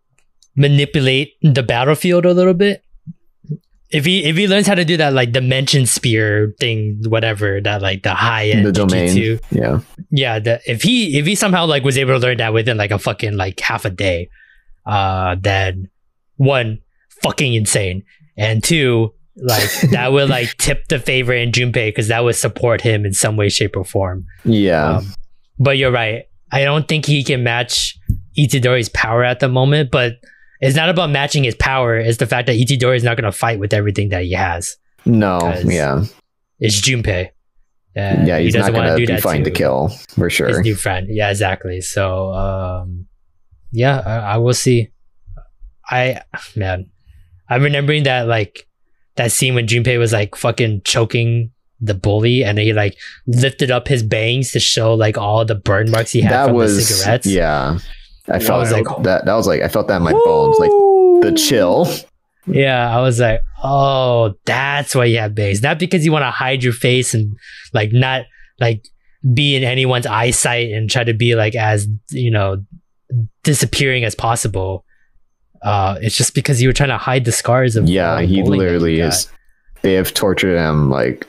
Speaker 2: manipulate the battlefield a little bit. If he if he learns how to do that like dimension spear thing, whatever that like the high end
Speaker 1: the domain, yeah,
Speaker 2: yeah. The, if he if he somehow like was able to learn that within like a fucking like half a day, uh, then one fucking insane, and two like that would like [LAUGHS] tip the favor in Junpei because that would support him in some way, shape, or form.
Speaker 1: yeah,
Speaker 2: Um, but you're right. I don't think he can match Itadori's power at the moment, but it's not about matching his power. It's the fact that Itadori is not going to fight with everything that he has.
Speaker 1: No, yeah,
Speaker 2: It's Junpei. And
Speaker 1: yeah.
Speaker 2: he
Speaker 1: He's not
Speaker 2: doesn't want
Speaker 1: going
Speaker 2: to
Speaker 1: be
Speaker 2: that
Speaker 1: fighting to kill for sure.
Speaker 2: his new friend. Yeah, exactly. So, um, yeah, I, I will see. I, man, I'm remembering that, like, that scene when Junpei was, like, fucking choking the bully and he, like, lifted up his bangs to show, like, all the burn marks he had
Speaker 1: That
Speaker 2: from the cigarettes.
Speaker 1: yeah. I
Speaker 2: I
Speaker 1: felt
Speaker 2: was like,
Speaker 1: that. That was like I felt that in my bones, like the chill.
Speaker 2: Yeah, I was like, oh, that's why you have bangs. Not because you want to hide your face and like not like be in anyone's eyesight and try to be like as you know disappearing as possible. Uh, it's just because you were trying to hide the scars of
Speaker 1: Yeah, he
Speaker 2: bullying that you
Speaker 1: literally is. They have tortured him like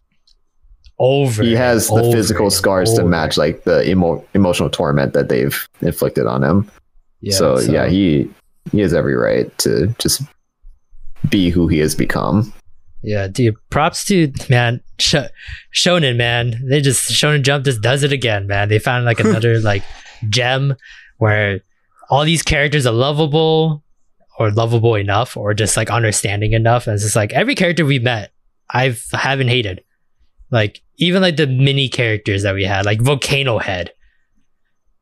Speaker 2: over.
Speaker 1: he has the physical scars to match like the emo- emotional torment that they've inflicted on him.
Speaker 2: Yeah,
Speaker 1: so, yeah, he he has every right to just be who he has become.
Speaker 2: Yeah, dude. Props to man, Sh- Shonen man. They just Shonen Jump just does it again, man. They found like another [LAUGHS] like gem where all these characters are lovable or lovable enough or just like understanding enough. And it's just like every character we met, I've haven't hated. Like even like the mini characters that we had, like Volcano Head.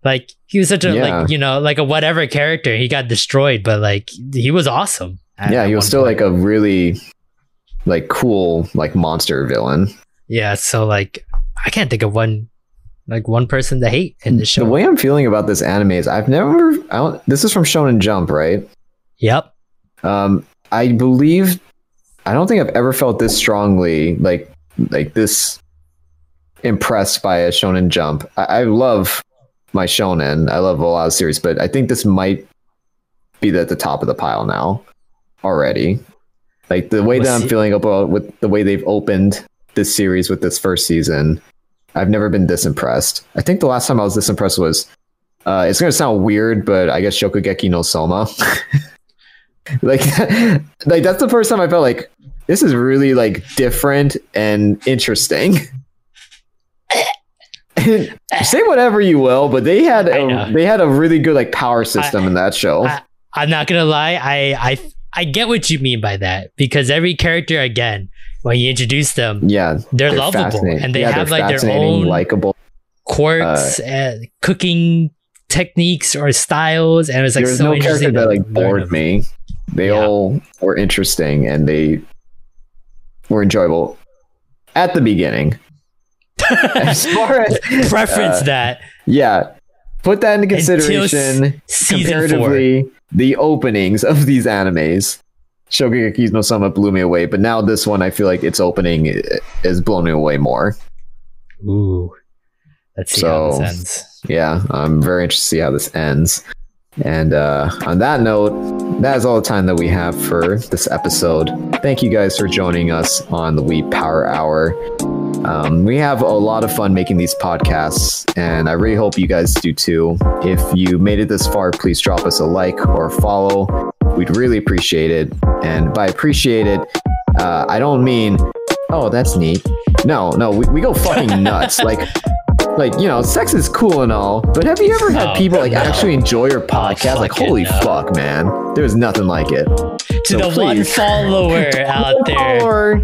Speaker 2: Like he was such a
Speaker 1: Yeah.
Speaker 2: like you know like a whatever character. He got destroyed, but like he was awesome. at-
Speaker 1: yeah, he was still
Speaker 2: point.
Speaker 1: like a really like cool like monster villain.
Speaker 2: Yeah, so like I can't think of one like one person to hate in the show.
Speaker 1: The way I'm feeling about this anime is I've never I don't, this is from Shonen Jump, right?
Speaker 2: Yep.
Speaker 1: Um, I believe I don't think I've ever felt this strongly, like like this impressed by a Shonen Jump. I, I love my Shonen. I love a lot of series, but I think this might be at the top of the pile now already. Like the way that I'm feeling about with the way they've opened this series with this first season. I've never been this impressed. I think the last time I was this impressed was uh, it's gonna sound weird, but I guess Shokugeki no Soma. [LAUGHS] [LAUGHS] like, [LAUGHS] like that's the first time I felt like this is really like different and interesting. [LAUGHS] Say whatever you will, but they had
Speaker 2: I
Speaker 1: a, they had a really good like power system in that show.
Speaker 2: I, I'm not gonna lie. I, I I get what you mean by that because every character, again, when you introduce them,
Speaker 1: yeah,
Speaker 2: they're, lovable and they
Speaker 1: Yeah,
Speaker 2: have like their own
Speaker 1: likable.
Speaker 2: quirks, and cooking techniques or styles, and it's like so
Speaker 1: no character that like bored me. They
Speaker 2: Yeah.
Speaker 1: all were interesting and they were enjoyable at the beginning. [LAUGHS] as far as
Speaker 2: Preference
Speaker 1: uh,
Speaker 2: that
Speaker 1: yeah, put that into
Speaker 2: Until s-
Speaker 1: consideration.
Speaker 2: season four.
Speaker 1: comparatively, the openings of these animes, Shokugeki no Soma blew me away, but now this one, I feel like its opening is blown me away more.
Speaker 2: Ooh, let's see how
Speaker 1: So-
Speaker 2: this ends.
Speaker 1: yeah, I'm very interested to see how this ends. And uh, on that note, that is all the time that we have for this episode. Thank you guys for joining us on the We Power Hour. Um, we have a lot of fun making these podcasts, and I really hope you guys do too. If you made it this far, please drop us a like or follow. We'd really appreciate it. And by appreciate it, uh, I don't mean, oh, that's neat. No, no, we, we go fucking [LAUGHS] nuts. like, like you know, sex is cool and all, but have you ever had
Speaker 2: No,
Speaker 1: people like
Speaker 2: no.
Speaker 1: actually enjoy your podcast? like, holy
Speaker 2: no.
Speaker 1: fuck, man, there's nothing like it.
Speaker 2: To
Speaker 1: So
Speaker 2: the one
Speaker 1: please.
Speaker 2: follower [LAUGHS] out there,
Speaker 1: Follower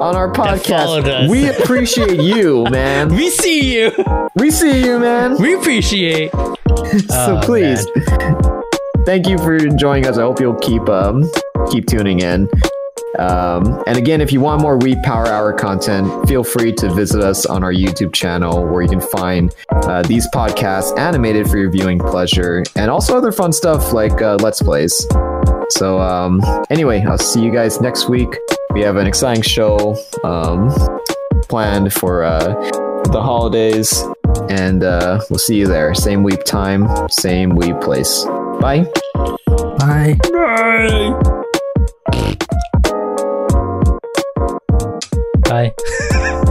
Speaker 1: on our podcast, we appreciate you, [LAUGHS] man.
Speaker 2: we see you.
Speaker 1: We see you, man.
Speaker 2: We appreciate. [LAUGHS]
Speaker 1: so
Speaker 2: Oh,
Speaker 1: please, thank you for joining us. I hope you'll keep um keep tuning in. Um, and again, if you want more We Power Hour content, feel free to visit us on our YouTube channel where you can find uh, these podcasts animated for your viewing pleasure and also other fun stuff like uh, Let's Plays. So, um, anyway, I'll see you guys next week. We have an exciting show um, planned for uh, the holidays, and uh, we'll see you there. Same week time, same week place. Bye.
Speaker 3: Bye.
Speaker 4: Bye.
Speaker 2: Bye. [LAUGHS]